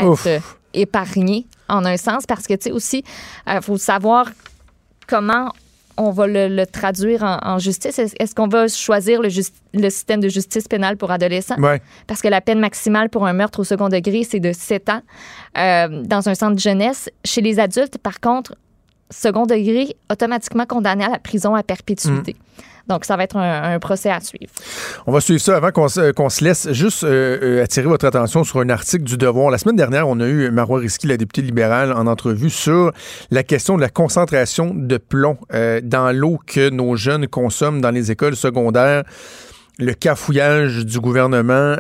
Ouf. être épargné en un sens parce que, tu sais, aussi, il faut savoir comment on va le, le traduire en, en justice? Est-ce qu'on va choisir le, système de justice pénale pour adolescents? Ouais. Parce que la peine maximale pour un meurtre au second degré, c'est de 7 ans euh, dans un centre de jeunesse. Chez les adultes, par contre, second degré, automatiquement condamné à la prison à perpétuité. Donc, ça va être un, procès à suivre. On va suivre ça avant qu'on se, laisse. Juste euh, euh, attirer votre attention sur un article du Devoir. La semaine dernière, on a eu Marois Risky, la députée libérale, en entrevue sur la question de la concentration de plomb euh, dans l'eau que nos jeunes consomment dans les écoles secondaires. Le cafouillage du gouvernement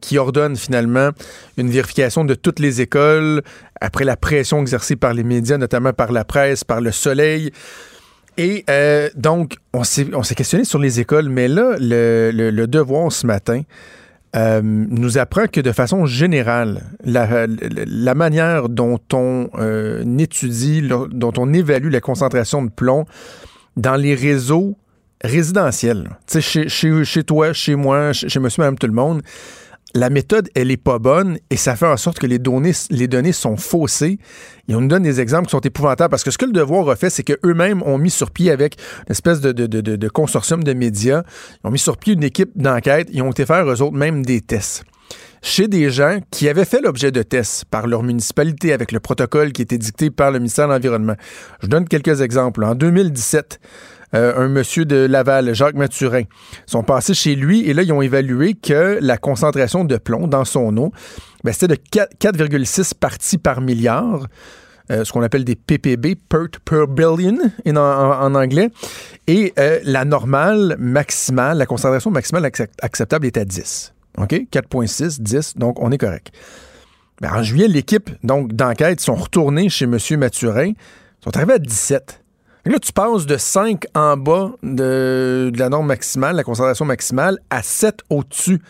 qui ordonne finalement une vérification de toutes les écoles après la pression exercée par les médias, notamment par la presse, par le soleil. Et euh, donc, on s'est, on s'est questionné sur les écoles, mais là, le, devoir ce matin euh, nous apprend que de façon générale, la, manière dont on euh, étudie, dont on évalue la concentration de plomb dans les réseaux résidentiels, chez, chez, chez toi, chez moi, chez, chez monsieur, madame, tout le monde, la méthode, elle est pas bonne et ça fait en sorte que les données, sont faussées. Et on nous donne des exemples qui sont épouvantables parce que ce que le devoir a fait, c'est qu'eux-mêmes ont mis sur pied avec une espèce de, consortium de médias, ils ont mis sur pied une équipe d'enquête, ils ont été faire eux autres même des tests chez des gens qui avaient fait l'objet de tests par leur municipalité avec le protocole qui était dicté par le ministère de l'Environnement. Je donne quelques exemples. En 2017, euh, un monsieur de Laval, Jacques Mathurin, sont passés chez lui et là, ils ont évalué que la concentration de plomb dans son eau, ben, c'était de 4 4,6 parties par milliard. euh, ce qu'on appelle des PPB, part per billion en, anglais. Et euh, la normale maximale, la concentration maximale accept- acceptable est à 10. OK? 4,6, 10, donc on est correct. Ben, en juillet, l'équipe d'enquête sont retournés chez M. Mathurin, sont arrivés à 17. Là, tu passes de 5 en bas de, de la norme maximale, la concentration maximale, à 7 au-dessus.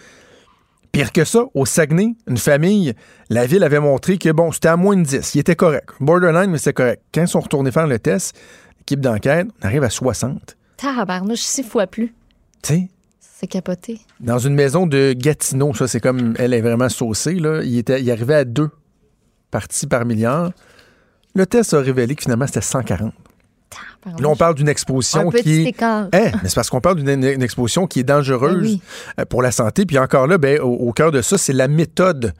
Pire que ça, au Saguenay, une famille, la ville avait montré que, bon, c'était à moins de 10. Il était correct. Borderline, mais c'était correct. Quand ils sont retournés faire le test, l'équipe d'enquête, on arrive à 60. Tabarnouche, six fois plus. Tu sais, C'est capoté. dans une maison de Gatineau, ça, c'est comme, elle est vraiment saucée, là. Il, était, il arrivait à 2 parties par milliard. Le test a révélé que finalement, c'était 140. Là, on parle d'une exposition Un qui est. écart. Mais c'est parce qu'on parle d'une une exposition qui est dangereuse Ben oui. euh, pour la santé. Puis encore là, ben, au, au cœur de ça, c'est la méthode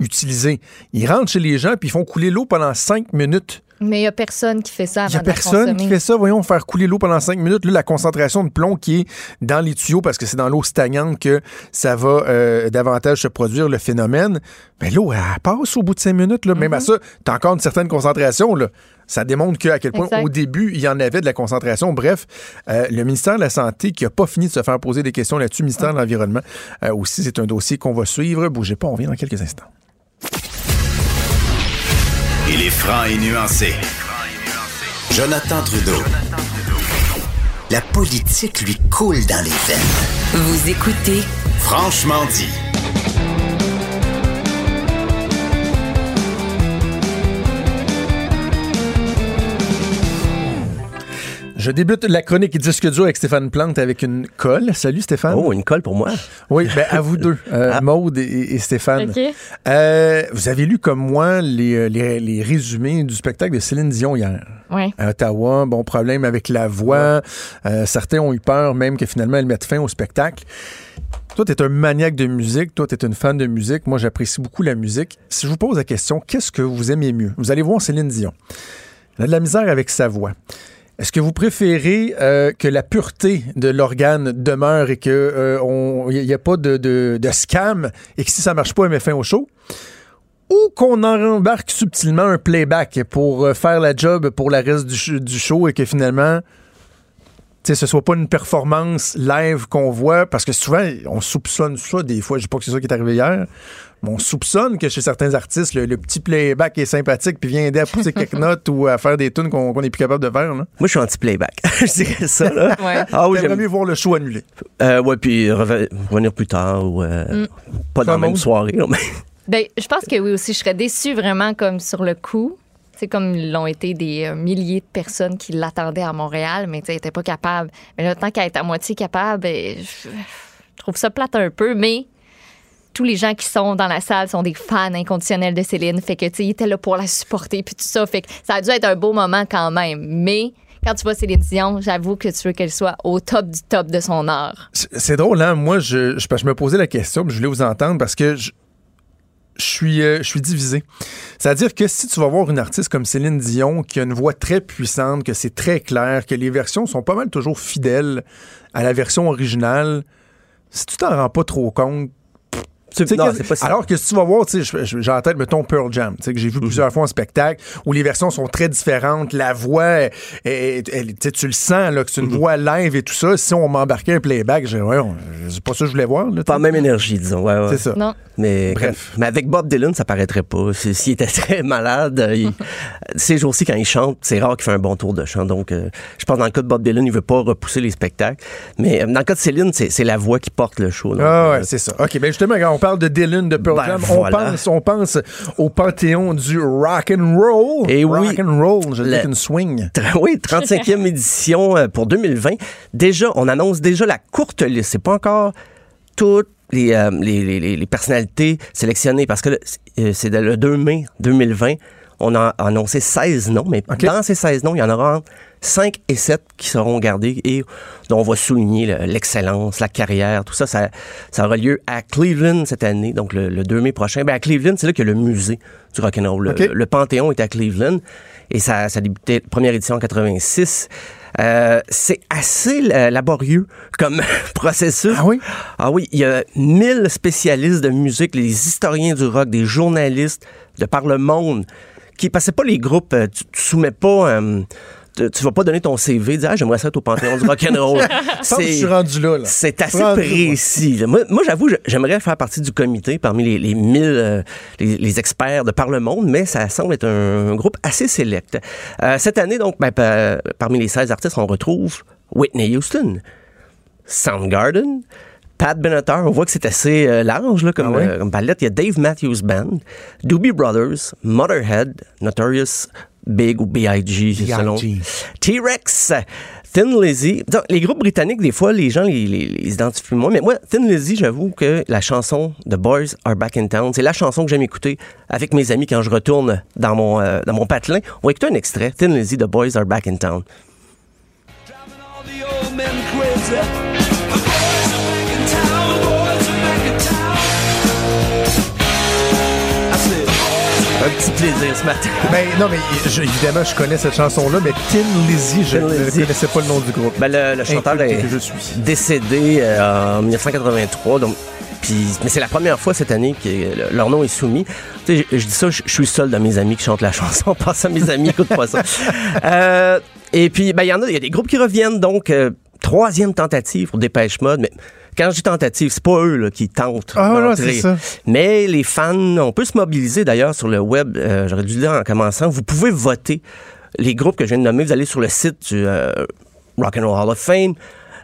utilisée. Ils rentrent chez les gens puis ils font couler l'eau pendant cinq minutes. Mais il n'y a personne qui fait ça Il n'y a personne qui fait ça. Voyons, faire couler l'eau pendant cinq minutes. Là, la concentration de plomb qui est dans les tuyaux, parce que c'est dans l'eau stagnante que ça va euh, davantage se produire, le phénomène. Mais l'eau, elle passe au bout de cinq minutes. Là. Même à ça, tu as encore une certaine concentration. Là. Ça démontre que, à quel point, Exact. au début, il y en avait de la concentration. Bref, euh, le ministère de la Santé, qui n'a pas fini de se faire poser des questions là-dessus, le ministère de l'Environnement, euh, aussi, c'est un dossier qu'on va suivre. Bougez pas, on revient dans quelques instants. Il est franc et nuancé. Jonathan Trudeau. La politique lui coule dans les veines. Vous écoutez Franchement dit. Je débute la chronique disque dur avec Stéphane Plante avec une colle. Salut Stéphane. Oh, une colle pour moi. Oui, ben à vous deux, euh, Ah. Maude et, et Stéphane. OK. Euh, vous avez lu comme moi les, euh, les, les résumés du spectacle de Céline Dion hier. Oui. À Ottawa, bon problème avec la voix. Euh, certains ont eu peur même que finalement elle mette fin au spectacle. Toi, tu es un maniaque de musique, toi, tu es une fan de musique. Moi, j'apprécie beaucoup la musique. Si je vous pose la question, qu'est-ce que vous aimez mieux? Vous allez voir Céline Dion. Elle a de la misère avec sa voix. Est-ce que vous préférez euh, que la pureté de l'organe demeure et qu'il n'y a pas de, scam et que si ça marche pas, elle met fin au show? Ou qu'on en embarque subtilement un playback pour euh, faire la job pour la reste du show et que finalement, tu sais, ce soit pas une performance live qu'on voit, parce que souvent, on soupçonne ça des fois. Je dis pas que c'est ça qui est arrivé hier, mais on soupçonne que chez certains artistes, le, le petit playback est sympathique puis vient aider à pousser quelques notes ou à faire des tunes qu'on qu'on est plus capable de faire. Là. Moi, je suis anti-playback. je dirais ça, là. Ouais. Ah oui, J'aimerais j'aime. mieux voir le show annulé. Euh, ouais, puis reve- revenir plus tard ou euh, pas dans la même soirée. là, mais- Ben, je pense que oui aussi, je serais déçue vraiment comme sur le coup. C'est comme ils l'ont été des euh, milliers de personnes qui l'attendaient à Montréal, mais tu sais, n'était pas capable. Mais là, tant qu'elle est à moitié capable, ben, je, trouve ça plate un peu, mais tous les gens qui sont dans la salle sont des fans inconditionnels de Céline. Fait que, tu sais, là pour la supporter, puis tout ça. Fait que ça a dû être un beau moment quand même. Mais quand tu vois Céline Dion, j'avoue que tu veux qu'elle soit au top du top de son art. C'est drôle, hein? Moi, je, je, je me posais la question, puis je voulais vous entendre parce que je, je suis, euh, je suis divisé. C'est-à-dire que si tu vas voir une artiste comme Céline Dion, qui a une voix très puissante, que c'est très clair, que les versions sont pas mal toujours fidèles à la version originale, si tu t'en rends pas trop compte, non, pas alors que si tu vas voir, tu sais, je- j'ai en tête, mettons, Pearl Jam, tu sais, que j'ai Mhm. vu plusieurs fois en spectacle, où les versions sont très différentes, la voix, elle- elle- elle- tu le sens, là, que c'est une Mhm. voix live et tout ça. Si on m'embarquait un playback, j'ai ouais, c'est pas ça que je voulais voir. là, Pas la même énergie, disons. Ouais, ouais. C'est ça. Non. Mais, Bref. mais avec Bob Dylan, ça paraîtrait pas. S'il était très malade, euh, il- ces jours-ci, quand il chante, c'est rare qu'il fait un bon tour de chant. Donc, euh, je pense que dans le cas de Bob Dylan, il veut pas repousser les spectacles. Mais euh, dans le cas de Céline, c'est c'est la voix qui porte le show. donc, Ah ouais, euh, c'est ça. OK, ben justement, quand on parle de Dylan, de Pearl Ben, Jam, voilà. on, pense, on pense au panthéon du rock and roll. Oui. Rock and roll, je dis qu'une swing. Oui, 35e édition euh, pour 2020. Déjà, on annonce déjà la courte liste. C'est pas encore toutes les, euh, les, les- les- les personnalités sélectionnées parce que euh, c'est le 2 mai 2020. On a annoncé 16 noms, mais dans ces 16 noms, il y en aura entre 5 et 7 qui seront gardés et dont on va souligner le- l'excellence, la carrière, tout ça, ça. Ça aura lieu à Cleveland cette année, donc le, le 2 mai prochain. Ben, à Cleveland, c'est là que le musée du rock'n'roll. Le, le Panthéon est à Cleveland et ça, ça a débuté première édition en 86. Euh, c'est assez euh, laborieux comme processus. Ah oui? Ah oui, il y a 1000 spécialistes de musique, les historiens du rock, des journalistes de par le monde qui passaient pas les groupes, euh, tu, tu soumets pas euh, tu, vas pas donner ton CV, dire ah, j'aimerais ça être au Panthéon du rock'n'roll. Suis rendu là. là. C'est assez précis. Moi, moi, j'avoue, j'aimerais faire partie du comité parmi les, les 1000 euh, les, les experts de par le monde, mais ça semble être un, un groupe assez sélect. Euh, cette année, donc, ben, pa- parmi les 16 artistes, on retrouve Whitney Houston, Soundgarden, Pat Benatar, on voit que c'est assez euh, large là, comme, Ah euh, comme palette. Il y a Dave Matthews Band, Doobie Brothers, Motherhead, Notorious Big ou B.I.G. c'est selon. T-Rex, Thin Lizzy. Donc, les groupes britanniques, des fois, les gens les, les- les identifient moins. Mais moi, Thin Lizzy, j'avoue que la chanson The Boys Are Back in Town, c'est la chanson que j'aime écouter avec mes amis quand je retourne dans mon, euh, dans mon patelin. On va écouter un extrait. Thin Lizzy, The Boys Are Back in Town. Un petit plaisir ce matin. Ben, non, mais je- évidemment, je connais cette chanson-là, mais Tin Lizzy, je ne connaissais pas le nom du groupe. Ben, le, le chanteur est que je suis. décédé euh, en 1983. Donc, puis, mais c'est la première fois cette année que le- leur nom est soumis. Tu sais, je, je dis ça, je, je suis seul de mes amis qui chantent la chanson. Passe à mes amis, écoute pas ça. Euh, et puis, ben, il y en a, il y a des groupes qui reviennent. Donc, euh, troisième tentative pour Dépêche Mode. Mais quand je dis tentative, c'est pas eux là, qui tentent. Ah, d'entrer. Mais les fans, on peut se mobiliser d'ailleurs sur le web. euh, J'aurais dû le dire en commençant. Vous pouvez voter les groupes que je viens de nommer. Vous allez sur le site du euh, Rock and Roll Hall of Fame,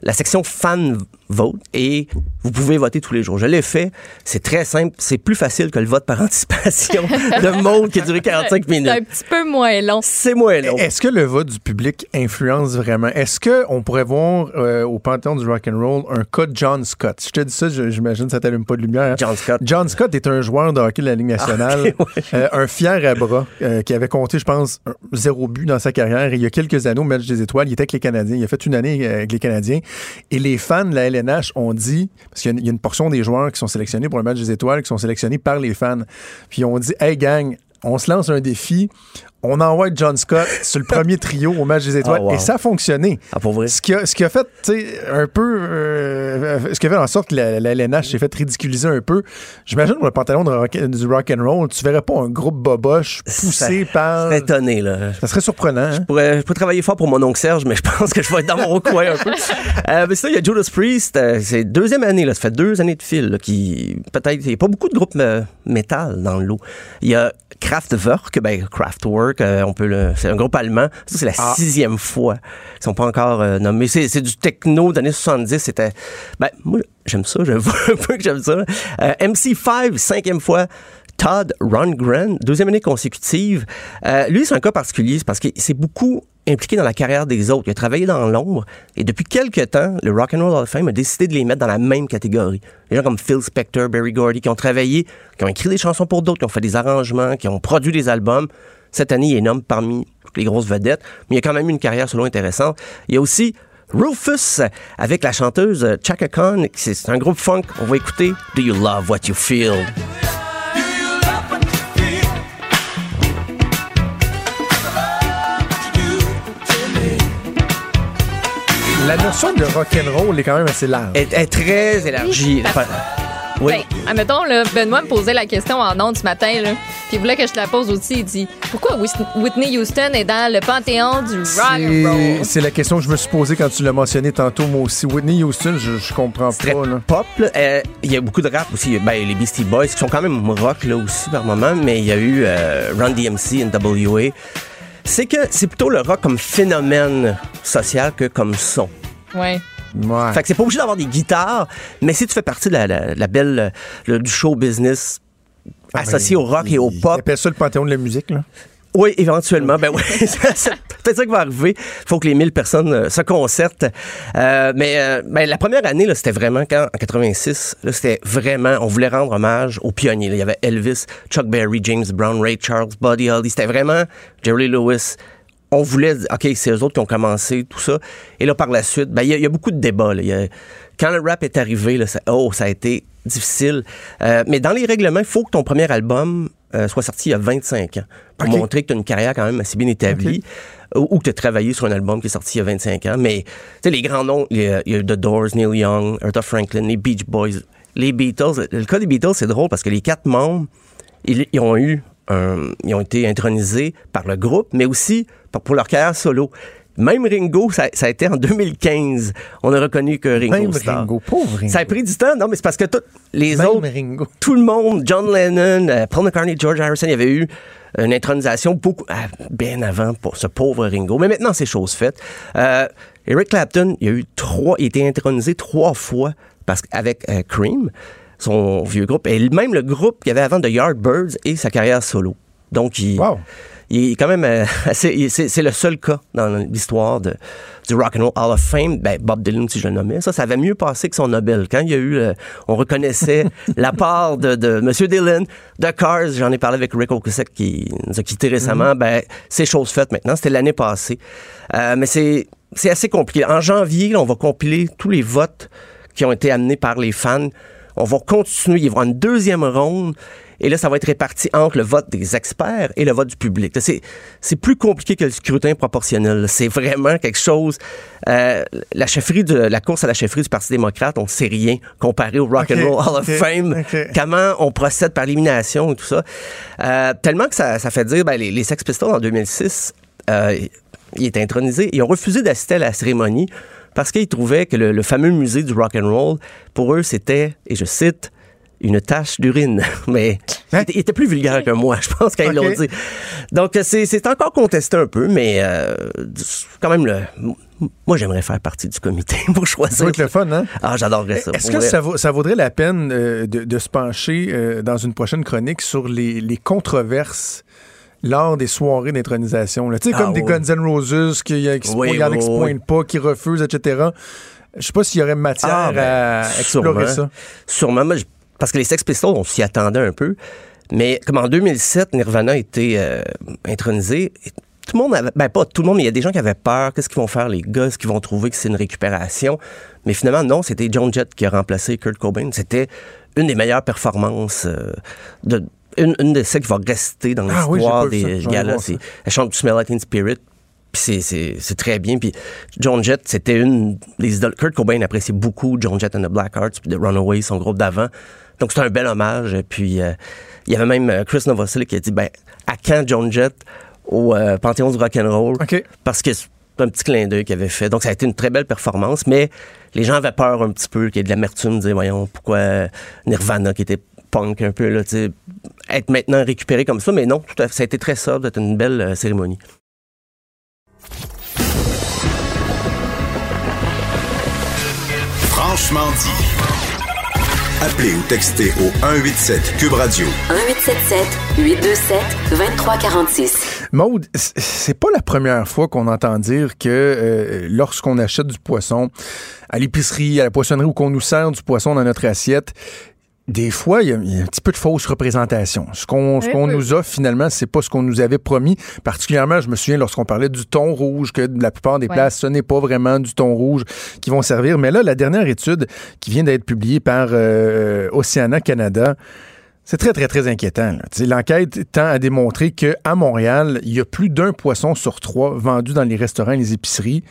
la section fan vote, et vous pouvez voter tous les jours. Je l'ai fait. C'est très simple. C'est plus facile que le vote par anticipation de mode qui a duré 45 C'est un minutes. petit peu moins long. C'est moins long. Est-ce que le vote du public influence vraiment? Est-ce qu'on pourrait voir euh, au Panthéon du rock'n'roll un cas de John Scott? Je te dis ça, j'imagine que ça t'allume pas de lumière. hein? John Scott. John Scott est un joueur de hockey de la Ligue nationale, Ah, ouais. euh, un fier à bras, euh, qui avait compté, je pense, zéro but dans sa carrière. Et il y a quelques années au match des étoiles, il était avec les Canadiens. Il a fait une année avec les Canadiens. Et les fans de la Ont dit, parce qu'il y, a une portion des joueurs qui sont sélectionnés pour le match des étoiles, qui sont sélectionnés par les fans. Puis ils ont dit, hey gang, on se lance un défi. On envoie John Scott sur le premier trio au match des étoiles. Ah, wow. Et ça a fonctionné. Ah, pour vrai? Ce qui a, ce qui a fait, un peu. euh, ce qui a fait en sorte que la, la LNH s'est fait ridiculiser un peu. J'imagine pour le pantalon de rock- du rock and roll, tu verrais pas un groupe boboche poussé Ça- par. Je étonné, là. Ça serait surprenant, hein? Je pourrais, je pourrais travailler fort pour mon oncle Serge, mais je pense que je vais être dans mon coin un peu. Euh, mais ça, il y a Judas Priest. euh, c'est deuxième année, là. Ça fait deux années de fil, là, qui, peut-être, il n'y a pas beaucoup de groupes métal dans le lot. Il y a Kraftwerk, ben, Kraftwerk, euh, on peut le, c'est un groupe allemand. Ça, c'est la Ah. sixième fois. Ils sont pas encore euh, nommés. C'est, c'est du techno des années 70. C'était, ben, moi, j'aime ça. J'avoue un peu que j'aime ça. Euh, MC5, cinquième fois. Todd Rundgren, deuxième année consécutive. Lui, c'est un cas particulier c'est parce qu'il s'est beaucoup impliqué dans la carrière des autres. Il a travaillé dans l'ombre et depuis quelques temps, le Rock and Roll Hall of Fame a décidé de les mettre dans la même catégorie. Des gens comme Phil Spector, Barry Gordy, qui ont travaillé, qui ont écrit des chansons pour d'autres, qui ont fait des arrangements, qui ont produit des albums. Cette année, il est nommé parmi les grosses vedettes, mais il a quand même eu une carrière solo intéressante. Il y a aussi Rufus avec la chanteuse Chaka Khan. C'est un groupe funk. On va écouter Do You Love What You Feel? La notion de rock'n'roll est quand même assez large. Elle est très élargie. Oui. Ben, admettons, là, Benoît me posait la question en ondes ce matin, là, puis il voulait que je te la pose aussi. Il dit Pourquoi Whitney Houston est dans le panthéon du rock and C'est roll? C'est la question que je me suis posée quand tu l'as mentionné tantôt, moi aussi. Whitney Houston, je, je comprends très pas. Là. pop. Euh, Il y a beaucoup de rap aussi. Ben, les Beastie Boys qui sont quand même rock là aussi par moment, mais il y a eu euh, Run DMC, NWA. C'est que c'est plutôt le rock comme phénomène social que comme son. Ouais. Ouais. Fait que c'est pas obligé d'avoir des guitares, mais si tu fais partie de la, la- la belle le- du show business associé Ben, au rock et au Ils pop, appellent ça le panthéon de la musique. Là. Oui, éventuellement. Ben oui, peut-être ça qui va arriver. Il faut que les 1000 personnes euh, se concertent. Euh, mais euh, ben, la première année, c'était vraiment quand, en 86, là, c'était vraiment, on voulait rendre hommage aux pionniers. là. Il y avait Elvis, Chuck Berry, James Brown, Ray Charles, Buddy Holly. C'était vraiment Jerry Lewis. On voulait, OK, c'est eux autres qui ont commencé tout ça. Et là, par la suite, ben, il y, a- il y a beaucoup de débats. là. Y quand le rap est arrivé, là, ça, oh, ça a été difficile. Euh, mais dans les règlements, il faut que ton premier album euh, soit sorti il y a 25 ans pour montrer que tu as une carrière quand même assez bien établie ou, ou que tu as travaillé sur un album qui est sorti il y a 25 ans. Mais tu sais, les grands noms, il y, a, The Doors, Neil Young, Aretha Franklin, les Beach Boys, les Beatles. Le cas des Beatles, c'est drôle parce que les quatre membres, ils, ils ont eu un- ils ont été intronisés par le groupe, mais aussi pour leur carrière solo. Même Ringo, ça, ça a été en 2015. On a reconnu que Ringo Même. Ringo, pauvre Ringo. Ça a pris du temps, non, mais c'est parce que tous les Même autres, Ringo. tout le monde, John Lennon, euh, Paul McCartney, George Harrison, il y avait eu une intronisation beaucoup ah, bien avant pour ce pauvre Ringo. Mais maintenant, c'est chose faite. Euh, Eric Clapton, il a eu trois, il a été intronisé trois fois parce qu'avec euh, Cream, son vieux groupe, et même le groupe qu'il y avait avant de Yardbirds et sa carrière solo. Donc, il, Wow. Il est quand même euh, C'est le seul cas dans l'histoire de, du Rock and Roll Hall of Fame. Ben, Bob Dylan, si je le nommais. Ça, ça avait mieux passé que son Nobel. Quand il y a eu. euh, on reconnaissait la part de, de M. Dylan, de Cars. J'en ai parlé avec Rick Ocasek qui nous a quittés récemment. Ben, c'est chose faite maintenant. C'était l'année passée. Euh, mais c'est c'est assez compliqué. En janvier, là, on va compiler tous les votes qui ont été amenés par les fans. On va continuer. Il y aura une deuxième ronde. Et là, ça va être réparti entre le vote des experts et le vote du public. C'est, plus compliqué que le scrutin proportionnel. C'est vraiment quelque chose. euh, la chefferie de la course à la chefferie du Parti démocrate, on ne sait rien comparé au Rock and Roll Hall of Fame. Comment on procède par élimination et tout ça. Euh, tellement que ça, ça fait dire, ben, les, les Sex Pistols en 2006, euh, ils étaient intronisés. Ils ont refusé d'assister à la cérémonie parce qu'ils trouvaient que le, le fameux musée du rock and roll, pour eux, c'était, et je cite, une tache d'urine. Mais Hein? il, était, plus vulgaire que moi, je pense, quand ils l'ont dit. Donc, c'est c'est encore contesté un peu, mais euh, quand même, le, moi, j'aimerais faire partie du comité pour Ça choisir. va être le fun, hein? Ah, j'adorerais ça. Est-ce que ça, vaut- ça vaudrait la peine euh, de, de se pencher euh, dans une prochaine chronique sur les, les controverses lors des soirées d'intronisation? Tu sais, Ah, comme des oui. Guns N' Roses, qui, euh, qui se Oui, qui se pointent pas, qui refusent, etc. Je sais pas s'il y aurait matière Ah, ben, à explorer sûrement. ça. Sûrement. Moi, je- parce que les Sex Pistols, on s'y attendait un peu. Mais comme en 2007, Nirvana a été euh, intronisé, tout le monde avait, ben pas tout le monde, mais il y a des gens qui avaient peur. Qu'est-ce qu'ils vont faire, les gars? Est-ce qu'ils vont trouver que c'est une récupération? Mais finalement, non, c'était John Jett qui a remplacé Kurt Cobain. C'était une des meilleures performances euh, de. Une, une de celles qui va rester dans Ah oui, l'histoire vu ça. des J'aimerais galas. Elle chante du Smell Like Teen Spirit. Puis c'est- très bien. Puis John Jett, c'était une des idoles. Kurt Cobain appréciait beaucoup John Jett and the Blackhearts, puis The Runaways, son groupe d'avant. Donc c'était un bel hommage. Puis euh, il y avait même euh, Chris Novoselic qui a dit ben, à quand John Jett au euh, Panthéon du Rock'n'Roll? OK. Parce que c'est un petit clin d'œil qu'il avait fait. Donc ça a été une très belle performance, mais les gens avaient peur un petit peu qu'il y ait de l'amertume, dire voyons, pourquoi Nirvana qui était punk un peu, là, être maintenant récupéré comme ça, mais non, tout à fait, ça a été très sobre, c'était une belle euh, cérémonie. Franchement dit. Appelez ou textez au 187 Cube Radio. 1877 827 2346. Maude, c'est pas la première fois qu'on entend dire que euh, lorsqu'on achète du poisson à l'épicerie, à la poissonnerie ou qu'on nous sert du poisson dans notre assiette, des fois, il y, a, il y a un petit peu de fausse représentation. Ce qu'on nous offre, finalement, c'est pas ce qu'on nous avait promis. Particulièrement, je me souviens lorsqu'on parlait du thon rouge, que la plupart des places, ce n'est pas vraiment du thon rouge qui vont servir. Mais là, la dernière étude qui vient d'être publiée par euh, Oceana Canada, c'est très, très, très inquiétant. L'enquête tend à démontrer qu'à Montréal, il y a plus d'un poisson sur trois vendu dans les restaurants et les épiceries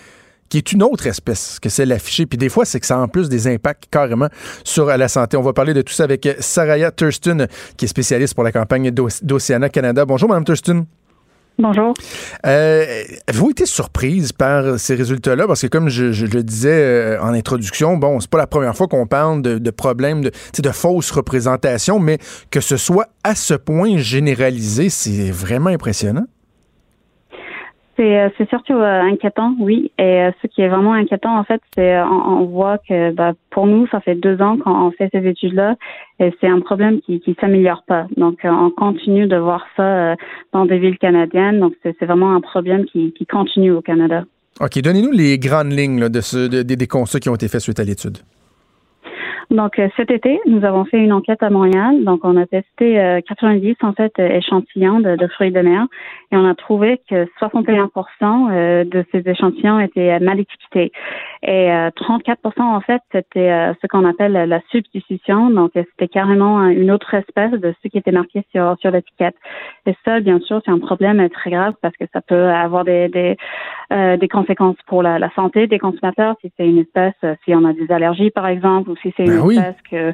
qui est une autre espèce que celle affichée. Puis des fois, c'est que ça a en plus des impacts carrément sur la santé. On va parler de tout ça avec Saraya Thurston, qui est spécialiste pour la campagne d'Oc- d'Oceana Canada. Bonjour, Mme Thurston. Bonjour. Euh, Avez-vous été surprise par ces résultats-là? Parce que comme je, je le disais euh, en introduction, bon, c'est pas la première fois qu'on parle de, de problèmes de, de fausses représentations, mais que ce soit à ce point généralisé, c'est vraiment impressionnant. C'est euh, c'est surtout euh, inquiétant, oui. Et euh, ce qui est vraiment inquiétant, en fait, c'est on, voit que bah, pour nous, ça fait deux ans qu'on fait ces études-là, et c'est un problème qui qui s'améliore pas. Donc, on continue de voir ça dans des villes canadiennes. Donc, c'est vraiment un problème qui, qui continue au Canada. OK, donnez-nous les grandes lignes de ce, de- des- des constats qui ont été faits suite à l'étude. Donc euh, cet été, nous avons fait une enquête à Montréal. Donc on a testé euh, 90 en fait euh, échantillons de, de fruits de mer et on a trouvé que 61% euh, de ces échantillons étaient mal étiquetés et euh, 34 en fait c'était euh, ce qu'on appelle la substitution. Donc euh, c'était carrément un- une autre espèce de ce qui était marqué sur sur l'étiquette. Et ça, bien sûr, c'est un problème euh, très grave parce que ça peut avoir des des, euh, des conséquences pour la, la santé des consommateurs si c'est une espèce, euh, si on a des allergies par exemple, ou si c'est Ben une oui. espèce que,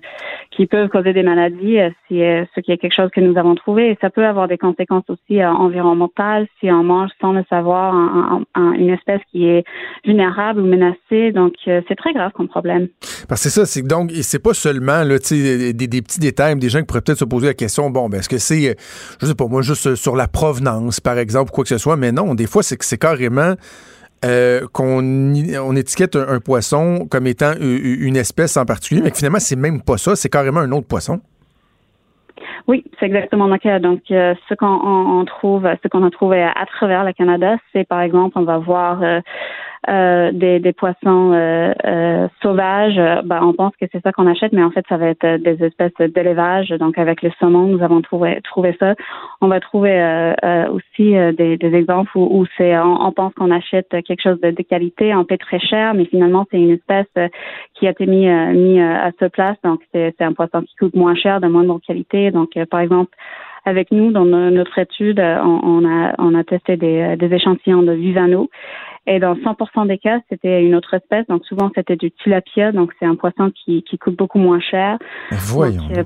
qui peuvent causer des maladies, euh, si, euh, ce qui est quelque chose que nous avons trouvé. Et ça peut avoir des conséquences aussi euh, environnementales si on mange sans le savoir un- un- un- une espèce qui est vulnérable ou menacée. Donc euh, c'est très grave comme problème. Parce que c'est ça, c'est donc, c'est pas seulement là, des, des petits détails, mais des gens qui pourraient peut-être se poser la question, bon, ben, est-ce que c'est, euh, je sais pas, moi, juste euh, sur la provenance, par exemple, ou quoi que ce soit, mais non, des fois, c'est que c'est carrément euh, qu'on on étiquette un, un poisson comme étant une espèce en particulier, mais que finalement, c'est même pas ça, c'est carrément un autre poisson. Oui, c'est exactement le cas. Donc, euh, ce qu'on on- on trouve, ce qu'on a trouvé à, à travers le Canada, c'est par exemple, on va voir euh, euh, des, des poissons euh, euh, sauvages. Euh, Ben, on pense que c'est ça qu'on achète, mais en fait, ça va être euh, des espèces d'élevage. Donc, avec le saumon, nous avons trouvé, trouvé ça. On va trouver aussi des, des exemples où, où c'est, on, pense qu'on achète quelque chose de, de qualité, on paie très cher, mais finalement, c'est une espèce qui a été mis, mis euh, à ce place. Donc, c'est c'est un poisson qui coûte moins cher, de moindre qualité. Donc, par exemple, avec nous, dans no- notre étude, on, a, on a testé des, des échantillons de Vivano. Et dans 100% des cas, c'était une autre espèce. Donc, souvent, c'était du tilapia. Donc, c'est un poisson qui, qui coûte beaucoup moins cher. Voyons. Donc, euh,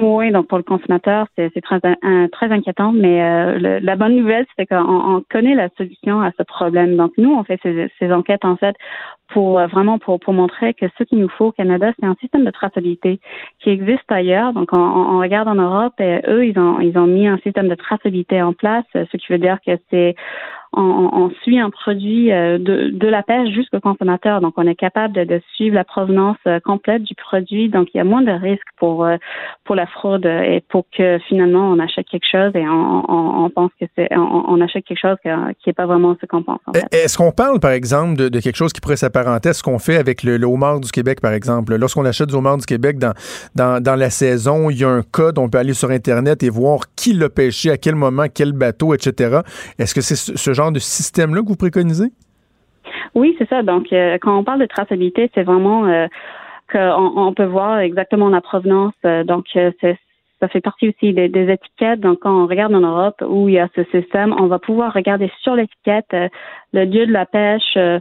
oui, donc pour le consommateur, c'est c'est très, un- très inquiétant, mais euh, le- la bonne nouvelle, c'est qu'on on connaît la solution à ce problème. Donc nous, on fait ces, ces enquêtes en fait pour euh, vraiment pour, pour montrer que ce qu'il nous faut au Canada, c'est un système de traçabilité qui existe ailleurs. Donc on, on regarde en Europe et eux, ils ont ils ont mis un système de traçabilité en place, ce qui veut dire que c'est on, suit un produit euh, de, de la pêche jusqu'au consommateur. Donc, on est capable de, suivre la provenance euh, complète du produit. Donc, il y a moins de risques pour euh, pour la fraude et pour que finalement on achète quelque chose et on, pense que c'est on, achète quelque chose qui n'est pas vraiment ce qu'on pense. Est-ce qu'on parle, par exemple, de, quelque chose qui pourrait s'apparenter à ce qu'on fait avec le, le homard du Québec, par exemple? Lorsqu'on achète du homard du Québec dans, dans, dans la saison, il y a un code, on peut aller sur Internet et voir qui l'a pêché, à quel moment, quel bateau, etc. Est-ce que c'est ce, ce genre de système-là que vous préconisez? Oui, c'est ça. Donc, euh, quand on parle de traçabilité, c'est vraiment euh, qu'on on peut voir exactement la provenance. Euh, donc, c'est ça fait partie aussi des, des étiquettes. Donc, quand on regarde en Europe où il y a ce système, on va pouvoir regarder sur l'étiquette euh, le lieu de la pêche, euh,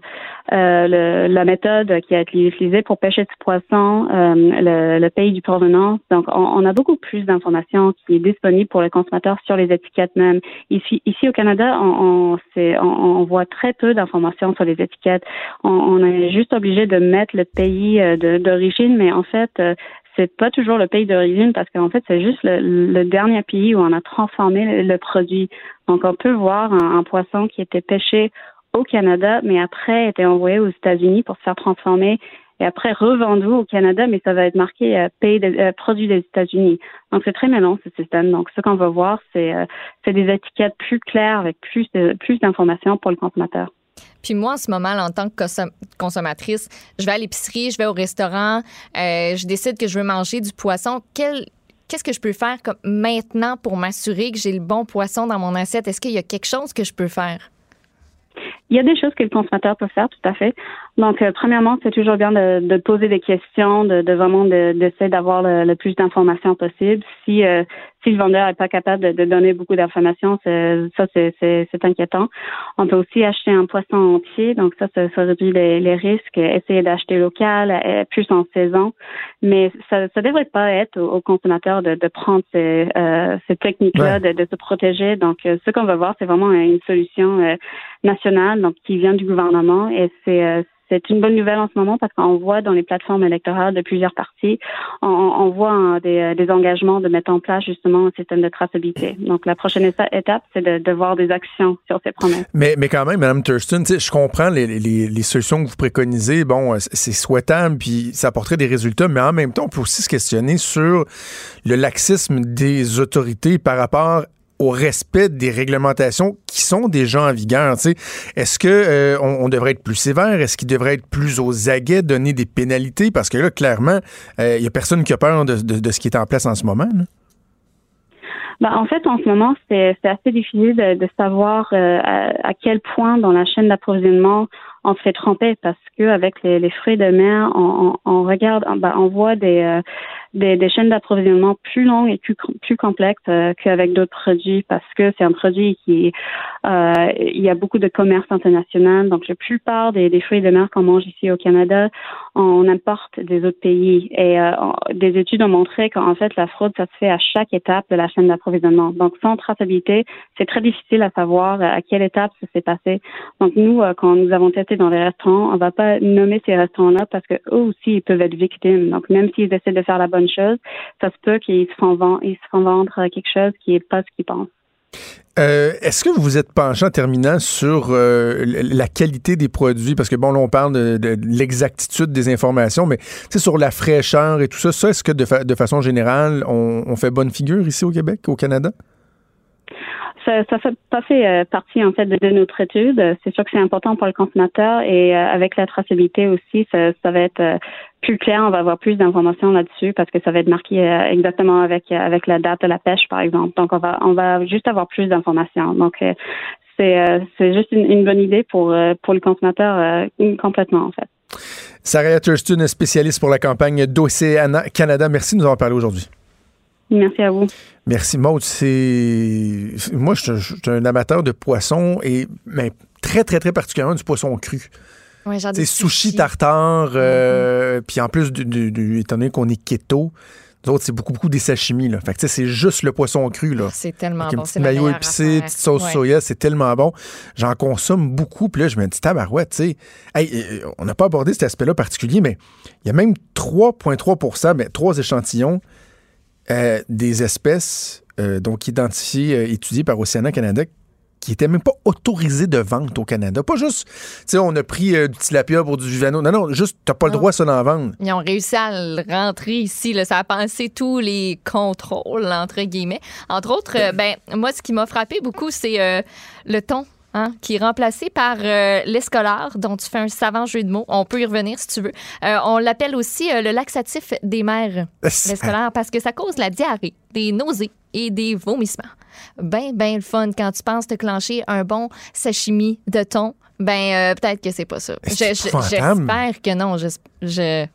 euh, le- la méthode qui a été utilisée pour pêcher ce poisson, euh, le, le pays du provenance. Donc, on, on a beaucoup plus d'informations qui est disponible pour les consommateurs sur les étiquettes même. Ici, ici au Canada, on, on, on, voit très peu d'informations sur les étiquettes. On, est juste obligé de mettre le pays euh, d'origine, mais en fait, euh, c'est pas toujours le pays d'origine parce qu'en fait, c'est juste le, le dernier pays où on a transformé le, le produit. Donc, on peut voir un, un poisson qui était pêché au Canada, mais après était envoyé aux États-Unis pour se faire transformer et après revendu au Canada, mais ça va être marqué euh, pays de- euh, produit des États-Unis. Donc c'est très mêlant ce système. Donc ce qu'on va voir, c'est euh, des étiquettes plus claires avec plus de, plus d'informations pour le consommateur. Puis moi, en ce moment, là, en tant que consom- consommatrice, je vais à l'épicerie, je vais au restaurant, euh, je décide que je veux manger du poisson. Qu'est-ce que je peux faire comme maintenant pour m'assurer que j'ai le bon poisson dans mon assiette? Est-ce qu'il y a quelque chose que je peux faire? Il y a des choses que le consommateur peut faire, tout à fait. Donc, euh, premièrement, c'est toujours bien de, de poser des questions, de, de vraiment de- d'essayer d'avoir le, le plus d'informations possible. Si euh, si le vendeur n'est pas capable de, de donner beaucoup d'informations, ça c'est inquiétant. On peut aussi acheter un poisson entier, donc ça ça, ça réduit les, les risques. Essayer d'acheter local, euh, plus en saison, mais ça ça devrait pas être au, au consommateur de, de prendre ces euh, ces techniques-là, de, de se protéger. Donc, euh, ce qu'on va voir, c'est vraiment une solution euh, donc qui vient du gouvernement, et c'est euh, c'est une bonne nouvelle en ce moment parce qu'on voit dans les plateformes électorales de plusieurs partis, on, voit hein, des, euh, des engagements de mettre en place justement un système de traçabilité. Donc la prochaine éta- étape, c'est de, voir des actions sur ces promesses. Mais, mais quand même, Mme Thurston, je comprends les, les- les solutions que vous préconisez. Bon, euh, c'est souhaitable, puis ça apporterait des résultats, mais en même temps, on peut aussi se questionner sur le laxisme des autorités par rapport au respect des réglementations qui sont déjà en vigueur. Est-ce que euh, on, devrait être plus sévère? Est-ce qu'il devrait être plus aux aguets, donner des pénalités? Parce que là, clairement, il n'y a personne qui a peur de, de- ce qui est en place en ce moment. Ben, en fait, en ce moment, c'est assez difficile de, savoir euh, à, quel point dans la chaîne d'approvisionnement on se fait tromper parce que avec les, fruits de mer, on, on, on regarde, ben, on voit des, euh, des, des chaînes d'approvisionnement plus longues et plus, plus complexes euh, qu'avec d'autres produits parce que c'est un produit qui, euh, il y a beaucoup de commerce international. Donc, la plupart des, des fruits de mer qu'on mange ici au Canada, on importe des autres pays. Et euh, des études ont montré qu'en fait, la fraude, ça se fait à chaque étape de la chaîne d'approvisionnement. Donc, sans traçabilité, c'est très difficile à savoir à quelle étape ça s'est passé. Donc, nous, euh, quand nous avons testé dans les restaurants, on va pas nommer ces restaurants-là parce que eux aussi, ils peuvent être victimes. Donc, même s'ils essaient de faire la bonne chose, ça se peut qu'ils se font vendre, ils se font vendre quelque chose qui est pas ce qu'ils pensent. Euh, Est-ce que vous vous êtes penché en terminant sur euh, la qualité des produits? Parce que bon, là, on parle de, de l'exactitude des informations, mais sais, sur la fraîcheur et tout ça, ça, est-ce que de, fa- de façon générale, on fait bonne figure ici au Québec, au Canada? Ça, ça fait euh, partie en fait de, notre étude. C'est sûr que c'est important pour le consommateur et euh, avec la traçabilité aussi, ça, va être euh, plus clair. On va avoir plus d'informations là-dessus parce que ça va être marqué exactement avec avec la date de la pêche, par exemple. Donc on va on va juste avoir plus d'informations. Donc c'est c'est juste une, bonne idée pour pour le consommateur complètement en fait. Sarah Thurston, spécialiste pour la campagne d'Océana Canada. Merci de nous en parler aujourd'hui. Merci à vous. Merci, Maud. C'est. Moi, je je- je suis un amateur de poisson et mais très, très, très particulièrement du poisson cru. Ouais, genre C'est des sushi tartare, euh, puis en plus, du, du- du- étant donné qu'on est keto, nous autres, c'est beaucoup, beaucoup des sashimi. Là. Fait que, tu sais, c'est juste le poisson cru. Là. C'est tellement bon. c'est maillot épicé, petite sauce Ouais. soya, c'est tellement bon. J'en consomme beaucoup, puis là, je me dis, tabarouette, tu sais. Hey, euh, on n'a pas abordé cet aspect-là particulier, mais il y a même 3,3 mais trois échantillons euh, des espèces euh, donc identifiées, euh, étudiées par Océana Canada qui n'étaient même pas autorisées de vente au Canada. Pas juste, tu sais, on a pris du tilapia pour du vivano. Non, non, juste, t'as pas le droit, ça, d'en vendre. Ils ont réussi à le rentrer ici. Là. Ça a passé tous les contrôles, entre guillemets. Entre autres, ben, moi, ce qui m'a frappé beaucoup, c'est le thon. Hein, qui est remplacé par euh, l'escolar, dont tu fais un savant jeu de mots. On peut y revenir si tu veux. Euh, on l'appelle aussi euh, le laxatif des mères, l'escolar, parce que ça cause la diarrhée, des nausées et des vomissements. Ben, ben le fun quand tu penses te clencher un bon sashimi de thon. Ben, euh, peut-être que c'est pas ça. Je-. J'espère que non. Je, je-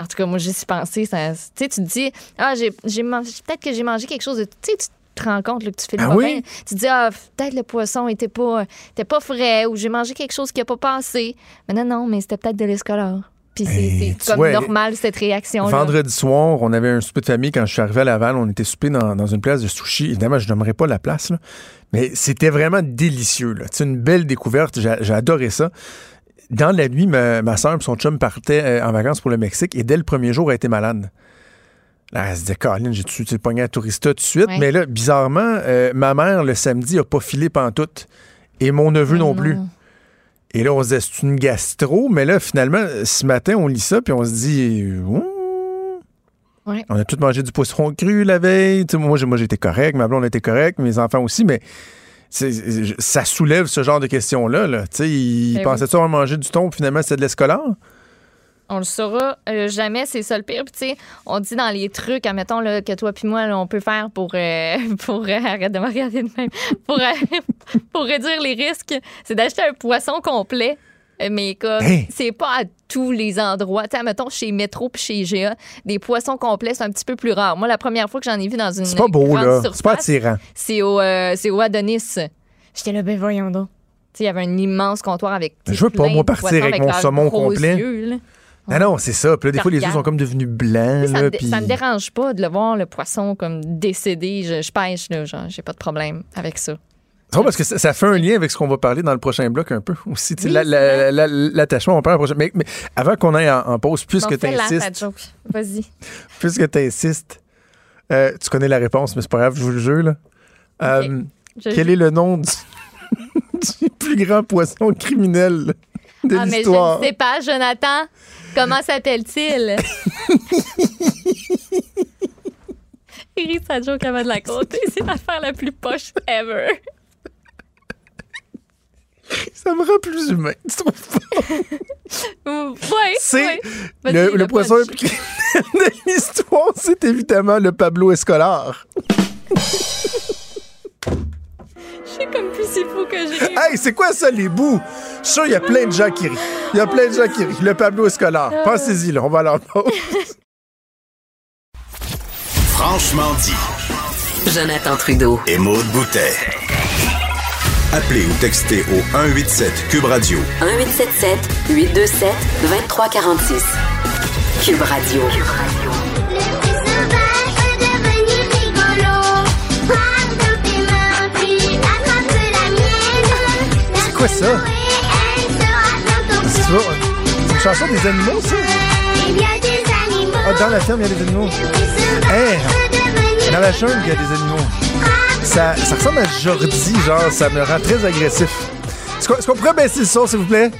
en tout cas, moi, j'y suis pensé. Ça, tu sais, tu te dis, ah, j'ai, peut-être que j'ai mangé quelque chose de. Tu sais, te rends compte là, que tu fais le Ah pas oui? bien. Tu te dis, ah, peut-être le poisson était pas, était pas frais ou j'ai mangé quelque chose qui a pas passé. Mais non, non, mais c'était peut-être de l'escolar. Puis c'est, comme vois, normal, cette réaction-là. Vendredi soir, on avait un souper de famille quand je suis arrivé à Laval. On était souper dans, dans une place de sushi. Évidemment, je n'aimerais pas la place, là. mais c'était vraiment délicieux. C'est une belle découverte. J'ai j'ai adoré ça. Dans la nuit, ma, ma soeur et son chum partaient euh, en vacances pour le Mexique et dès le premier jour, elle était malade. Là, elle se disait, Caroline, j'ai-tu tu sais, pogné à tourista tout de suite? Ouais. Mais là, bizarrement, euh, ma mère, le samedi, a pas filé pantoute. Et mon neveu non, plus. Et là, on se disait, c'est une gastro. Mais là, finalement, ce matin, on lit ça, puis on se dit. Ouais. on a tous mangé du poisson cru la veille. Moi, j'étais correct. Ma blonde était correcte. Mes enfants aussi. Mais ça soulève ce genre de questions-là. Là. Tu sais, il Ben pensait-tu avoir mangé du thon, puis finalement, c'était de l'escolar? On le saura euh, jamais, c'est ça le pire. Puis, tu sais, on dit dans les trucs, admettons, là, que toi puis moi, là, on peut faire pour. euh, pour euh, arrête de me regarder de même. Pour, euh, pour réduire les risques, c'est d'acheter un poisson complet. Mais comme, Hey! c'est pas à tous les endroits. Tu sais, mettons, chez Metro puis chez IGA, des poissons complets, c'est un petit peu plus rare. Moi, la première fois que j'en ai vu dans une. C'est pas beau, là. C'est pas attirant. C'est au, euh, c'est au Adonis. J'étais là, ben voyons donc. Tu sais, il y avait un immense comptoir avec. Je veux pas, moi, de partir avec mon saumon complet. yeux, Ah non, c'est ça. Puis là, des fois, les yeux sont comme devenus blancs. Ça là, me, dé- puis- ça me dérange pas de le voir, le poisson, comme décédé. Je, je pêche, là, genre, j'ai pas de problème avec ça. C'est drôle parce que ça, ça fait un lien avec ce qu'on va parler dans le prochain bloc un peu aussi. la- la- la- L'attachement, on parle prochain. Mais, mais avant qu'on aille en, en pause, puisque tu insistes, joke. Vas-y. puisque tu insistes, euh, tu connais la réponse, mais c'est pas grave, je vous le jure. Là. Euh, Je- quel est le nom du, du plus grand poisson criminel de Ah, mais je l'histoire? ne sais pas, Jonathan. Comment s'appelle-t-il? Il rit sa joke avant de la compter. C'est l'affaire la plus poche ever. Ça me rend plus humain, tu trouves pas? Ouais. C'est ouais. Le, le poisson de l'histoire, c'est évidemment le Pablo Escolar. Je sais comme plus s'il faut que je rie. Hey, c'est quoi ça, les bouts? Je suis sûr, il y a plein de gens qui rient. Il y a plein de gens qui rient. Le Pablo Escolar. Pensez-y, là, on va pause. Franchement dit. Jonathan Trudeau. Et Maude Boutet. Appelez ou textez au 187 Cube Radio 1877 827 2346. Cube Radio. C'est quoi ça? C'est une chanson des animaux, ça? Ah, dans la ferme, il y a des animaux. Hey, dans la jungle, il y a des animaux. Ça, ça ressemble à Jordi, genre, ça me rend très agressif. Est-ce qu'on pourrait baisser le son, s'il vous plaît?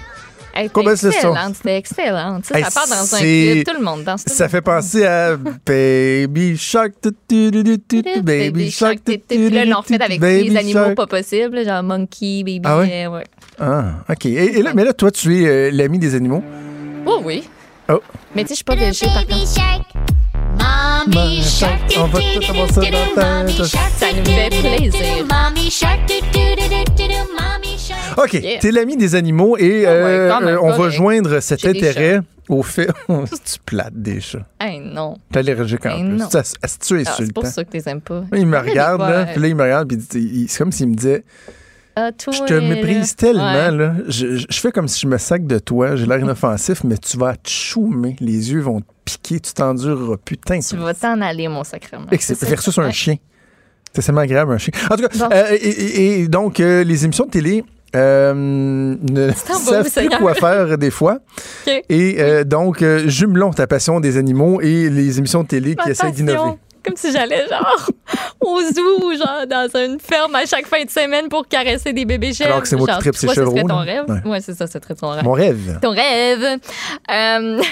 Hey, Combien C'était c'est ça? excellent, c'était excellent. Hey, ça part dans un clip, tout le monde danse. tout le Ça monde fait penser à Baby Shark, tu, tu, tu, tu, tu, tu, Baby Shark, tu, tu, Puis là, l'on refait tu, avec Baby les animaux Shark. pas possibles, genre monkey, baby. Ah ouais? euh, ouais. Ah, OK. Et, et là, mais là, toi, tu es euh, l'ami des animaux. Oh oui. Oh. Mais tu sais, je suis pas végé par contre. Mommy Shark, on va tout avoir ça dans la tête. Ça nous fait plaisir. OK, Yeah. t'es l'ami des animaux et ouais, euh, euh, on va joindre cet J'ai des intérêt au fait... tu plates des chats? Hey, non. T'es allergique en plus. non. Ça, Est-ce que tu es Ah, c'est pour ça que tu les aimes pas. Il me regarde, là, puis là, il me regarde, puis il- il- c'est comme s'il me disait Ah, toi, Je te là. méprise tellement, Ouais. là. Je, je- je fais comme si je me sac de toi. J'ai l'air inoffensif, mais tu vas te choumer. Les yeux vont te piquer. Tu t'endureras. Putain. Tu vas t'en aller, mon sacrement. Et que c'est ça. versus un Ouais. chien. C'est tellement agréable, un chien. En tout cas, Bon. euh, et, et- et donc, euh, les émissions de télé euh, ne savent plus quoi faire des fois. Et euh, donc, euh, jumelons ta passion des animaux et les émissions de télé qui essaient Attention. d'innover. Comme si j'allais genre au zoo, genre dans une ferme à chaque fin de semaine pour caresser des bébés chèvres. Alors que c'est moi qui tripe ces toi, ce serait chevreaux, ton rêve? Ouais. Ouais, c'est ça, c'est très ton rêve. Mon rêve. Ton rêve. Euh,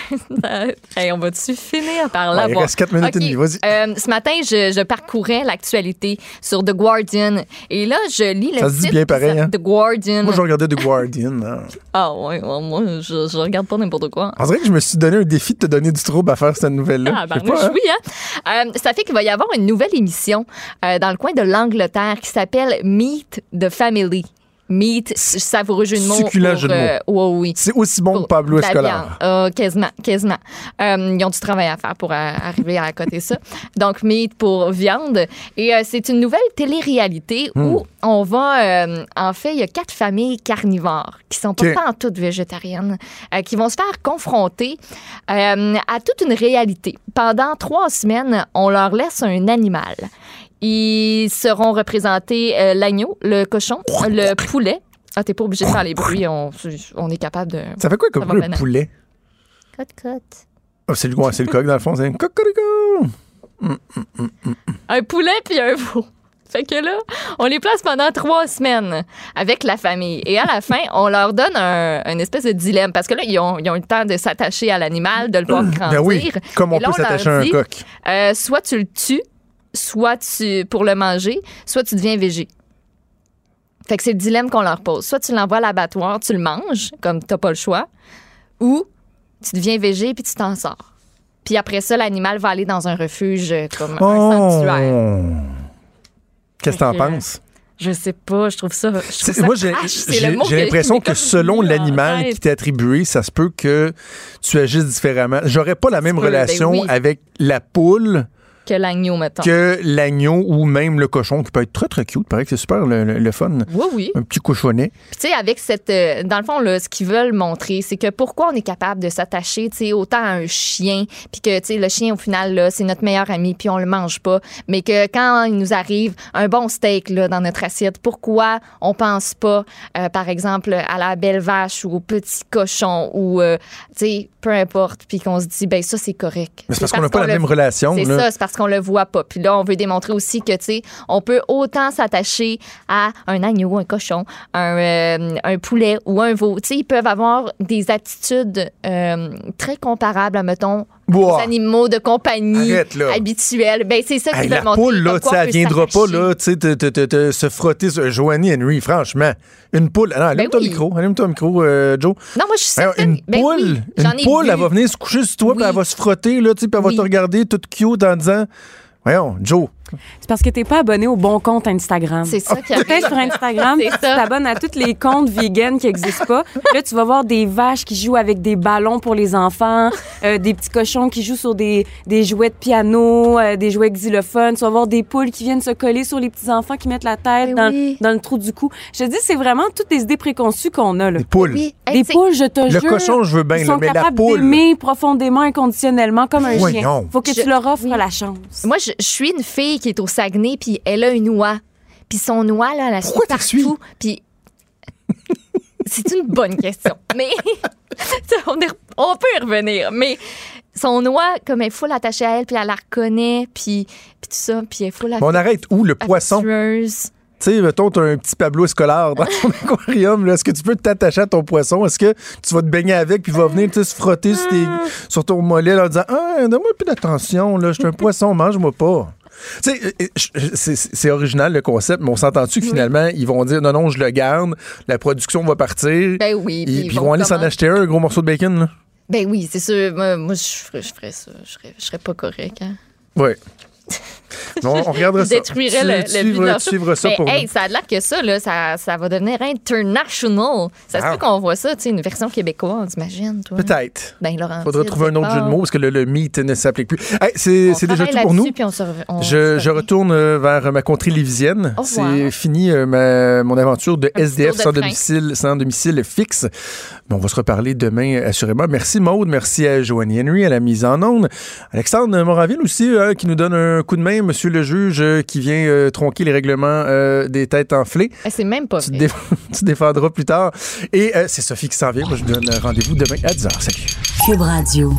hey, on va-tu finir par là? Ouais, il reste quatre minutes et demie, vas-y. Euh, ce matin, je, je parcourais l'actualité sur The Guardian. Et là, je lis le Ça se dit titre, bien pareil, ça- hein? The Guardian. Moi, je regardais The Guardian. hein. Ah ouais, ouais, moi, je, je regarde pas n'importe quoi. On dirait que je me suis donné un défi de te donner du trouble à faire cette nouvelle-là. Ah, ben, pas, hein? oui, hein? Euh, ça fait qu'il va y avoir une nouvelle émission euh, dans le coin de l'Angleterre qui s'appelle Meet the Family. Meet, savoureux jeu de mots. Succulent pour, jeu de mots. euh, ouais, oui. C'est aussi bon que Pablo Escolar. Euh, quasiment, quasiment. Euh, ils ont du travail à faire pour euh, arriver à côté ça. Donc, meat pour viande. Et c'est une nouvelle télé-réalité Hmm. où on va... en fait, il y a quatre familles carnivores qui sont pas OK. en toutes végétariennes, qui vont se faire confronter à toute une réalité. Pendant trois semaines, on leur laisse un animal. Ils seront représentés euh, l'agneau, le cochon, le poulet. Ah, t'es pas obligé de faire les bruits. On, on est capable de. Ça fait quoi comme le poulet? Cote, cote. Ah, c'est le, ouais, c'est le coq, dans le fond. C'est un cocorico. Un poulet puis un veau. Fait que là, on les place pendant trois semaines avec la famille. Et à la fin, on leur donne un, une espèce de dilemme. Parce que là, ils ont, ils ont eu le temps de s'attacher à l'animal, de le voir grandir. Ben oui, comme on là, peut s'attacher à un coq. euh, soit tu le tues, soit tu pour le manger, soit tu deviens végé. Fait que c'est le dilemme qu'on leur pose. Soit tu l'envoies à l'abattoir, tu le manges, comme t'as pas le choix, ou tu deviens végé puis tu t'en sors. Puis après ça, l'animal va aller dans un refuge euh, comme un sanctuaire. Oh. Qu'est-ce que t'en penses? Je sais pas, je trouve ça. Je trouve ça Moi, j'ai que- l'impression que selon l'animal qui t'est attribué, ça se peut que tu agisses différemment. J'aurais pas la même ben relation oui. avec la poule Que l'agneau, mettons. que l'agneau ou même le cochon qui peut être très très cute. Il paraît que c'est super le, le- le fun. Oui, oui. Un petit cochonnet. Puis, tu sais, avec cette. euh, dans le fond, là, ce qu'ils veulent montrer, c'est que pourquoi on est capable de s'attacher, tu sais, autant à un chien, puis que, tu sais, le chien, au final, là, c'est notre meilleur ami, puis on le mange pas. Mais que quand il nous arrive un bon steak, là, dans notre assiette, pourquoi on pense pas, euh, par exemple, à la belle vache ou au petit cochon ou, euh, tu sais, peu importe, puis qu'on se dit, ben ça, c'est correct. Mais c'est parce qu'on n'a pas la même relation. C'est ça, c'est parce qu'on le voit pas. Puis là, on veut démontrer aussi que, tu sais, on peut autant s'attacher à un agneau, un cochon, un, euh, poulet ou un veau. Tu sais, ils peuvent avoir des attitudes euh, très comparables à, mettons, Ouah. aux animaux de compagnie Arrête, habituels. Ben, c'est ça Hey, qu'ils la montrer. poule, là, quoi elle viendra pas, là, tu sais, te, te- se frotter sur Joanie Henry, franchement. Une poule. Non, allume-toi Ben oui. le micro, allume-toi le micro, euh, Joe. Non, moi, je suis certaine. une Ben poule, oui, une poule, vu. elle va venir se coucher sur toi, puis Oui. elle va se frotter, là, tu sais, puis elle va Oui. te regarder toute cute en disant Voyons, Joe. C'est parce que t'es pas abonné au bon compte Instagram. C'est ça qui Peut-être sur Instagram, C'est tu t'abonnes à tous les comptes vegan qui existent pas. Là, tu vas voir des vaches qui jouent avec des ballons pour les enfants, euh, des petits cochons qui jouent sur des, des jouets de piano, euh, des jouets xylophones. Tu vas voir des poules qui viennent se coller sur les petits enfants qui mettent la tête dans, oui. dans le trou du cou. Je te dis, c'est vraiment toutes les idées préconçues qu'on a. Là. Des poules. Oui. Hey, Des poules, je te Le jure. cochon, je veux bien, ils là, sont mais la poule. d'aimer profondément, inconditionnellement, comme un Voyons. chien. Faut que Je- tu leur offres oui. la chance. Moi, je, je suis une fille qui est au Saguenay, puis elle a une oie. Puis son oie, là, elle la suit Pourquoi tu suis? partout. Puis c'est une bonne question. Mais on, est- on peut y revenir. Mais son oie, comme elle faut l'attacher à elle, puis elle la reconnaît, puis, puis tout ça, puis elle la Mais on arrête où, le poisson? Tu sais, mettons, t'as un petit Pablo scolaire dans ton aquarium. Est-ce que tu peux t'attacher à ton poisson? Est-ce que tu vas te baigner avec puis il va venir se frotter sur, tes- sur ton mollet là, en disant Ah, donne-moi un peu d'attention, là. Je suis un poisson, mange-moi pas. Tu sais, c'est original le concept, mais on s'entend-tu que finalement, ils vont dire non, non, je le garde, la production va partir. Ben oui. et- puis ils vont aller s'en acheter un, un gros morceau de bacon, là. Ben oui, c'est sûr. Moi, moi, je, ferais, je ferais ça. Je serais, je serais pas correct. Hein? Ouais. Non, on regardera ça. détruirais Tu- le, le suivras ça Mais, pour hey, nous. ça a l'air que ça, là, ça, ça va devenir international. Ça se Ah. peut qu'on voit ça, tu sais, une version québécoise, imagine, toi? Peut-être. Ben, Laurent. Faudra trouver un autre jeu de mots parce que le, le mythe ne s'applique plus. Hey, c'est déjà tout pour nous. Puis on se on Je, je retourne euh, vers ma contrée lévisienne. Au C'est fini euh, ma- mon aventure de Un SDF de sans train. domicile, sans domicile fixe. Mais on va se reparler demain, euh, assurément. Merci Maude, merci à Joanie Henry à la mise en onde. Alexandre Moraville aussi, hein, qui nous donne un coup de main. Monsieur le juge euh, qui vient euh, tronquer les règlements euh, des têtes enflées. Eh, C'est même pas Tu, te vrai. déf- tu te défendras plus tard. Et euh, c'est Sophie qui s'en vient. Moi, je vous donne rendez-vous demain à 10h. Salut. Cube Radio.